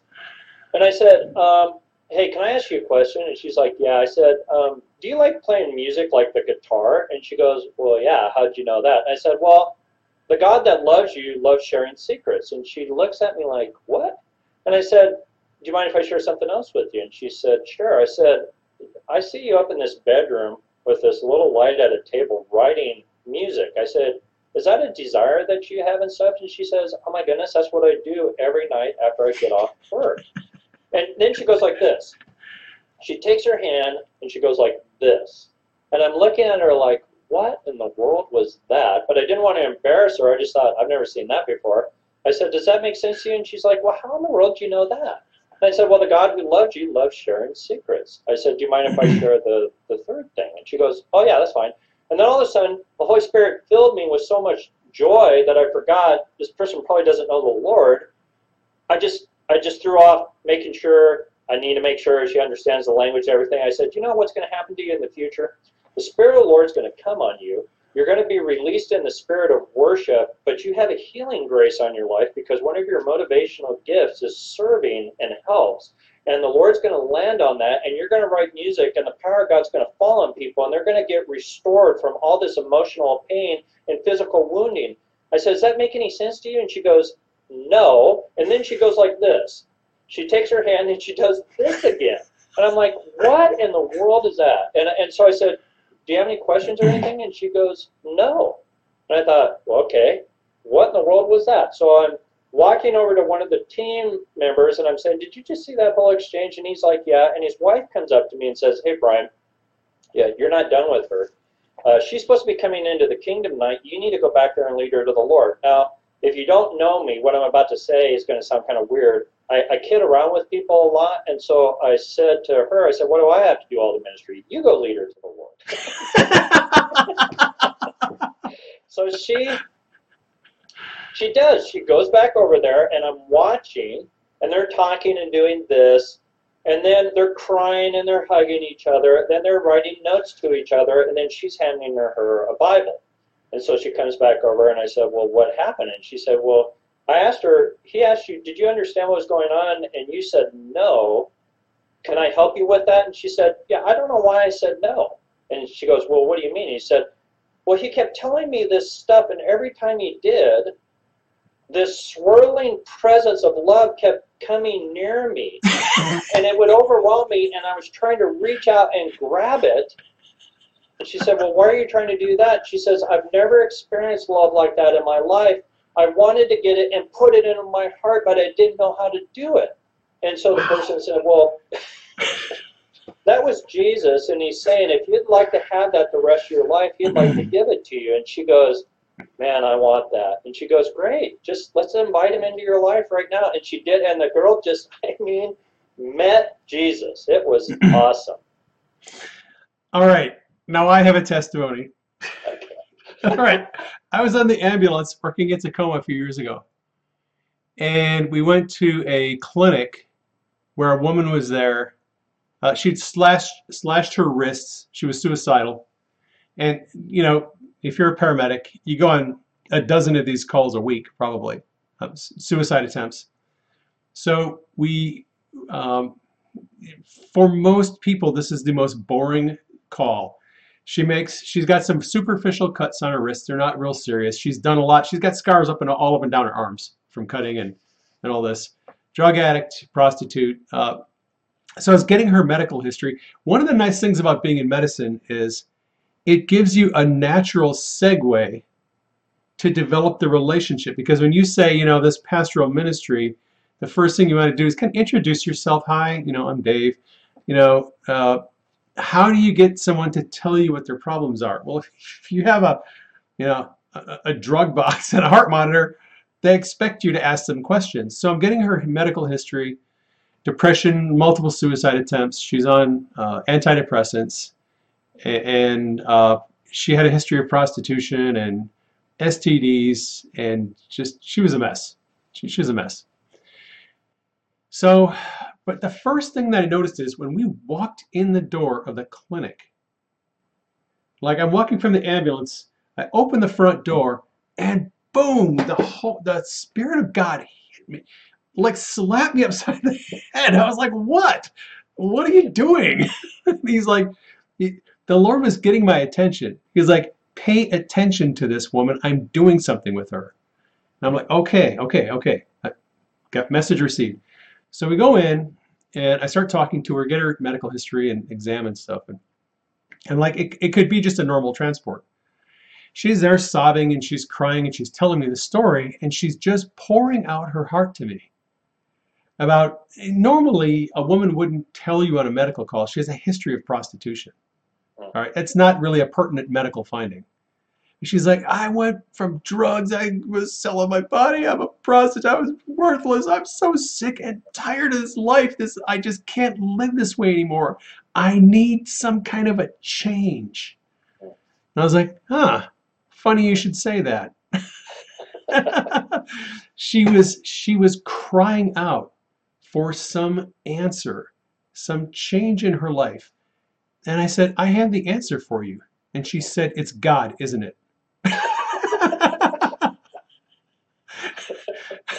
And I said, um, hey, can I ask you a question? And she's like, yeah. I said, um, do you like playing music like the guitar? And she goes, well, yeah. How'd you know that? And I said, well, the God that loves you loves sharing secrets. And she looks at me like, what? And I said, do you mind if I share something else with you? And she said, sure. I said, I see you up in this bedroom with this little light at a table writing music. I said, is that a desire that you have and stuff? And she says, oh my goodness, that's what I do every night after I get off work. And then she goes like this. She takes her hand and she goes like this. And I'm looking at her like, what in the world was that? But I didn't want to embarrass her. I just thought, I've never seen that before. I said, does that make sense to you? And she's like, well, how in the world do you know that? And I said, well, the God who loved you loves sharing secrets. I said, do you mind if I <clears throat> share the, the third thing? And she goes, oh, yeah, that's fine. And then all of a sudden, the Holy Spirit filled me with so much joy that I forgot this person probably doesn't know the Lord. I just I just threw off making sure I need to make sure she understands the language and everything. I said, you know what's going to happen to you in the future? The Spirit of the Lord is going to come on you. You're going to be released in the spirit of worship, but you have a healing grace on your life because one of your motivational gifts is serving and helps. And the Lord's going to land on that, and you're going to write music, and the power of God's going to fall on people, and they're going to get restored from all this emotional pain and physical wounding. I said, Does that make any sense to you? And she goes, No. And then she goes like this. She takes her hand and she does this again. And I'm like, What in the world is that? And, and so I said, Do you have any questions or anything? And she goes, No. And I thought, Well, okay. What in the world was that? So I'm walking over to one of the team members and I'm saying, Did you just see that whole exchange? And he's like, Yeah. And his wife comes up to me and says, Hey, Brian, yeah, you're not done with her. Uh, she's supposed to be coming into the kingdom night. You need to go back there and lead her to the Lord. Now, if you don't know me, what I'm about to say is going to sound kind of weird. I, I kid around with people a lot, and so I said to her, I said, "What do I have to do all the ministry? You go lead her to the Lord." <laughs> so she she does. She goes back over there, and I'm watching, and they're talking and doing this, and then they're crying and they're hugging each other. Then they're writing notes to each other, and then she's handing her, her a Bible. And so she comes back over, and I said, "Well, what happened?" And she said, "Well." I asked her, he asked you, did you understand what was going on? And you said, no. Can I help you with that? And she said, yeah, I don't know why I said no. And she goes, well, what do you mean? He said, well, he kept telling me this stuff, and every time he did, this swirling presence of love kept coming near me, <laughs> and it would overwhelm me, and I was trying to reach out and grab it. And she said, well, why are you trying to do that? She says, I've never experienced love like that in my life. I wanted to get it and put it in my heart, but I didn't know how to do it. And so the <sighs> person said, Well, <laughs> that was Jesus, and he's saying, if you'd like to have that the rest of your life, he'd like to <clears throat> give it to you. And she goes, Man, I want that. And she goes, Great, just let's invite him into your life right now. And she did, and the girl just, <laughs> I mean, met Jesus. It was <clears throat> awesome. All right, now I have a testimony. Okay. <laughs> All right. I was on the ambulance working in Tacoma a few years ago. And we went to a clinic where a woman was there. Uh, she'd slashed, slashed her wrists. She was suicidal. And, you know, if you're a paramedic, you go on a dozen of these calls a week, probably, um, suicide attempts. So we, um, for most people, this is the most boring call she makes, she's got some superficial cuts on her wrists. They're not real serious. She's done a lot. She's got scars up and all up and down her arms from cutting and, and all this. Drug addict, prostitute. Uh, so I was getting her medical history. One of the nice things about being in medicine is it gives you a natural segue to develop the relationship. Because when you say, you know, this pastoral ministry, the first thing you want to do is kind of introduce yourself. Hi, you know, I'm Dave. You know, uh, how do you get someone to tell you what their problems are? Well, if you have a, you know, a, a drug box <laughs> and a heart monitor, they expect you to ask them questions. So I'm getting her medical history, depression, multiple suicide attempts. She's on uh, antidepressants, and uh, she had a history of prostitution and STDs, and just she was a mess. She, she was a mess. So but the first thing that I noticed is when we walked in the door of the clinic, like I'm walking from the ambulance, I open the front door and boom, the whole the spirit of God hit me, like slapped me upside the head. I was like, "What? What are you doing?" <laughs> He's like, he, the Lord was getting my attention. He's like, "Pay attention to this woman. I'm doing something with her." And I'm like, "Okay, okay, okay." I got message received. So we go in and I start talking to her, get her medical history and examine stuff. And, and like, it, it could be just a normal transport. She's there sobbing and she's crying and she's telling me the story and she's just pouring out her heart to me about normally a woman wouldn't tell you on a medical call she has a history of prostitution. All right, it's not really a pertinent medical finding. She's like, I went from drugs, I was selling my body, I'm a prostitute, I was worthless, I'm so sick and tired of this life. This I just can't live this way anymore. I need some kind of a change. And I was like, huh, funny you should say that. <laughs> she was she was crying out for some answer, some change in her life. And I said, I have the answer for you. And she said, It's God, isn't it?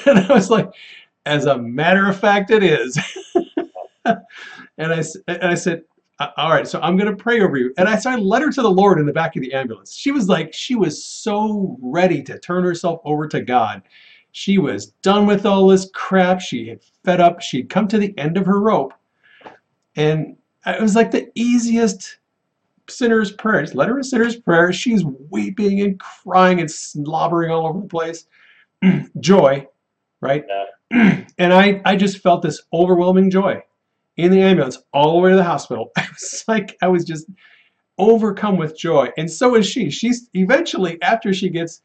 <laughs> and I was like, as a matter of fact, it is. <laughs> and I and I said, all right, so I'm going to pray over you. And I started led her to the Lord in the back of the ambulance. She was like, she was so ready to turn herself over to God. She was done with all this crap. She had fed up. She'd come to the end of her rope. And it was like the easiest sinner's prayer. Just let her sinner's prayer. She's weeping and crying and slobbering all over the place. <clears throat> Joy right? Yeah. <clears throat> and I, I just felt this overwhelming joy in the ambulance all the way to the hospital. <laughs> I was like, I was just overcome with joy. And so is she. She's eventually, after she gets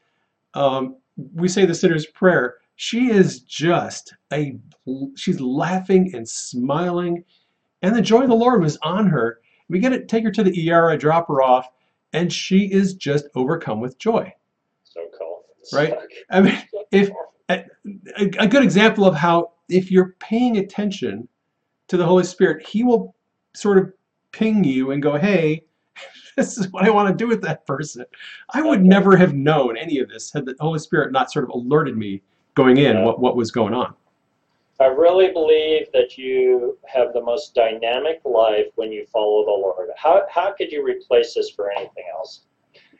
um, we say the sinner's prayer, she is just a, she's laughing and smiling, and the joy of the Lord was on her. We get to take her to the ER, I drop her off, and she is just overcome with joy. So cool. Right? I mean, <laughs> if a, a good example of how if you're paying attention to the Holy Spirit, He will sort of ping you and go, hey, <laughs> this is what I want to do with that person. I would never have known any of this had the Holy Spirit not sort of alerted me going in Yeah. what, what was going on. I really believe that you have the most dynamic life when you follow the Lord. How, how could you replace this for anything else?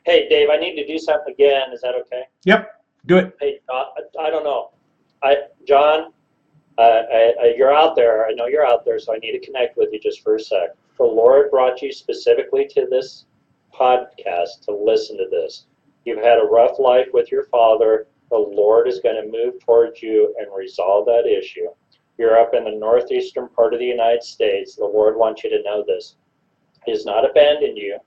Hey, Dave, I need to do something again. Is that okay? Yep, do it. Hey, uh, I don't know. I, John, uh, I, I, you're out there. I know you're out there, so I need to connect with you just for a sec. The Lord brought you specifically to this podcast to listen to this. You've had a rough life with your father. The Lord is going to move towards you and resolve that issue. You're up in the northeastern part of the United States. The Lord wants you to know this. He has not abandoned you.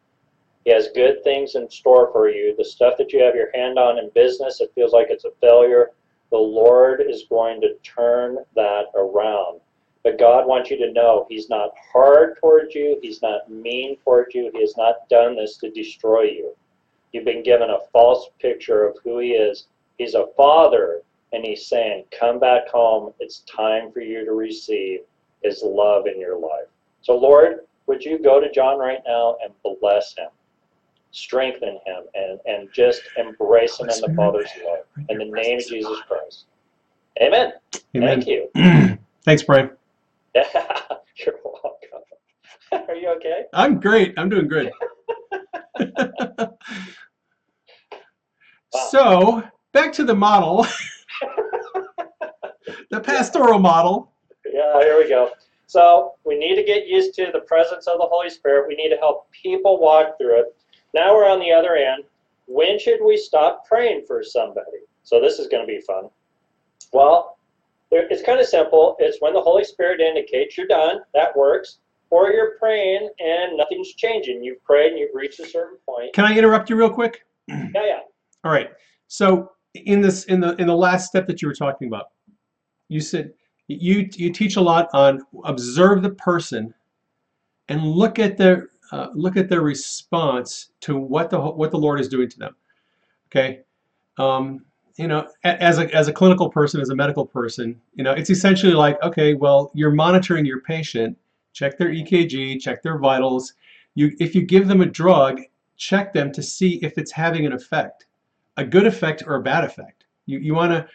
He has good things in store for you. The stuff that you have your hand on in business, it feels like it's a failure. The Lord is going to turn that around. But God wants you to know He's not hard towards you, He's not mean towards you, He has not done this to destroy you. You've been given a false picture of who He is. He's a father, and He's saying, Come back home. It's time for you to receive His love in your life. So, Lord, would you go to John right now and bless him? Strengthen him and, and just embrace him in the Father's love. In the name of Jesus Christ. Amen. Amen. Thank you. <clears throat> Thanks, Brian. Yeah, <laughs> you're welcome. <laughs> Are you okay? I'm great. I'm doing good. <laughs> so, back to the model, the pastoral model. Yeah, here we go. So we need to get used to the presence of the Holy Spirit. We need to help people walk through it. Now we're on the other end. When should we stop praying for somebody? So this is going to be fun. Well, it's kind of simple. It's when the Holy Spirit indicates you're done. That works. Or you're praying and nothing's changing. You've prayed and you've reached a certain point. Can I interrupt you real quick? Yeah, yeah. All right. So in this in the in the last step that you were talking about, you said you you teach a lot on observe the person and look at their uh, look at their response to what the what the Lord is doing to them. Okay. Um, you know, as a as a clinical person, as a medical person, you know, it's essentially like, okay, well, you're monitoring your patient, check their EKG, check their vitals. You if you give them a drug, check them to see if it's having an effect a good effect or a bad effect. You, you want to,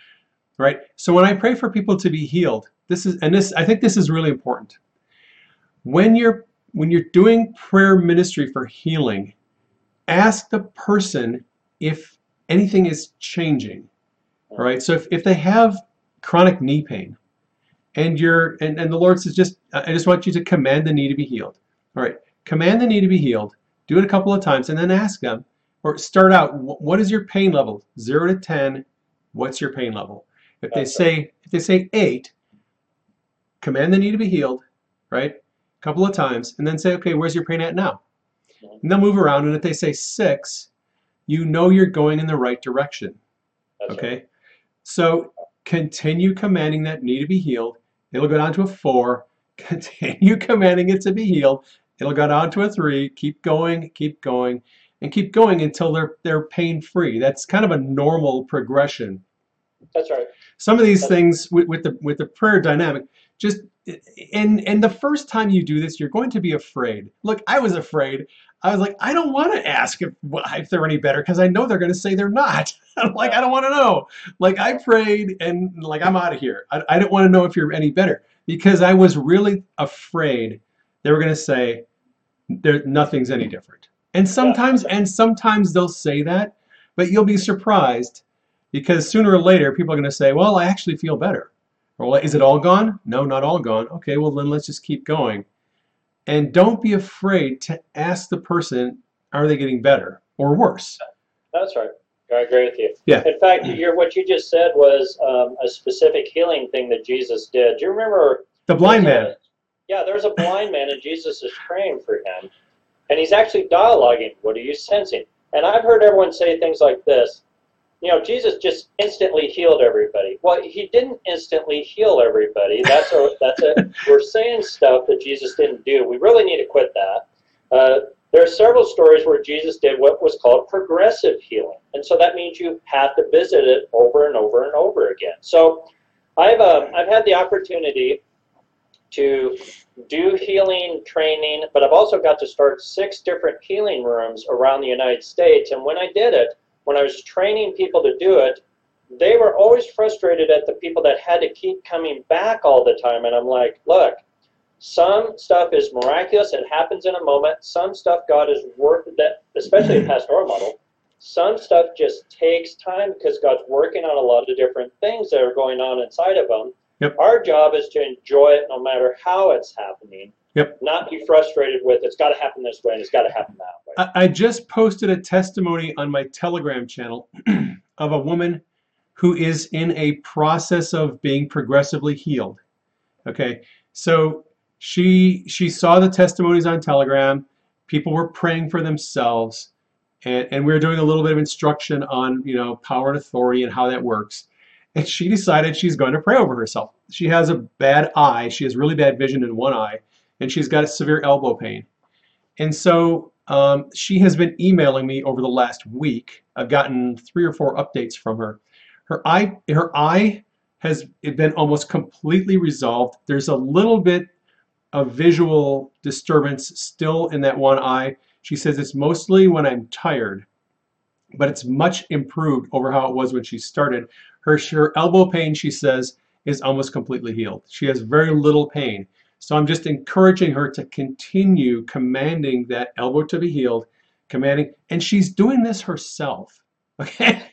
right? So when I pray for people to be healed, this is, and this, I think this is really important. When you're, when you're doing prayer ministry for healing, ask the person if anything is changing, all right? So if, if they have chronic knee pain and you're, and, and the Lord says, just, I just want you to command the knee to be healed. All right, command the knee to be healed. Do it a couple of times and then ask them, or start out what is your pain level 0 to 10 what's your pain level if they say if they say 8 command the knee to be healed right a couple of times and then say okay where's your pain at now? And they'll move around and if they say 6 you know you're going in the right direction That's okay? right. so continue commanding that knee to be healed. It'll go down to a 4 <laughs> continue commanding it to be healed. It'll go down to a 3 keep going keep going and keep going until they're they're pain free that's kind of a normal progression. That's right. some of these That's- things with, with the with the prayer dynamic just and and the first time you do this you're going to be afraid. Look i was afraid. I was like i don't want to ask if, if they're any better because i know they're going to say they're not. <laughs> I'm like i don't want to know. Like i prayed and like i'm out of here. I, I didn't want to know if you're any better because i was really afraid they were going to say there nothing's any different. And sometimes and sometimes they'll say that but you'll be surprised because sooner or later people are going to say well i actually feel better well, is it all gone no not all gone okay well then let's just keep going and don't be afraid to ask the person are they getting better or worse That's right. I agree with you. Yeah. In fact, what you just said was um, a specific healing thing that Jesus did. Do you remember? the blind there's a- man yeah, there's a blind man, and Jesus is praying for him, and he's actually dialoguing. What are you sensing? And I've heard everyone say things like this: you know, Jesus just instantly healed everybody. Well, he didn't instantly heal everybody. That's a, that's a, <laughs> we're saying stuff that Jesus didn't do. We really need to quit that. Uh, there are several stories where Jesus did what was called progressive healing. And so that means you have to visit it over and over and over again. So I've, um, I've had the opportunity to do healing training, but I've also got to start six different healing rooms around the United States. And when I did it, when I was training people to do it, they were always frustrated at the people that had to keep coming back all the time. And I'm like, look, some stuff is miraculous, it happens in a moment. Some stuff God is working that, especially in pastoral model, some stuff just takes time because God's working on a lot of different things that are going on inside of them. Yep. Our job is to enjoy it no matter how it's happening. Yep. Not be frustrated with it's got to happen this way and it's got to happen that way. I, just posted a testimony on my Telegram channel <clears throat> of a woman who is in a process of being progressively healed. Okay, so she she saw the testimonies on Telegram. People were praying for themselves, and, and we were doing a little bit of instruction on you know power and authority and how that works. And she decided she's going to pray over herself. She has a bad eye. She has really bad vision in one eye, and she's got severe elbow pain. And so um, she has been emailing me over the last week. I've gotten three or four updates from her. Her eye, her eye has been almost completely resolved. There's a little bit of visual disturbance still in that one eye. She says it's mostly when I'm tired, but it's much improved over how it was when she started. Her, her elbow pain, she says, is almost completely healed. She has very little pain. So I'm just encouraging her to continue commanding that elbow to be healed, commanding, and she's doing this herself. <laughs> Okay?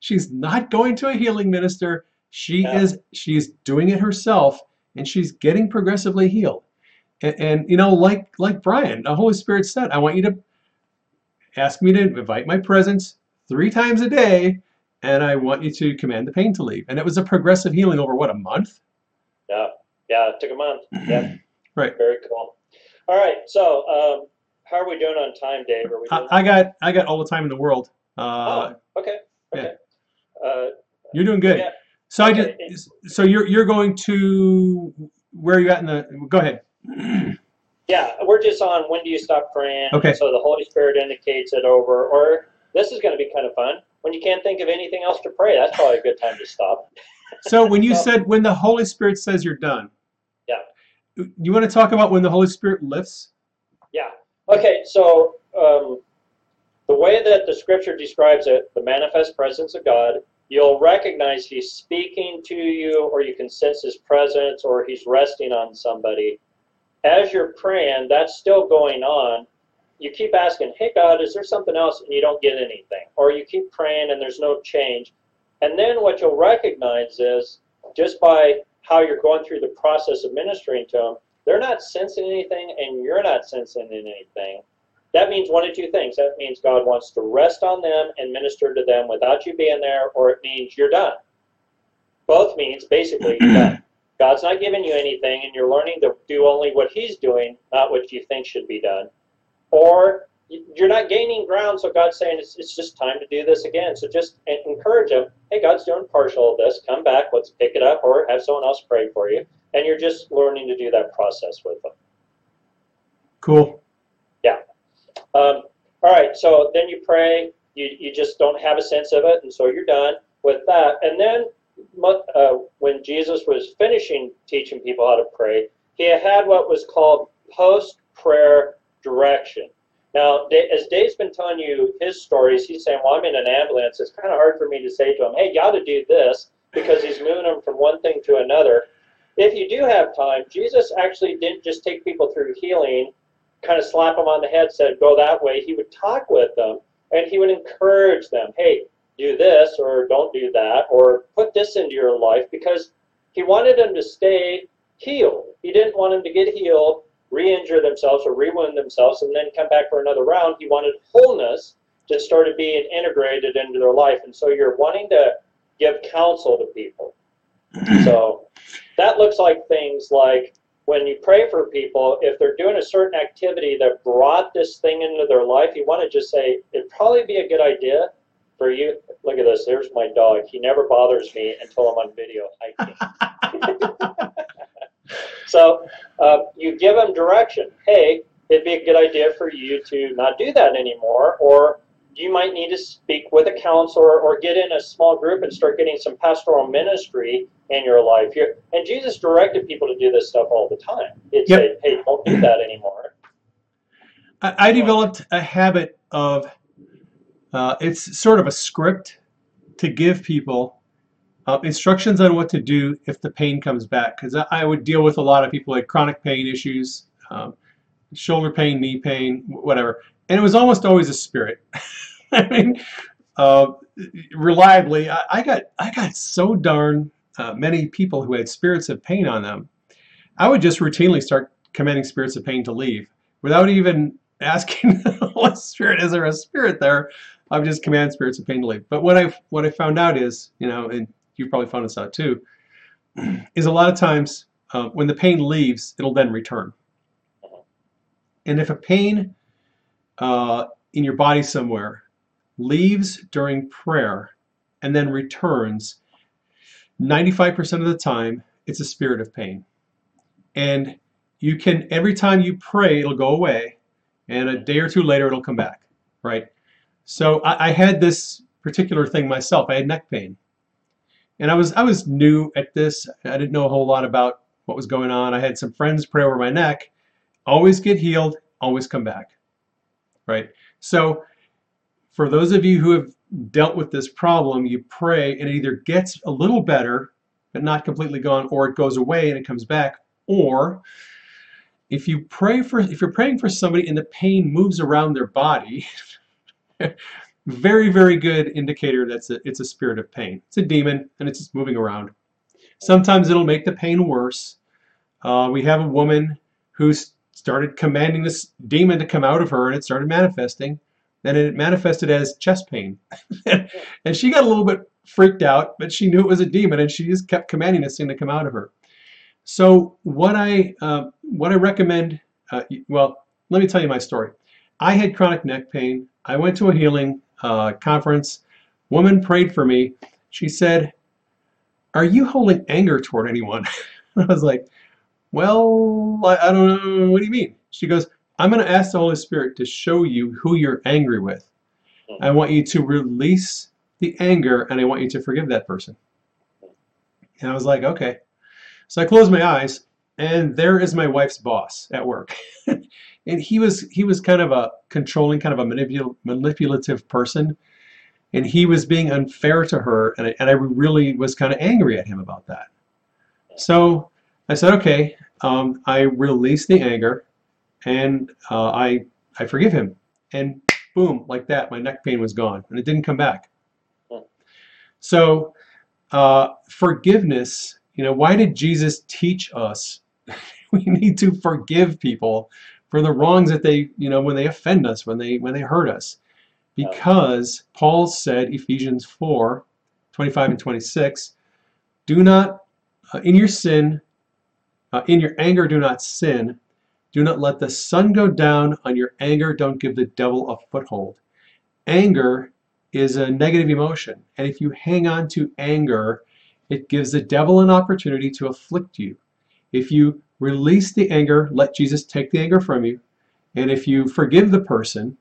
she's not going to a healing minister. She Yeah. is she's doing it herself and she's getting progressively healed. And, and you know, like like Brian, the Holy Spirit said, I want you to ask me to invite my presence three times a day, and I want you to command the pain to leave. And it was a progressive healing over what a month. Yeah, yeah, it took a month. <clears throat> Yeah, Right. very cool. All right, so um, how are we doing on time, Dave? Are we? I, I got I got all the time in the world. Uh, oh, okay, yeah. Uh, You're doing good. yeah, So I just so you're you're going to where are you at in the? Go ahead. <clears throat> yeah, we're just on when do you stop praying? Okay. So the Holy Spirit indicates it over, or this is going to be kind of fun. When you can't think of anything else to pray, that's probably a good time to stop. <laughs> So when you said when the Holy Spirit says you're done, Yeah. you want to talk about when the Holy Spirit lifts? Yeah. Okay, so um, the way that the scripture describes it, the manifest presence of God, you'll recognize He's speaking to you, or you can sense His presence, or He's resting on somebody. As you're praying, that's still going on. You keep asking, Hey, God, is there something else? And you don't get anything. Or you keep praying and there's no change. And then what you'll recognize is just by how you're going through the process of ministering to them, they're not sensing anything and you're not sensing anything. That means one of two things. That means God wants to rest on them and minister to them without you being there, or it means you're done. Both means basically you're done. <clears throat> God's not giving you anything and you're learning to do only what He's doing, not what you think should be done. Or you're not gaining ground, so God's saying it's, it's just time to do this again. So just encourage them. Hey, God's doing partial of this. Come back. Let's pick it up, or have someone else pray for you. And you're just learning to do that process with them. Cool. Yeah. Um, all right, so then you pray. You, you just don't have a sense of it, and so you're done with that. And then uh, when Jesus was finishing teaching people how to pray, he had what was called post prayer direction. Now, as Dave's been telling you his stories, he's saying, Well, I'm in an ambulance. It's kind of hard for me to say to him, Hey, you ought to do this, because he's moving them from one thing to another. If you do have time, Jesus actually didn't just take people through healing kind of slap them on the head, said, go that way. He would talk with them and he would encourage them, hey, do this or don't do that or put this into your life because he wanted them to stay healed. He didn't want them to get healed, re injure themselves or re wound themselves, and then come back for another round. He wanted wholeness to start being integrated into their life. And so you're wanting to give counsel to people. <clears throat> So that looks like things like when you pray for people, if they're doing a certain activity that brought this thing into their life, you want to just say, it'd probably be a good idea for you, look at this. There's my dog. He never bothers me until I'm on video hiking. <laughs> so uh, you give them direction. Hey, it'd be a good idea for you to not do that anymore, or you might need to speak with a counselor or get in a small group and start getting some pastoral ministry in your life. You're, and Jesus directed people to do this stuff all the time. He'd Yep. say, hey, don't do that anymore. I, I developed a habit of uh, it's sort of a script to give people uh, instructions on what to do if the pain comes back. Because I, would deal with a lot of people had chronic pain issues, um, shoulder pain, knee pain, whatever, and it was almost always a spirit. <laughs> I mean, uh, reliably, I, I got I got so darn uh, many people who had spirits of pain on them. I would just routinely start commanding spirits of pain to leave without even <laughs> asking what spirit is there a spirit there i would just command spirits of pain to leave but what i what i found out is you know and you probably found this out too is a lot of times uh, when the pain leaves it'll then return. And if a pain uh, in your body somewhere leaves during prayer and then returns 95% of the time it's a spirit of pain. And you can every time you pray it'll go away and a day or two later it'll come back right? So I, I had this particular thing myself. I had neck pain and i was i was new at this. I didn't know a whole lot about what was going on. I had some friends pray over my neck. Always get healed always come back right? So for those of you who have dealt with this problem you pray and it either gets a little better but not completely gone or it goes away and it comes back. Or if you pray for if you're praying for somebody and the pain moves around their body <laughs> very very good indicator that's a, it's a spirit of pain. It's a demon and it's just moving around. Sometimes it'll make the pain worse. Uh, we have a woman who started commanding this demon to come out of her and it started manifesting. And it manifested as chest pain. <laughs> And she got a little bit freaked out but she knew it was a demon and she just kept commanding this thing to come out of her. So what I uh, what I recommend, uh, well, let me tell you my story. I had chronic neck pain. I went to a healing uh, conference. Woman prayed for me. She said, "Are you holding anger toward anyone?" <laughs> I was like, "Well, I, I don't know. What do you mean?" She goes, "I'm going to ask the Holy Spirit to show you who you're angry with. I want you to release the anger, and I want you to forgive that person." And I was like, "Okay." So I closed my eyes, and there is my wife's boss at work. <laughs> and he was he was kind of a controlling, kind of a manipul- manipulative person, and he was being unfair to her, and I, and I really was kind of angry at him about that. So I said, okay, um, I release the anger, and uh, I I forgive him, and boom, like that, my neck pain was gone, and it didn't come back. So uh, forgiveness you know, why did Jesus teach us <laughs> we need to forgive people for the wrongs that they, you know, when they offend us, when they when they hurt us? Because Paul said Ephesians 4, 25 and 26, do not uh, in your sin, uh, in your anger do not sin. Do not let the sun go down on your anger. Don't give the devil a foothold. Anger is a negative emotion, and if you hang on to anger, it gives the devil an opportunity to afflict you. If you release the anger, let Jesus take the anger from you, and if you forgive the person,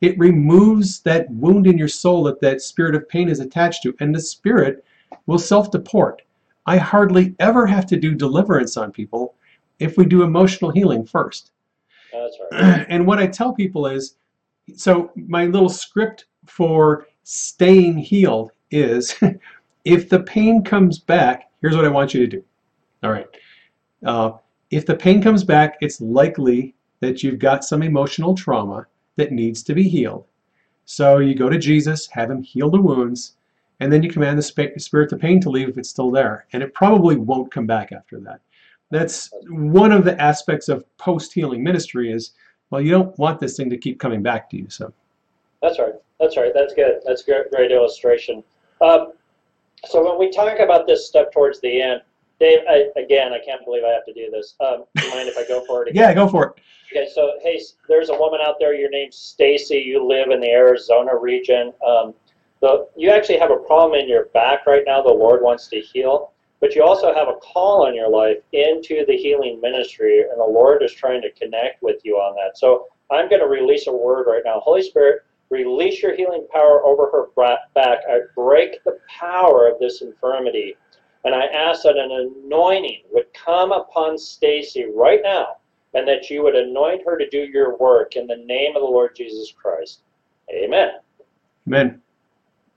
it removes that wound in your soul that that spirit of pain is attached to, and the spirit will self-deport. I hardly ever have to do deliverance on people if we do emotional healing first. That's right. <clears throat> and what I tell people is, so my little script for staying healed is <laughs> if the pain comes back, here's what I want you to do. All right. Uh, if the pain comes back, it's likely that you've got some emotional trauma that needs to be healed. So you go to Jesus, have him heal the wounds, and then you command the sp- spirit, the pain to leave if it's still there. And it probably won't come back after that. That's one of the aspects of post-healing ministry is, well, you don't want this thing to keep coming back to you. So That's right. That's right. That's good. That's a great, great illustration. Um, so when we talk about this stuff towards the end, Dave, I, again, I can't believe I have to do this. Um, do you mind if I go for it again? yeah, go for it. Okay, so hey, there's a woman out there. Your name's Stacy. You live in the Arizona region. Um, the you actually have a problem in your back right now. The Lord wants to heal, but you also have a call in your life into the healing ministry, and the Lord is trying to connect with you on that. So I'm going to release a word right now. Holy Spirit, release your healing power over her back. I break the power of this infirmity, and I ask that an anointing would come upon Stacy right now, and that you would anoint her to do your work in the name of the Lord Jesus Christ. Amen. Amen.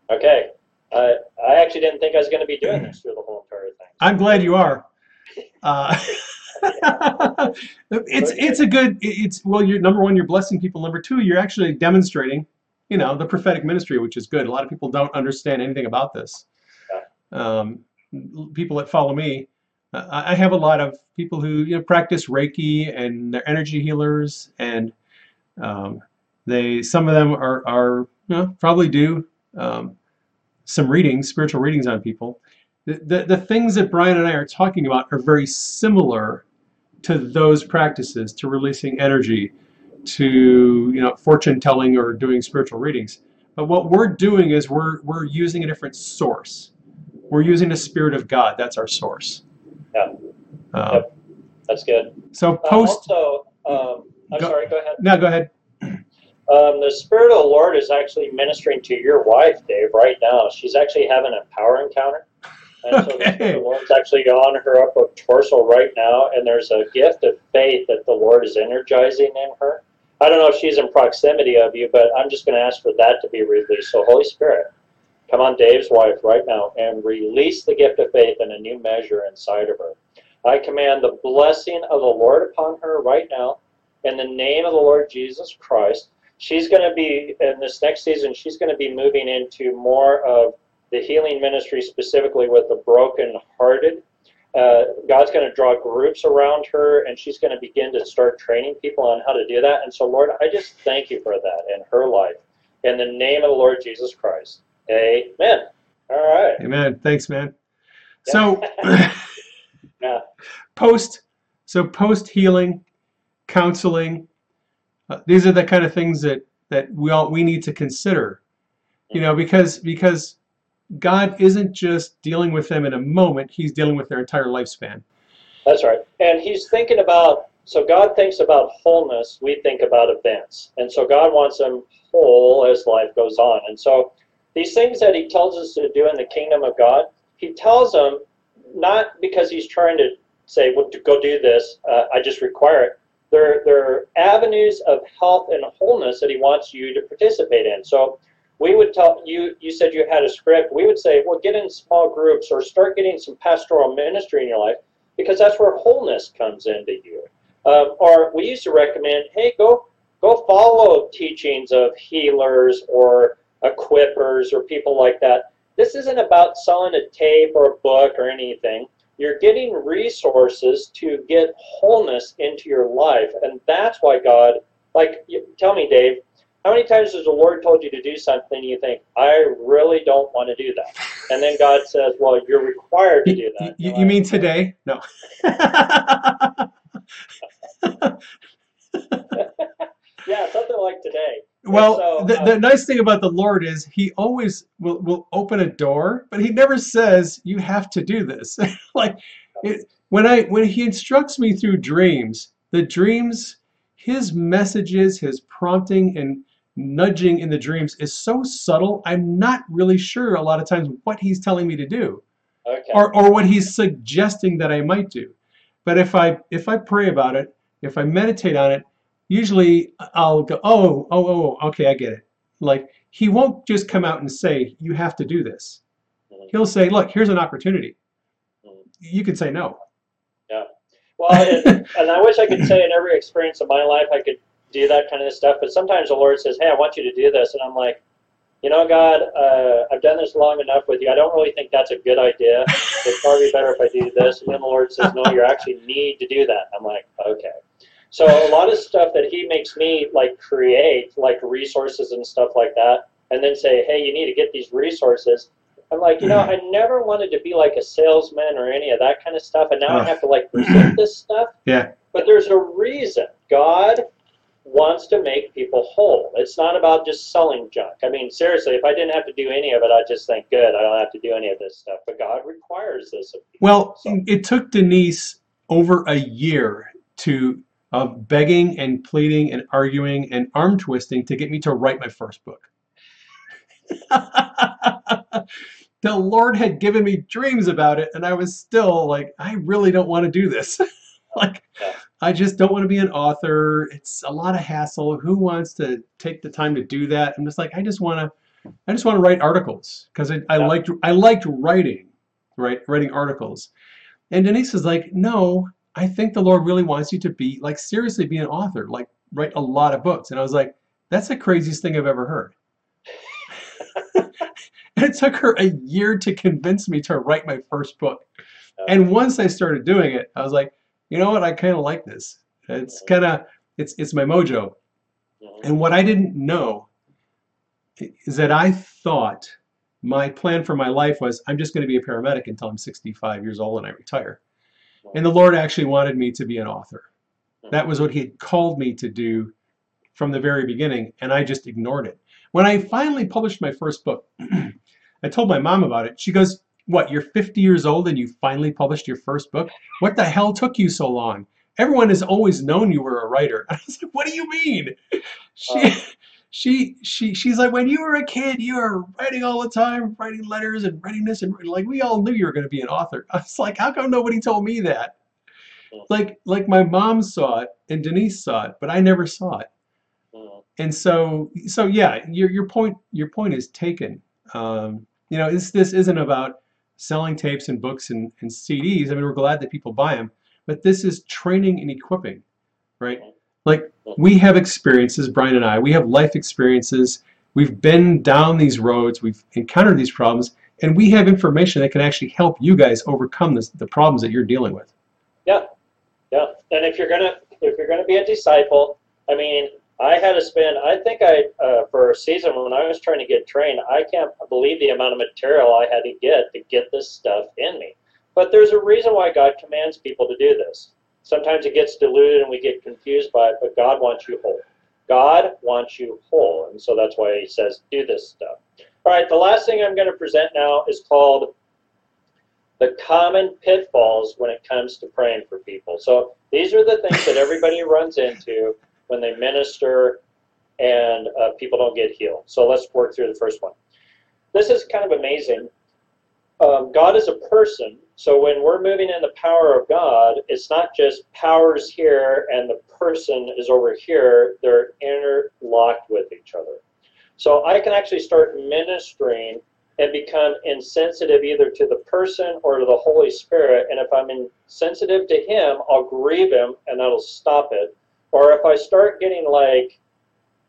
Okay. Uh, I actually didn't think I was going to be doing this through the whole entire thing. I'm glad you are. <laughs> Uh, <laughs> it's it's a good it's well you're number one you're blessing people number two you're actually demonstrating you know the prophetic ministry which is good a lot of people don't understand anything about this um, people that follow me uh, I have a lot of people who you know practice Reiki and they're energy healers and um, they some of them are are you know, probably do um, some readings spiritual readings on people the, the, the things that Brian and I are talking about are very similar to those practices, to releasing energy, to you know fortune telling or doing spiritual readings. But what we're doing is we're we're using a different source. We're using the spirit of God. That's our source. Yeah. Uh, yep. That's good. So post. Uh, also, um, I'm go, sorry. Go ahead. No, go ahead. Um, the Spirit of the Lord is actually ministering to your wife, Dave, right now. She's actually having a power encounter. And so Okay. the Lord's actually on her upper torso right now, and there's a gift of faith that the Lord is energizing in her. I don't know if she's in proximity of you, but I'm just going to ask for that to be released. So, Holy Spirit, come on Dave's wife right now and release the gift of faith in a new measure inside of her. I command the blessing of the Lord upon her right now in the name of the Lord Jesus Christ. She's going to be, in this next season, she's going to be moving into more of the healing ministry specifically with the broken-hearted. Uh, God's going to draw groups around her, and she's going to begin to start training people on how to do that. And so, Lord, I just thank you for that in her life. In the name of the Lord Jesus Christ. Amen. All right. Amen. Thanks, man. So <laughs> Yeah. post so post healing, counseling. Uh, these are the kind of things that that we all we need to consider. You know, because because God isn't just dealing with them in a moment, he's dealing with their entire lifespan. That's right. And he's thinking about, so God thinks about wholeness, we think about events. And so God wants them whole as life goes on. And so these things that he tells us to do in the kingdom of God, he tells them not because he's trying to say, well, go do this, uh, I just require it. They're, they're avenues of health and wholeness that he wants you to participate in. So we would tell you you said you had a script we would say well get in small groups or start getting some pastoral ministry in your life because that's where wholeness comes into you um, or we used to recommend hey go go follow teachings of healers or equippers or people like that this isn't about selling a tape or a book or anything you're getting resources to get wholeness into your life and that's why god like tell me dave how many times has the Lord told you to do something and you think, I really don't want to do that? And then God says, Well, you're required to do that. You, You're you mean today? No. <laughs> Yeah, something like today. Well, so, the, uh, the nice thing about the Lord is he always will, will open a door, but he never says you have to do this. <laughs> like it, when I when he instructs me through dreams, the dreams, his messages, his prompting and nudging in the dreams is so subtle. I'm not really sure a lot of times what he's telling me to do. Okay. or, or what he's suggesting that I might do. But if I if I pray about it, if I meditate on it, usually I'll go, oh, oh, oh, okay, I get it. Like he won't just come out and say, you have to do this. Mhm. He'll say, look, here's an opportunity. Mhm. You can say no. Yeah. Well, and, and I wish I could say in every experience of my life I could do that kind of stuff, but sometimes the Lord says, Hey, I want you to do this. And I'm like, You know, God, uh, I've done this long enough with you. I don't really think that's a good idea. It's probably better if I do this. And then the Lord says, No, you actually need to do that. I'm like, Okay. So a lot of stuff that He makes me like create, like resources and stuff like that, and then say, Hey, you need to get these resources. I'm like, you know, I hmm. never wanted to be like a salesman or any of that kind of stuff, and now I have to like present <clears throat> this stuff. Yeah. But there's a reason. God wants to make people whole. It's not about just selling junk. I mean, seriously, if I didn't have to do any of it, I'd just think, good, I don't have to do any of this stuff. But God requires this of people. Well, So- it took Denise over a year to of begging and pleading and arguing and arm twisting to get me to write my first book. <laughs> the Lord had given me dreams about it, and I was still like, I really don't want to do this. <laughs> like, I just don't want to be an author. It's a lot of hassle. Who wants to take the time to do that? I'm just like, I just want to, I just want to write articles because I, I Yeah. liked, I liked writing, right? Writing articles. And Denise is like, no, I think the Lord really wants you to be like seriously be an author, like write a lot of books. And I was like, that's the craziest thing I've ever heard. <laughs> it took her a year to convince me to write my first book. Oh. And once I started doing it, I was like, you know what? I kind of like this. It's kind of it's it's my mojo. And what I didn't know is that I thought my plan for my life was I'm just going to be a paramedic until I'm 65 years old and I retire. And the Lord actually wanted me to be an author. Mm-hmm. That was what He had called me to do from the very beginning, and I just ignored it. When I finally published my first book, <clears throat> I told my mom about it. She goes, What, you're 50 years old and you finally published your first book? What the hell took you so long? Everyone has always known you were a writer. <laughs> I was like, What do you mean? She, Oh. <laughs> she, she, she's like, When you were a kid, you were writing all the time, writing letters and writing this, and like, we all knew you were going to be an author. I was like, How come nobody told me that? Like, like my mom saw it and Denise saw it, but I never saw it Mhm. and so so yeah your your point your point is taken um, you know this this isn't about selling tapes and books and, and CDs I mean we're glad that people buy them but this is training and equipping right like we have experiences Brian and I we have life experiences we've been down these roads we've encountered these problems and we have information that can actually help you guys overcome this, the problems that you're dealing with Yeah, yeah. And if you're gonna if you're gonna be a disciple, I mean, I had to spend. I think I uh, for a season when I was trying to get trained, I can't believe the amount of material I had to get to get this stuff in me. But there's a reason why God commands people to do this. Sometimes it gets diluted and we get confused by it, but God wants you whole. God wants you whole, and so that's why He says do this stuff. All right, the last thing I'm going to present now is called the common pitfalls when it comes to praying for people. So these are the things that everybody <laughs> runs into when they minister and uh, people don't get healed. So let's work through the first one. This is kind of amazing. Um, God is a person, so when we're moving in the power of God, it's not just powers here and the person is over here, they're interlocked with each other. So I can actually start ministering and become insensitive either to the person or to the Holy Spirit. And if I'm insensitive to Him, I'll grieve Him and that'll stop it. Or if I start getting like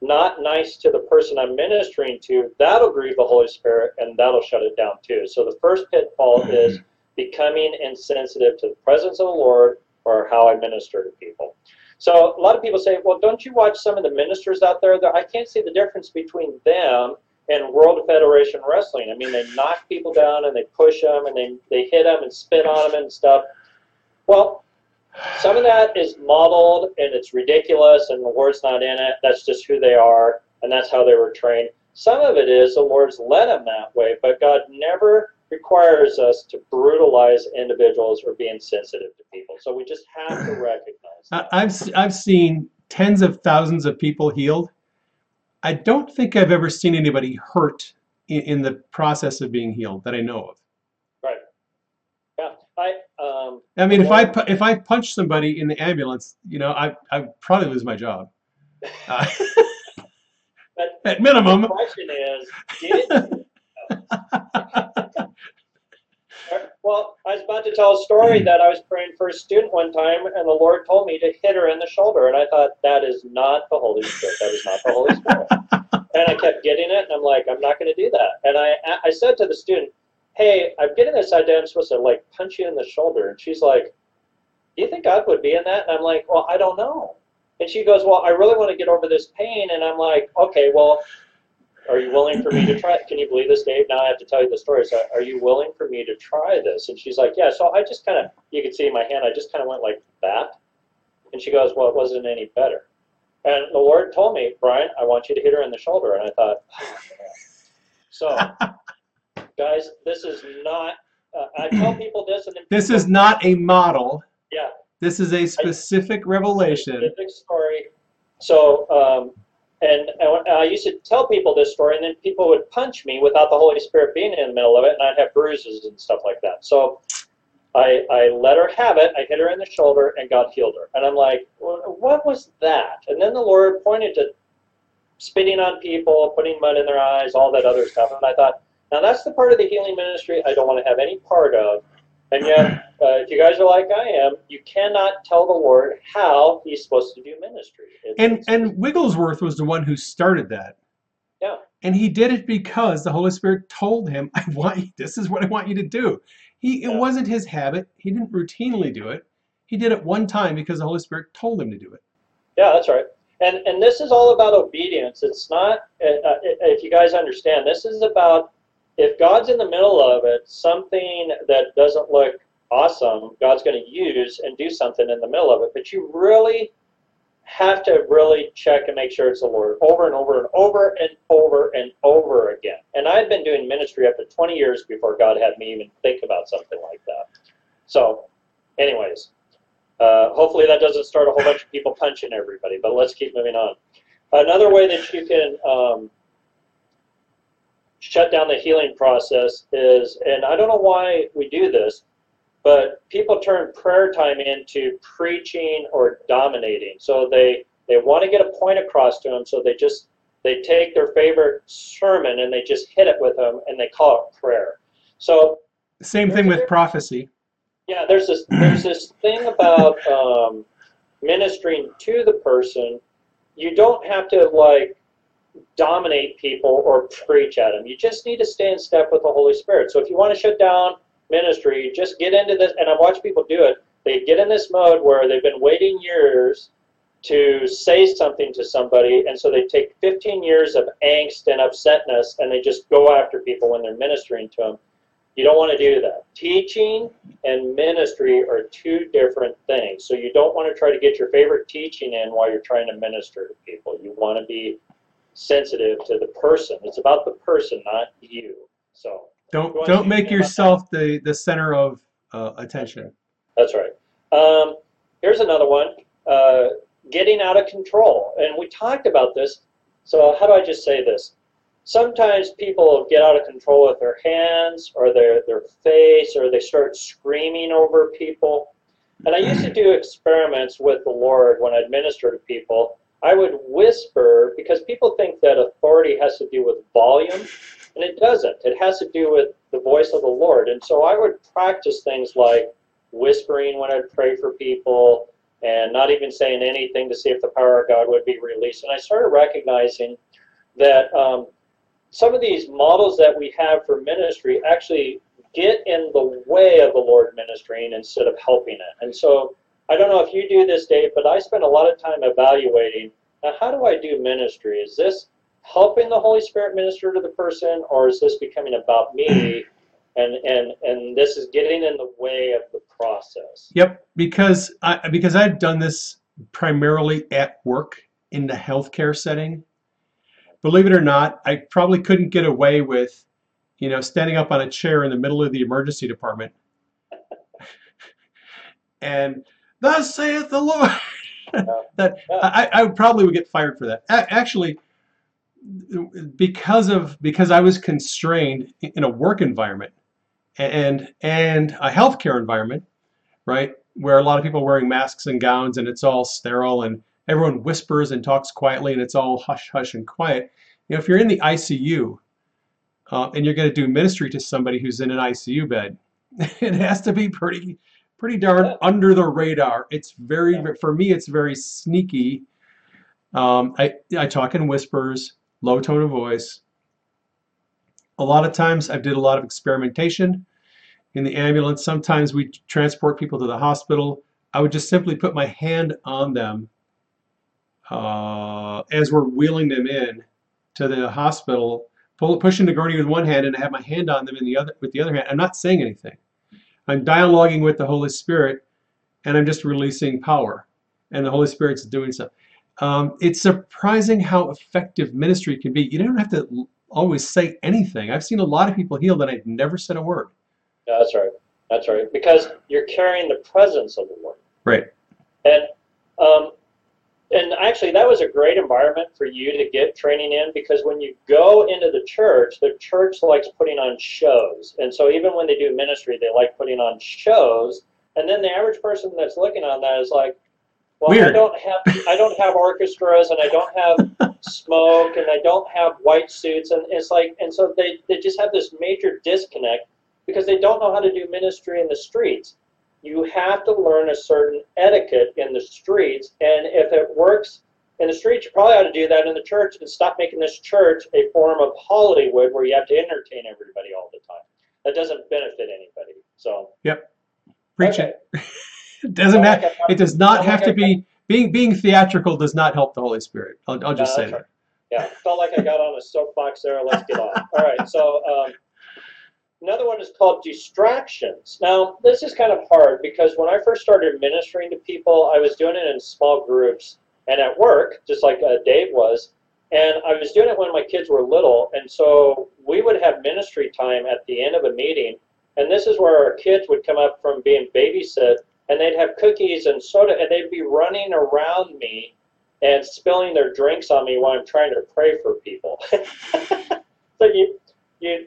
not nice to the person I'm ministering to, that'll grieve the Holy Spirit and that'll shut it down too. So the first pitfall is <clears throat> becoming insensitive to the presence of the Lord or how I minister to people. So a lot of people say, well, don't you watch some of the ministers out there? I can't see the difference between them and World Federation Wrestling. I mean, they knock people down and they push them and they, they hit them and spit on them and stuff. Well, some of that is modeled and it's ridiculous and the Lord's not in it. That's just who they are and that's how they were trained. Some of it is the Lord's led them that way, but God never requires us to brutalize individuals or be insensitive to people. So we just have to <sighs> recognize that. I've I've seen tens of thousands of people healed. I don't think I've ever seen anybody hurt in, in the process of being healed that I know of. Right. Yeah. I um I mean, if I if I punch somebody in the ambulance, you know, I I probably lose my job. <laughs> Uh, <laughs> but at minimum. The question is, did well, I was about to tell a story that I was praying for a student one time, and the Lord told me to hit her in the shoulder, and I thought that is not the Holy Spirit. That is not the Holy Spirit. <laughs> and I kept getting it, and I'm like, I'm not going to do that. And I I said to the student, Hey, I'm getting this idea. I'm supposed to like punch you in the shoulder, and she's like, Do you think God would be in that? And I'm like, Well, I don't know. And she goes, Well, I really want to get over this pain, and I'm like, Okay, well. Are you willing for me to try? It? Can you believe this, Dave? Now I have to tell you the story. So, are you willing for me to try this? And she's like, Yeah. So I just kind of, you can see in my hand, I just kind of went like that. And she goes, Well, it wasn't any better. And the Lord told me, Brian, I want you to hit her in the shoulder. And I thought, oh, <laughs> so, <laughs> guys, this is not. Uh, I tell people this, and This is not a model. yeah, This is a specific revelation. specific story. So, um, and, I used to tell people this story, and then people would punch me without the Holy Spirit being in the middle of it, and I'd have bruises and stuff like that. So, I, I let her have it. I hit her in the shoulder, and God healed her. And I'm like, "Wha- what was that? And then the Lord pointed to spitting on people, putting mud in their eyes, all that other stuff. And I thought, now that's the part of the healing ministry I don't want to have any part of. And yet, uh, if you guys are like I am, you cannot tell the Lord how He's supposed to do ministry. It's- And it's- and Wigglesworth was the one who started that. Yeah. And he did it because the Holy Spirit told him, <laughs> "I want you, this is what I want you to do." He it wasn't his habit. He didn't routinely do it. He did it one time because the Holy Spirit told him to do it. Yeah, that's right. And and this is all about obedience. It's not. Uh, uh, if you guys understand, this is about if God's in the middle of it, something that doesn't look awesome, God's going to use and do something in the middle of it. But you really have to really check and make sure it's the Lord over and over and over and over and over again. And I'd been doing ministry up to 20 years before God had me even think about something like that. So, anyways, uh, hopefully that doesn't start a whole bunch of people punching everybody, but let's keep moving on. Another way that you can um, shut down the healing process is, and I don't know why we do this, but people turn prayer time into preaching or dominating. So they they want to get a point across to them, so they just they take their favorite sermon and they just hit it with them, and they call it prayer. So Same thing with prophecy. yeah, there's this there's this thing about um, ministering to the person. You don't have to like dominate people or preach at them. You just need to stay in step with the Holy Spirit. So if you want to shut down ministry, just get into this. And I've watched people do it. They get in this mode where they've been waiting years to say something to somebody, and so they take 15 years of angst and upsetness, and they just go after people when they're ministering to them. You don't want to do that. Teaching and ministry are two different things. So you don't want to try to get your favorite teaching in while you're trying to minister to people. You want to be sensitive to the person. It's about the person, not you. So Don't don't make yourself the the center of uh, attention. that's right. Um, here's another one. Uh, getting out of control. And we talked about this. So how do I just say this? Sometimes people get out of control with their hands or their, their face or they start screaming over people. And I used to do experiments with the Lord when I'd minister to people. I would whisper because people think that authority has to do with volume, and it doesn't. It has to do with the voice of the Lord. And so I would practice things like whispering when I'd pray for people and not even saying anything to see if the power of God would be released. And I started recognizing that um, some of these models that we have for ministry actually get in the way of the Lord ministering instead of helping it. And so I don't know if you do this, Dave, but I spend a lot of time evaluating now, how do I do ministry? Is this helping the Holy Spirit minister to the person, or is this becoming about me? <clears throat> And, and, and this is getting in the way of the process. Yep, because I because I've done this primarily at work in the healthcare setting. Believe it or not, I probably couldn't get away with, you know, standing up on a chair in the middle of the emergency department <laughs> and thus saith the Lord. <laughs> that I, I probably would get fired for that. A- Actually, because of because I was constrained in a work environment and and a healthcare environment, right, where a lot of people are wearing masks and gowns and it's all sterile and everyone whispers and talks quietly and it's all hush hush and quiet. You know, if you're in the ICU uh, and you're going to do ministry to somebody who's in an ICU bed, <laughs> it has to be pretty pretty darn Yeah. under the radar. It's very Yeah. for me it's very sneaky. Um, I I talk in whispers, low tone of voice. A lot of times I did a lot of experimentation in the ambulance. Sometimes we transport people to the hospital. I would just simply put my hand on them uh, as we're wheeling them in to the hospital, pull, pushing the gurney with one hand, and I have my hand on them in the other with the other hand. I'm not saying anything. I'm dialoguing with the Holy Spirit, and I'm just releasing power, and the Holy Spirit's doing stuff. um, it's surprising how effective ministry can be. You don't have to always say anything. I've seen a lot of people healed that I've never said a word. Yeah, that's right. That's right. Because you're carrying the presence of the Lord. Right. And um, and actually, that was a great environment for you to get training in because when you go into the church, the church likes putting on shows, and so even when they do ministry, they like putting on shows. And then the average person that's looking on that is like, "Well, I don't have I don't have orchestras, and I don't have <laughs> smoke, and I don't have white suits," and it's like, and so they they just have this major disconnect because they don't know how to do ministry in the streets you have to learn a certain etiquette in the streets. And if it works in the streets, you probably ought to do that in the church and stop making this church a form of Hollywood where you have to entertain everybody all the time. That doesn't benefit anybody. So Yep. Preach okay. it. <laughs> it doesn't have, like it does not have like to be being being theatrical does not help the Holy Spirit. I'll, I'll just No, say that. Yeah, felt like I got on a soapbox there. Let's get on. All right, so um, another one is called distractions. Now, this is kind of hard because when I first started ministering to people, I was doing it in small groups and at work, just like uh, Dave was. And I was doing it when my kids were little, and so we would have ministry time at the end of a meeting. And this is where our kids would come up from being babysit, and they'd have cookies and soda, and they'd be running around me and spilling their drinks on me while I'm trying to pray for people. <laughs> so you you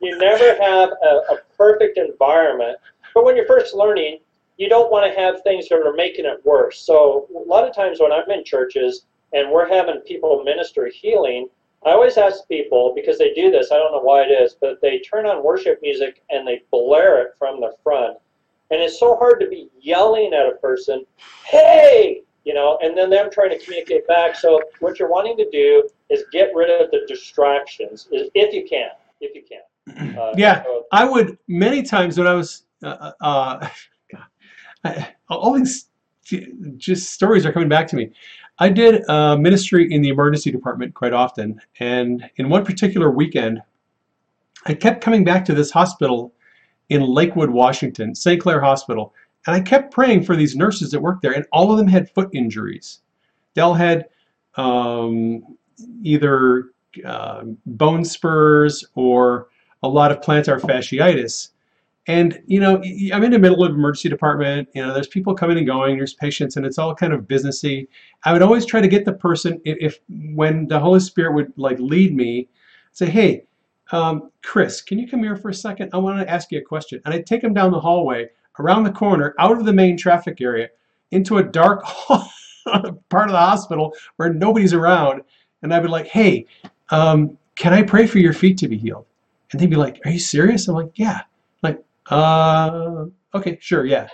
you never have a, a perfect environment, but when you're first learning, you don't want to have things that are making it worse. So a lot of times when I'm in churches and we're having people minister healing, I always ask people because they do this. I don't know why it is, but they turn on worship music and they blare it from the front, and it's so hard to be yelling at a person, "Hey!" you know, and then them trying to communicate back. So what you're wanting to do is get rid of the distractions, if you can, if you can. Uh, <clears throat> Yeah. so- I would many times when I was uh, uh, <laughs> God, I, all these just stories are coming back to me. I did uh, ministry in the emergency department quite often, and in one particular weekend, I kept coming back to this hospital in Lakewood, Washington, St. Clare Hospital, and I kept praying for these nurses that worked there, and all of them had foot injuries. They all had um, either uh, bone spurs or a lot of plantar fasciitis. And you know, I'm in the middle of emergency department. You know, there's people coming and going. There's patients, and it's all kind of businessy. I would always try to get the person if, when the Holy Spirit would like lead me, say, "Hey, um, Chris, can you come here for a second? I want to ask you a question." And I'd take him down the hallway, around the corner, out of the main traffic area, into a dark <laughs> part of the hospital where nobody's around, and I'd be like, "Hey, um, can I pray for your feet to be healed?" And they'd be like, "Are you serious?" I'm like, "Yeah." I'm like, uh, okay, sure, yeah.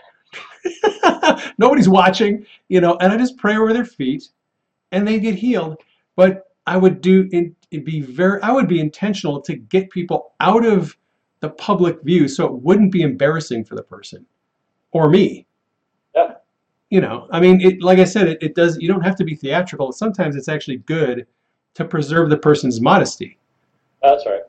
<laughs> Nobody's watching, you know, and I just pray over their feet, and they get healed. But I would do it it'd be very, I would be intentional to get people out of the public view, so it wouldn't be embarrassing for the person or me. Yeah. You know, I mean, it like I said, it, it does. You don't have to be theatrical. Sometimes it's actually good to preserve the person's modesty. That's right.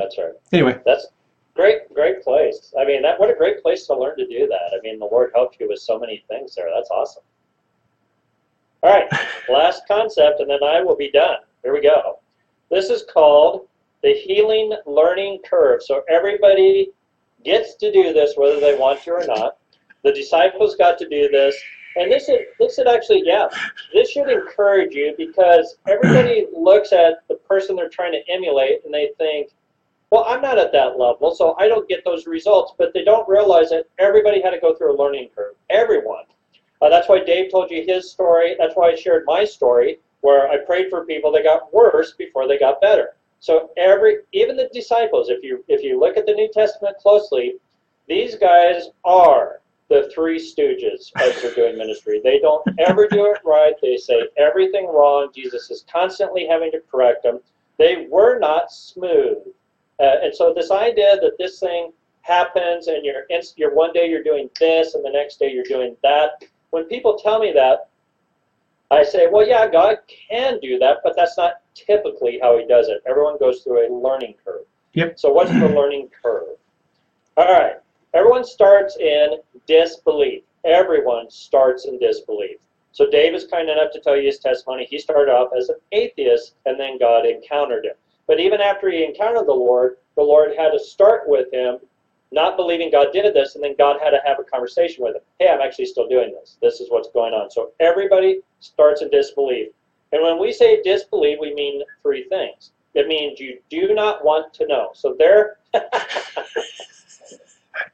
That's right. Anyway, That's great, great place. I mean, that what a great place to learn to do that. I mean, the Lord helped you with so many things there. That's awesome. All right, <laughs> last concept, and then I will be done. Here we go. This is called the healing learning curve. So everybody gets to do this, whether they want to or not. The disciples got to do this, and this is this should actually, yeah, this should encourage you because everybody looks at the person they're trying to emulate and they think, well, I'm not at that level, so I don't get those results. But they don't realize that everybody had to go through a learning curve. Everyone. Uh, that's why Dave told you his story. That's why I shared my story, where I prayed for people that got worse before they got better. So every, even the disciples, if you if you look at the New Testament closely, these guys are the three stooges as they're doing ministry. They don't ever do it right. They say everything wrong. Jesus is constantly having to correct them. They were not smooth. Uh, and so this idea that this thing happens and you're, inst- you're one day you're doing this and the next day you're doing that. When people tell me that, I say, well, yeah, God can do that, but that's not typically how He does it. Everyone goes through a learning curve. Yep. So what's the learning curve? All right. Everyone starts in disbelief. Everyone starts in disbelief. So Dave is kind enough to tell you his testimony. He started off as an atheist, and then God encountered him. But even after he encountered the Lord, the Lord had to start with him not believing God did this, and then God had to have a conversation with him. Hey, I'm actually still doing this. This is what's going on. So everybody starts in disbelief. And when we say disbelief, we mean three things. It means you do not want to know. So there, <laughs>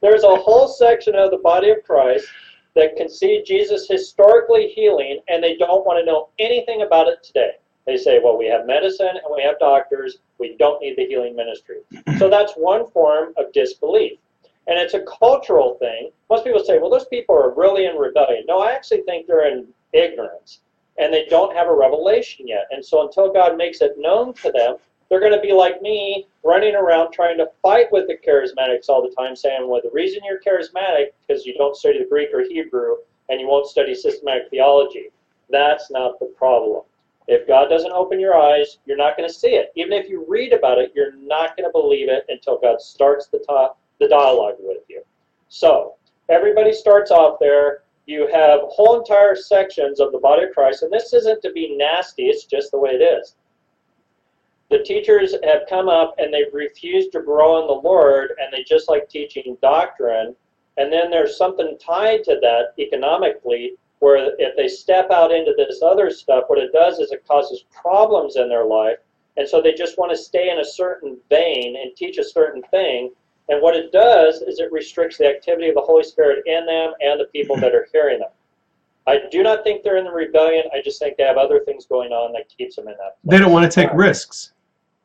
there's a whole section of the body of Christ that can see Jesus historically healing, and they don't want to know anything about it today. They say, well, we have medicine and we have doctors. We don't need the healing ministry. So <clears throat> that's one form of disbelief. And it's a cultural thing. Most people say, well, those people are really in rebellion. No, I actually think they're in ignorance and they don't have a revelation yet. And so until God makes it known to them, they're going to be like me, running around trying to fight with the charismatics all the time, saying, well, the reason you're charismatic is because you don't study the Greek or Hebrew and you won't study systematic theology. That's not the problem. If God doesn't open your eyes, you're not going to see it. Even if you read about it, you're not going to believe it until God starts the, ta- the dialogue with you. So, everybody starts off there. You have whole entire sections of the body of Christ, and this isn't to be nasty, it's just the way it is. The teachers have come up and they've refused to grow in the Lord, and they just like teaching doctrine. And then there's something tied to that economically, where if they step out into this other stuff, what it does is it causes problems in their life. And so they just want to stay in a certain vein and teach a certain thing. And what it does is it restricts the activity of the Holy Spirit in them and the people that are hearing them. I do not think they're in the rebellion. I just think they have other things going on that keeps them in that. They don't want to take risks.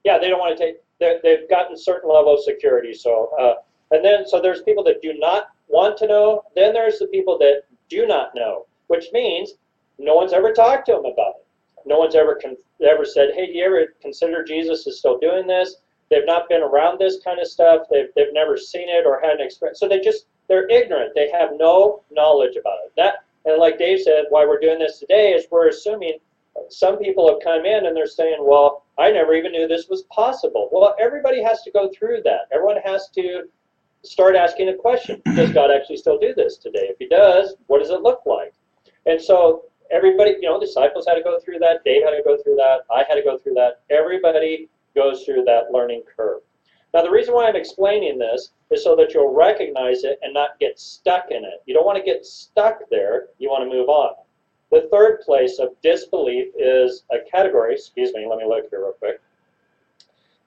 Yeah, they don't want to take. They've gotten certain level of security. So, uh, and then so there's people that do not want to know. Then there's the people that do not know, which means no one's ever talked to them about it. No one's ever con- ever said, "Hey, do you ever consider Jesus is still doing this?" They've not been around this kind of stuff. They've they've never seen it or had an experience. So they just they're ignorant. They have no knowledge about it. That and like Dave said, why we're doing this today is we're assuming some people have come in and they're saying, well, I never even knew this was possible. Well, everybody has to go through that. Everyone has to start asking a question. Does God actually still do this today? If he does, what does it look like? And so everybody, you know, disciples had to go through that. Dave had to go through that. I had to go through that. Everybody goes through that learning curve. Now, the reason why I'm explaining this is so that you'll recognize it and not get stuck in it. You don't want to get stuck there. You want to move on. The third place of disbelief is a category. Excuse me, let me look here real quick.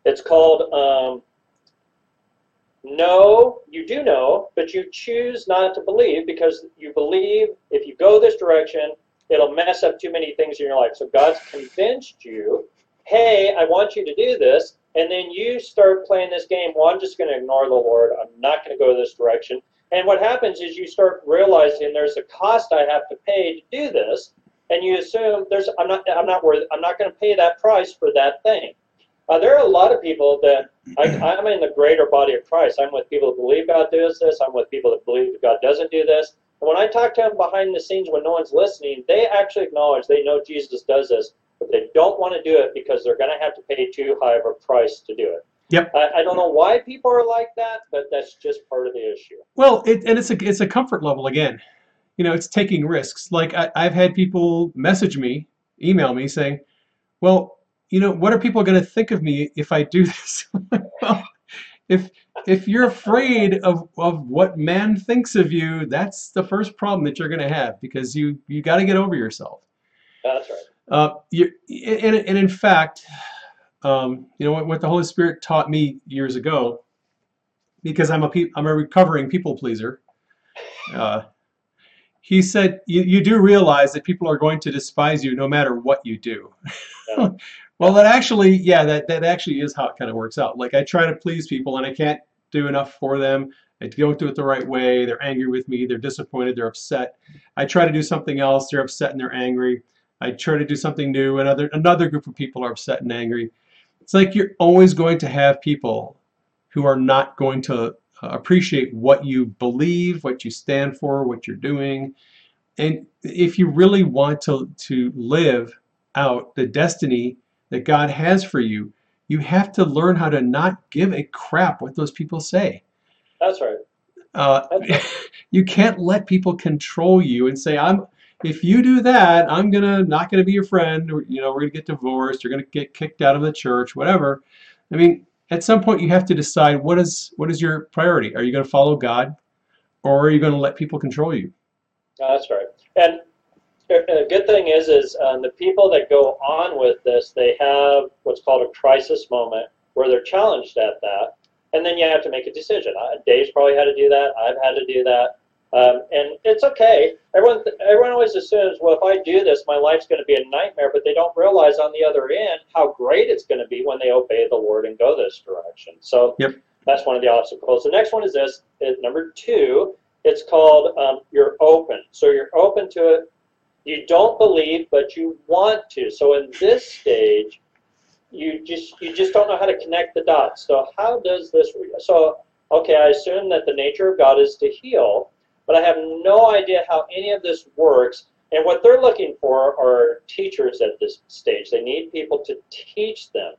It's called um, no, you do know, but you choose not to believe because you believe if you go this direction, it'll mess up too many things in your life. So God's convinced you, hey, I want you to do this, and then you start playing this game. Well, I'm just going to ignore the Lord. I'm not going to go this direction. And what happens is you start realizing there's a cost I have to pay to do this, and you assume there's I'm not I'm not worth I'm not going to pay that price for that thing. Uh, there are a lot of people that I, <clears throat> I'm in the greater body of Christ. I'm with people that believe God does this. I'm with people that believe that God doesn't do this. And when I talk to them behind the scenes when no one's listening, they actually acknowledge they know Jesus does this, but they don't want to do it because they're going to have to pay too high of a price to do it. Yep. I, I don't know why people are like that, but that's just part of the issue. Well, it, and it's a it's a comfort level again. You know, it's taking risks. Like I, I've had people message me, email me saying, "Well, you know, what are people going to think of me if I do <laughs> this?" well, if if you're afraid of of what man thinks of you, that's the first problem that you're going to have because you you got to get over yourself. That's right. Uh, you, and, and in fact, um, you know what, what the Holy Spirit taught me years ago, because I'm a pe- I'm a recovering people pleaser. Uh, he said, you, "You do realize that people are going to despise you no matter what you do." Yeah. <laughs> well, that actually, yeah, that that actually is how it kind of works out. Like I try to please people, and I can't do enough for them. I don't do it the right way. They're angry with me. They're disappointed. They're upset. I try to do something else. They're upset and they're angry. I try to do something new. Another another group of people are upset and angry. It's like you're always going to have people who are not going to uh, appreciate what you believe, what you stand for, what you're doing. And if you really want to to live out the destiny that God has for you, you have to learn how to not give a crap what those people say. That's right. Uh, That's right. <laughs> you can't let people control you and say, I'm, if you do that, I'm gonna not gonna be your friend. Or, you know, we're gonna get divorced. You're gonna get kicked out of the church, whatever. I mean, at some point you have to decide what is what is your priority. Are you gonna follow God, or are you gonna let people control you? That's right. And a good thing is, is um, the people that go on with this, they have what's called a crisis moment where they're challenged at that, and then you have to make a decision. Uh, Dave's probably had to do that. I've had to do that, um, and it's okay. Everyone, everyone always assumes, well, if I do this, my life's going to be a nightmare, but they don't realize on the other end how great it's going to be when they obey the Lord and go this direction. So Yep. that's one of the obstacles. The next one is this. Is number two. It's called um, you're open. So you're open to it. You don't believe, but you want to. So in this stage, you just you just don't know how to connect the dots. So how does this? So okay, I assume that the nature of God is to heal, but I have no idea how any of this works. And what they're looking for are teachers at this stage. They need people to teach them.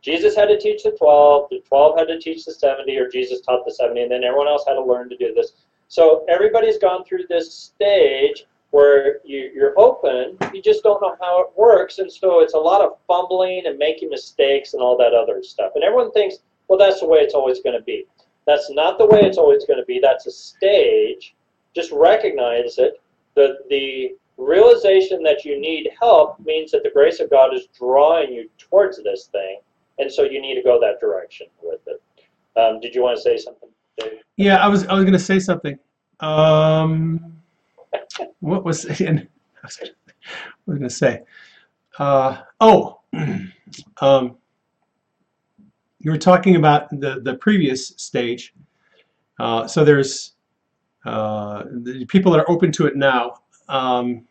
Jesus had to teach the 12, the 12 had to teach the 70, or Jesus taught the 70, and then everyone else had to learn to do this. So everybody's gone through this stage where you, you're open, you just don't know how it works, and so it's a lot of fumbling and making mistakes and all that other stuff. And everyone thinks, well, that's the way it's always going to be. That's not the way it's always going to be. That's a stage. Just recognize it. The, the realization that you need help means that the grace of God is drawing you towards this thing, and so you need to go that direction with it. Um, did you want to say something, Dave? Yeah, I was I was gonna say something. Um, what was and <laughs> I was, I gonna say? Uh, oh, <clears throat> um, you were talking about the the previous stage. Uh, so there's uh, the people that are open to it now. Um,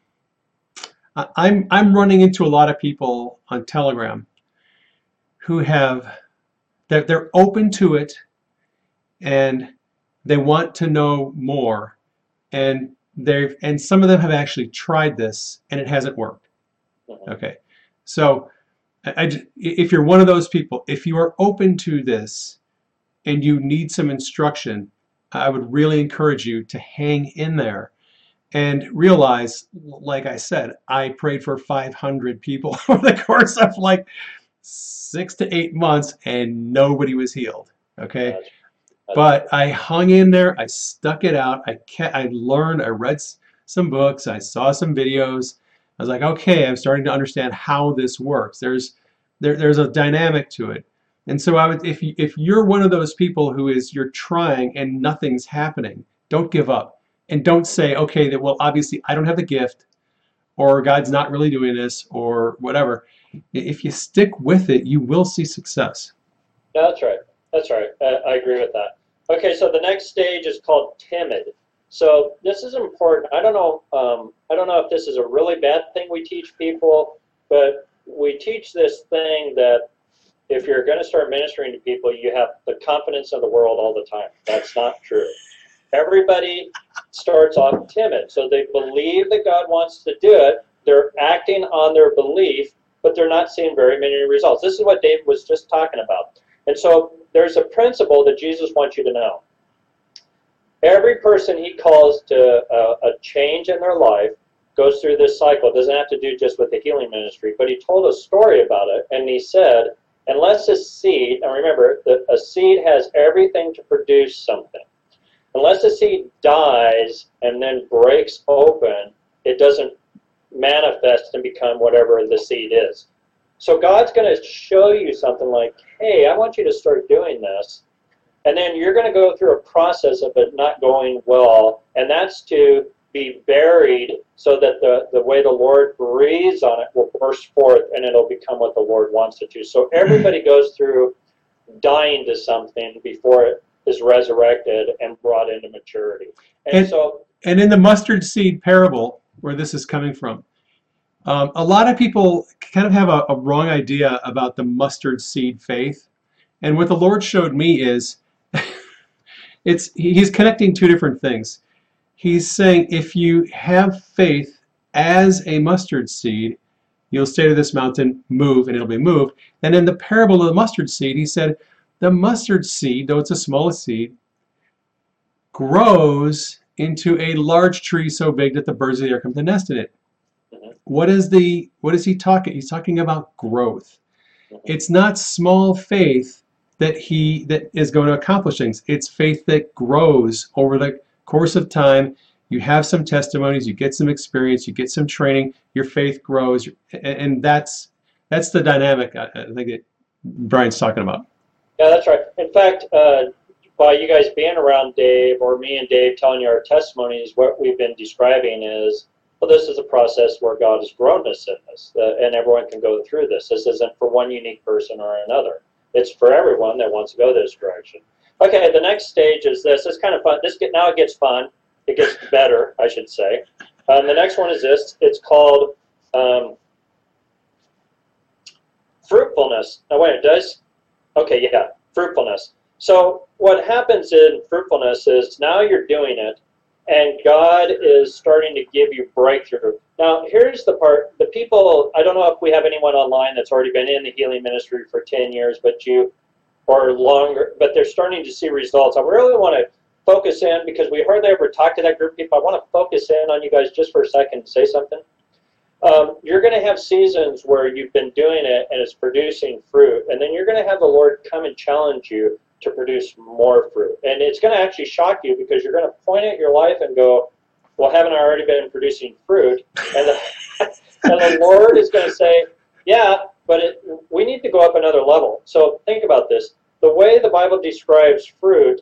I, I'm I'm running into a lot of people on Telegram who have they're they're open to it and they want to know more and they've and some of them have actually tried this and it hasn't worked. Mhm. okay. So I, I if you're one of those people if you are open to this and you need some instruction i would really encourage you to hang in there and realize like i said i prayed for 500 people <laughs> over the course of like six to eight months and nobody was healed. Okay but I hung in there. I stuck it out. I kept, I learned. I read some books. I saw some videos. I was like, okay, I'm starting to understand how this works. There's there, there's a dynamic to it. And so I would, if you, if you're one of those people who is you're trying and nothing's happening, don't give up and don't say, okay, that well, obviously I don't have the gift, or God's not really doing this, or whatever. If you stick with it, you will see success. No, that's right. That's right. Uh, I agree with that. Okay, so the next stage is called timid. So this is important. I don't know. Um, I don't know if this is a really bad thing we teach people, but we teach this thing that if you're going to start ministering to people, you have the confidence of the world all the time. That's not true. Everybody starts off timid, so they believe that God wants to do it. They're acting on their belief, but they're not seeing very many results. This is what Dave was just talking about. And so there's a principle that Jesus wants you to know. Every person he calls to a, a change in their life goes through this cycle. It doesn't have to do just with the healing ministry, but he told a story about it, and he said, unless a seed, and remember, that a seed has everything to produce something. Unless a seed dies and then breaks open, it doesn't manifest and become whatever the seed is. So God's going to show you something like, hey, I want you to start doing this. And then you're going to go through a process of it not going well, and that's to be buried so that the, the way the Lord breathes on it will burst forth and it'll become what the Lord wants it to. So <clears throat> everybody goes through dying to something before it is resurrected and brought into maturity. And, And- so, And in the mustard seed parable, where this is coming from, um, a lot of people kind of have a, a wrong idea about the mustard seed faith. And what the Lord showed me is <laughs> it's he's connecting two different things. He's saying if you have faith as a mustard seed, you'll say to this mountain, move, and it'll be moved. And in the parable of the mustard seed, he said, the mustard seed, though it's a smallest seed, grows into a large tree so big that the birds of the air come to nest in it. Mhm. What is the what is he talking? He's talking about growth. Mhm. It's not small faith that he that is going to accomplish things. It's faith that grows over the course of time. You have some testimonies, you get some experience, you get some training, your faith grows, and, that's that's the dynamic I, I think that Brian's talking about. Yeah, that's right. In fact, uh, by you guys being around Dave or me and Dave telling you our testimonies, what we've been describing is, well, this is a process where God has grown us in this, uh, and everyone can go through this. This isn't for one unique person or another. It's for everyone that wants to go this direction. Okay, the next stage is this. It's kind of fun. This get, now it gets fun. It gets <laughs> better, I should say. Um, the next one is this. It's called um, fruitfulness. Now, wait, it does? Okay, yeah, fruitfulness. So what happens in fruitfulness is now you're doing it, and God is starting to give you breakthrough. Now, here's the part: the people. I don't know if we have anyone online that's already been in the healing ministry for ten years, but you, or longer, but they're starting to see results. I really want to focus in because we hardly ever talk to that group of people. I want to focus in on you guys just for a second and say something. Um, you're going to have seasons where you've been doing it and it's producing fruit, and then you're going to have the Lord come and challenge you to produce more fruit. And it's going to actually shock you because you're going to point at your life and go, Well, haven't I already been producing fruit? And the, <laughs> and the Lord is going to say, Yeah, but it, we need to go up another level. So think about this. The way the Bible describes fruit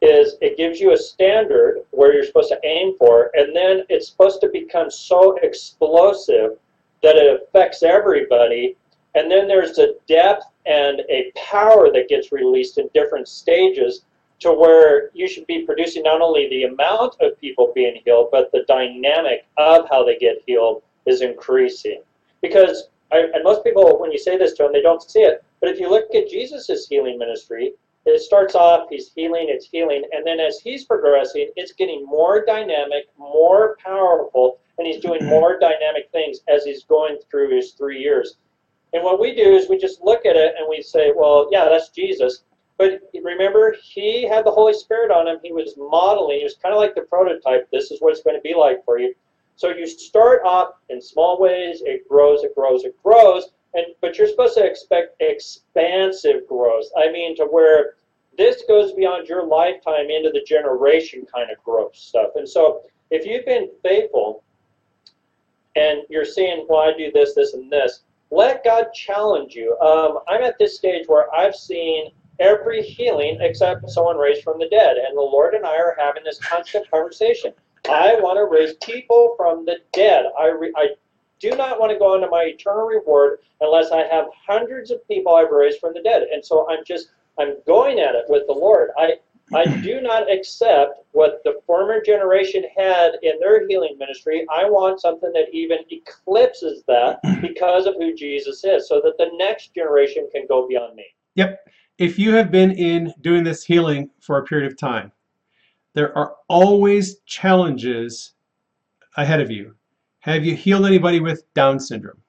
is it gives you a standard where you're supposed to aim for, and then it's supposed to become so explosive that it affects everybody. And then there's a depth and a power that gets released in different stages to where you should be producing not only the amount of people being healed, but the dynamic of how they get healed is increasing. Because, and most people, when you say this to them, they don't see it. But if you look at Jesus' healing ministry, it starts off, he's healing, it's healing, and then as he's progressing, it's getting more dynamic, more powerful, and he's doing more dynamic things as he's going through his three years. And what we do is we just look at it and we say, well, yeah, that's Jesus. But remember, he had the Holy Spirit on him. He was modeling. He was kind of like the prototype. This is what it's going to be like for you. So you start off in small ways. It grows, it grows, it grows. And but you're supposed to expect expansive growth. I mean, to where this goes beyond your lifetime into the generation kind of growth stuff. And so if you've been faithful and you're seeing, well, I do this, this, and this, let God challenge you. Um, I'm at this stage where I've seen every healing except someone raised from the dead. And the Lord and I are having this constant conversation. I want to raise people from the dead. I, re- I do not want to go into my eternal reward unless I have hundreds of people I've raised from the dead. And so I'm just, I'm going at it with the Lord. I, I do not accept what the former generation had in their healing ministry. I want something that even eclipses that because of who Jesus is, so that the next generation can go beyond me. Yep. If you have been in doing this healing for a period of time, there are always challenges ahead of you. Have you healed anybody with Down syndrome?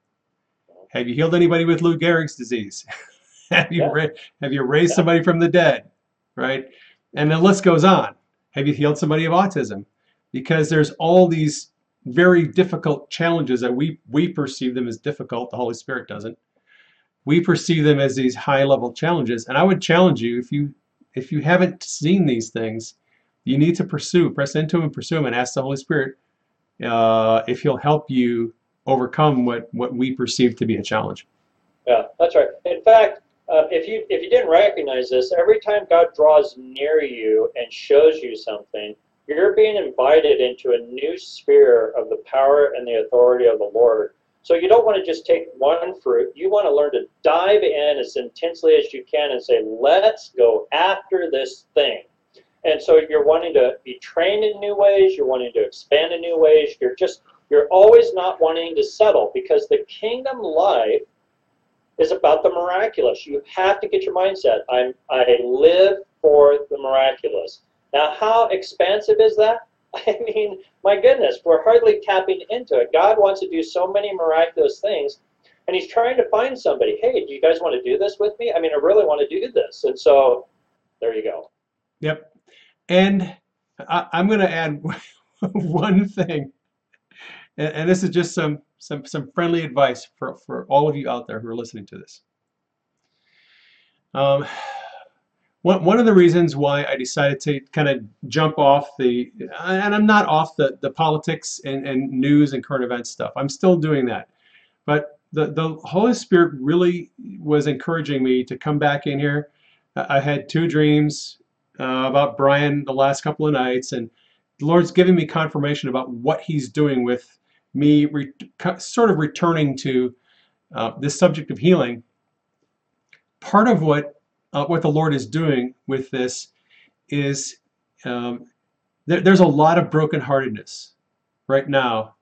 Have you healed anybody with Lou Gehrig's disease? <laughs> have you Yeah. ra- have you raised Yeah. somebody from the dead? Right? And the list goes on. Have you healed somebody of autism? Because there's all these very difficult challenges that we we perceive them as difficult. The Holy Spirit doesn't. We perceive them as these high level challenges. And I would challenge you if you if you haven't seen these things, you need to pursue, press into them and pursue them, and ask the Holy Spirit uh, if He'll help you overcome what what we perceive to be a challenge. Yeah, that's right. In fact, uh, if you if you didn't recognize this, every time God draws near you and shows you something, you're being invited into a new sphere of the power and the authority of the Lord. So you don't want to just take one fruit. You want to learn to dive in as intensely as you can and say, "Let's go after this thing." And so you're wanting to be trained in new ways. You're wanting to expand in new ways. You're just you're always not wanting to settle because the kingdom life is about the miraculous. You have to get your mindset. I'm I live for the miraculous. Now, how expansive is that? <laughs> I mean, my goodness, we're hardly tapping into it. God wants to do so many miraculous things, and He's trying to find somebody. Hey, do you guys want to do this with me? I mean, I really want to do this. And so, there you go. Yep. And I, I'm going to add <laughs> one thing, and, and this is just some some some friendly advice for for all of you out there who are listening to this. Um, one one of the reasons why I decided to kind of jump off the, and I'm not off the the politics and and news and current events stuff. I'm still doing that, but the the Holy Spirit really was encouraging me to come back in here. I had two dreams uh, about Brian the last couple of nights, and the Lord's giving me confirmation about what He's doing with me, sort of returning to uh, this subject of healing. Part of what uh, what the Lord is doing with this is um, there, there's a lot of brokenheartedness right now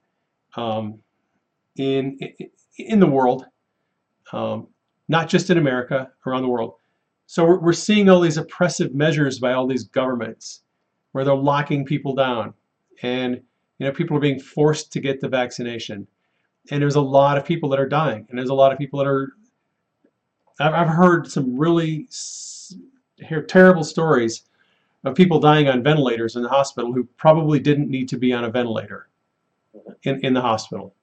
um, in in the world, um, not just in America, around the world. So we're, we're seeing all these oppressive measures by all these governments where they're locking people down and you know people are being forced to get the vaccination and there's a lot of people that are dying and there's a lot of people that are i've, I've heard some really hear terrible stories of people dying on ventilators in the hospital who probably didn't need to be on a ventilator in, in the hospital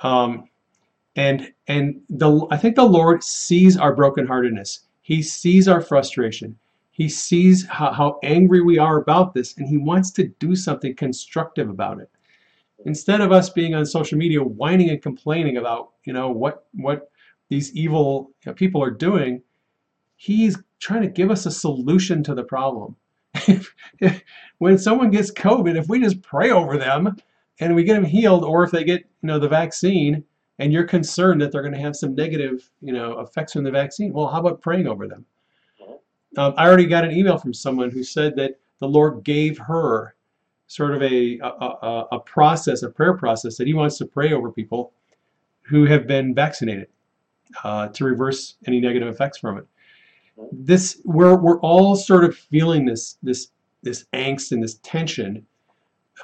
um, and and the I think the Lord sees our brokenheartedness. He sees our frustration. He sees how, how angry we are about this, and he wants to do something constructive about it. Instead of us being on social media whining and complaining about, you know, what what these evil you know, people are doing, he's trying to give us a solution to the problem. <laughs> when someone gets COVID, if we just pray over them and we get them healed, or if they get, you know, the vaccine, and you're concerned that they're going to have some negative, you know, effects from the vaccine, well, how about praying over them? Um, I already got an email from someone who said that the Lord gave her sort of a, a, a, process, a prayer process that He wants to pray over people who have been vaccinated uh, to reverse any negative effects from it. This we're we're all sort of feeling this this this angst and this tension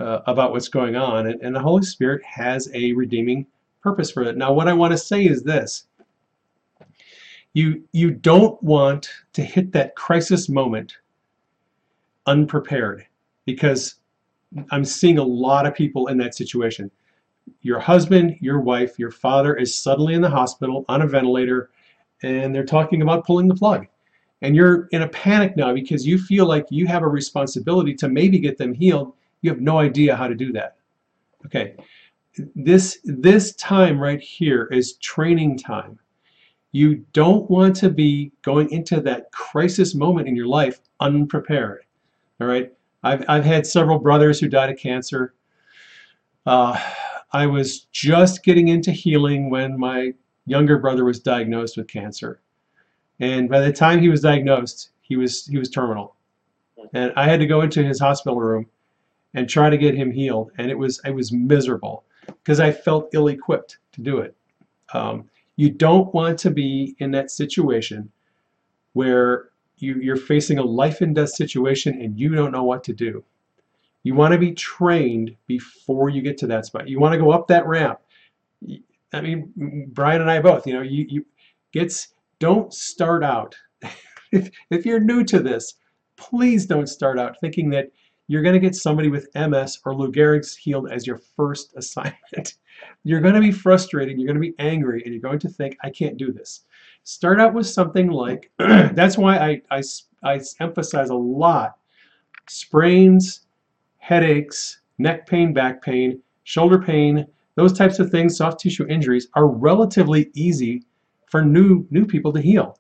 uh, about what's going on, and, and the Holy Spirit has a redeeming purpose for it. Now, what I want to say is this you you don't want to hit that crisis moment unprepared because I'm seeing a lot of people in that situation. Your husband, your wife, your father is suddenly in the hospital on a ventilator and they're talking about pulling the plug. And you're in a panic now because you feel like you have a responsibility to maybe get them healed. You have no idea how to do that. Okay. This this time right here is training time. You don't want to be going into that crisis moment in your life unprepared. All right. I've, I've had several brothers who died of cancer. Uh, I was just getting into healing when my younger brother was diagnosed with cancer. And by the time he was diagnosed, he was he was terminal. And I had to go into his hospital room and try to get him healed. And it was it was miserable because I felt ill-equipped to do it. Um, you don't want to be in that situation where you, you're facing a life and death situation and you don't know what to do. You want to be trained before you get to that spot. You want to go up that ramp. I mean, Brian and I both, you know, you, you gets don't start out. <laughs> if, if you're new to this, please don't start out thinking that you're going to get somebody with MS or Lou Gehrig's healed as your first <laughs> assignment. You're going to be frustrated, you're going to be angry, and you're going to think, I can't do this. Start out with something like, <clears throat> that's why I, I, I emphasize a lot sprains, headaches, neck pain, back pain, shoulder pain, those types of things, soft tissue injuries, are relatively easy for new, new people to heal.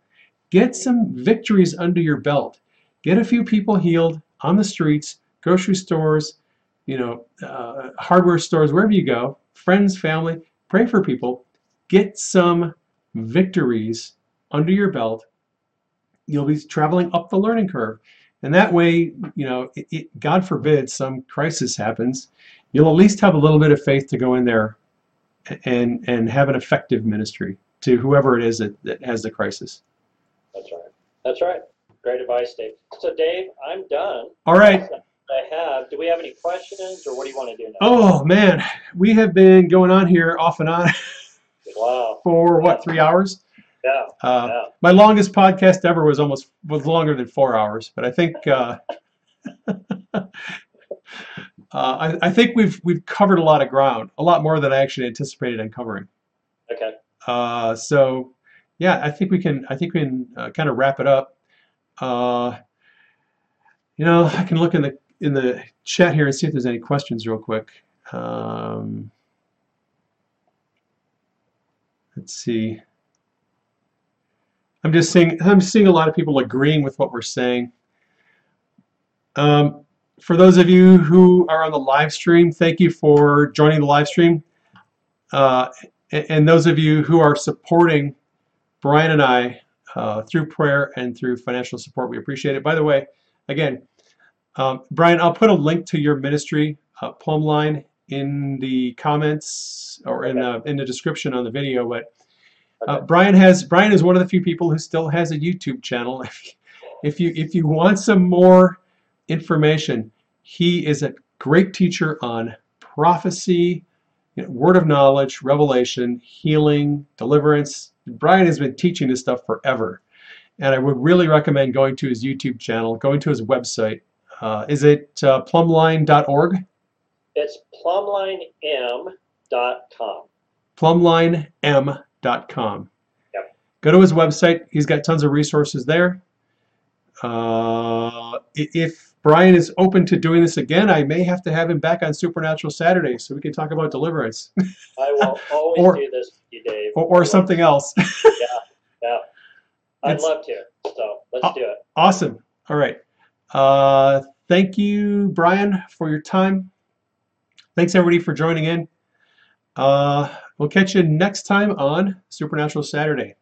Get some victories under your belt. Get a few people healed on the streets, grocery stores, you know, uh, hardware stores, wherever you go, friends, family, pray for people. Get some victories under your belt. You'll be traveling up the learning curve. And that way, you know, it, it, God forbid some crisis happens, you'll at least have a little bit of faith to go in there and and have an effective ministry to whoever it is that, that has the crisis. That's right. That's right. Great advice, Dave. So, Dave, I'm done. All right. I have. Do we have any questions, or what do you want to do now? Oh man, we have been going on here off and on <laughs> Wow. for what three hours? Yeah. Uh, Yeah. My longest podcast ever was almost was longer than four hours, but I think uh, <laughs> uh, I, I think we've we've covered a lot of ground, a lot more than I actually anticipated uncovering. Okay. Uh, so, yeah, I think we can. I think we can uh, kind of wrap it up. Uh, you know, I can look in the in the chat here and see if there's any questions real quick. Um, let's see. I'm just seeing I'm seeing a lot of people agreeing with what we're saying. Um, for those of you who are on the live stream, thank you for joining the live stream. Uh, and, and those of you who are supporting Brian and I uh, through prayer and through financial support, we appreciate it. By the way, again, um, Brian, I'll put a link to your ministry, uh, Plumline, in the comments or in the in the description on the video. But uh. Brian has Brian is one of the few people who still has a YouTube channel. <laughs> if you if you want some more information, he is a great teacher on prophecy, you know, word of knowledge, revelation, healing, deliverance. Brian has been teaching this stuff forever, and I would really recommend going to his YouTube channel, going to his website. Uh, is it uh, plumline.org? It's plumlinem.com. plumlinem.com. Yep. Go to his website. He's got tons of resources there. Uh, if Brian is open to doing this again, I may have to have him back on Supernatural Saturday so we can talk about deliverance I will <laughs> always Or- do this you, Dave. or, or something else. Yeah. Yeah. I'd It's- love to. So let's do it. awesome. All right. Uh, thank you, Brian, for your time. Thanks, everybody, for joining in. Uh, we'll catch you next time on Supernatural Saturday.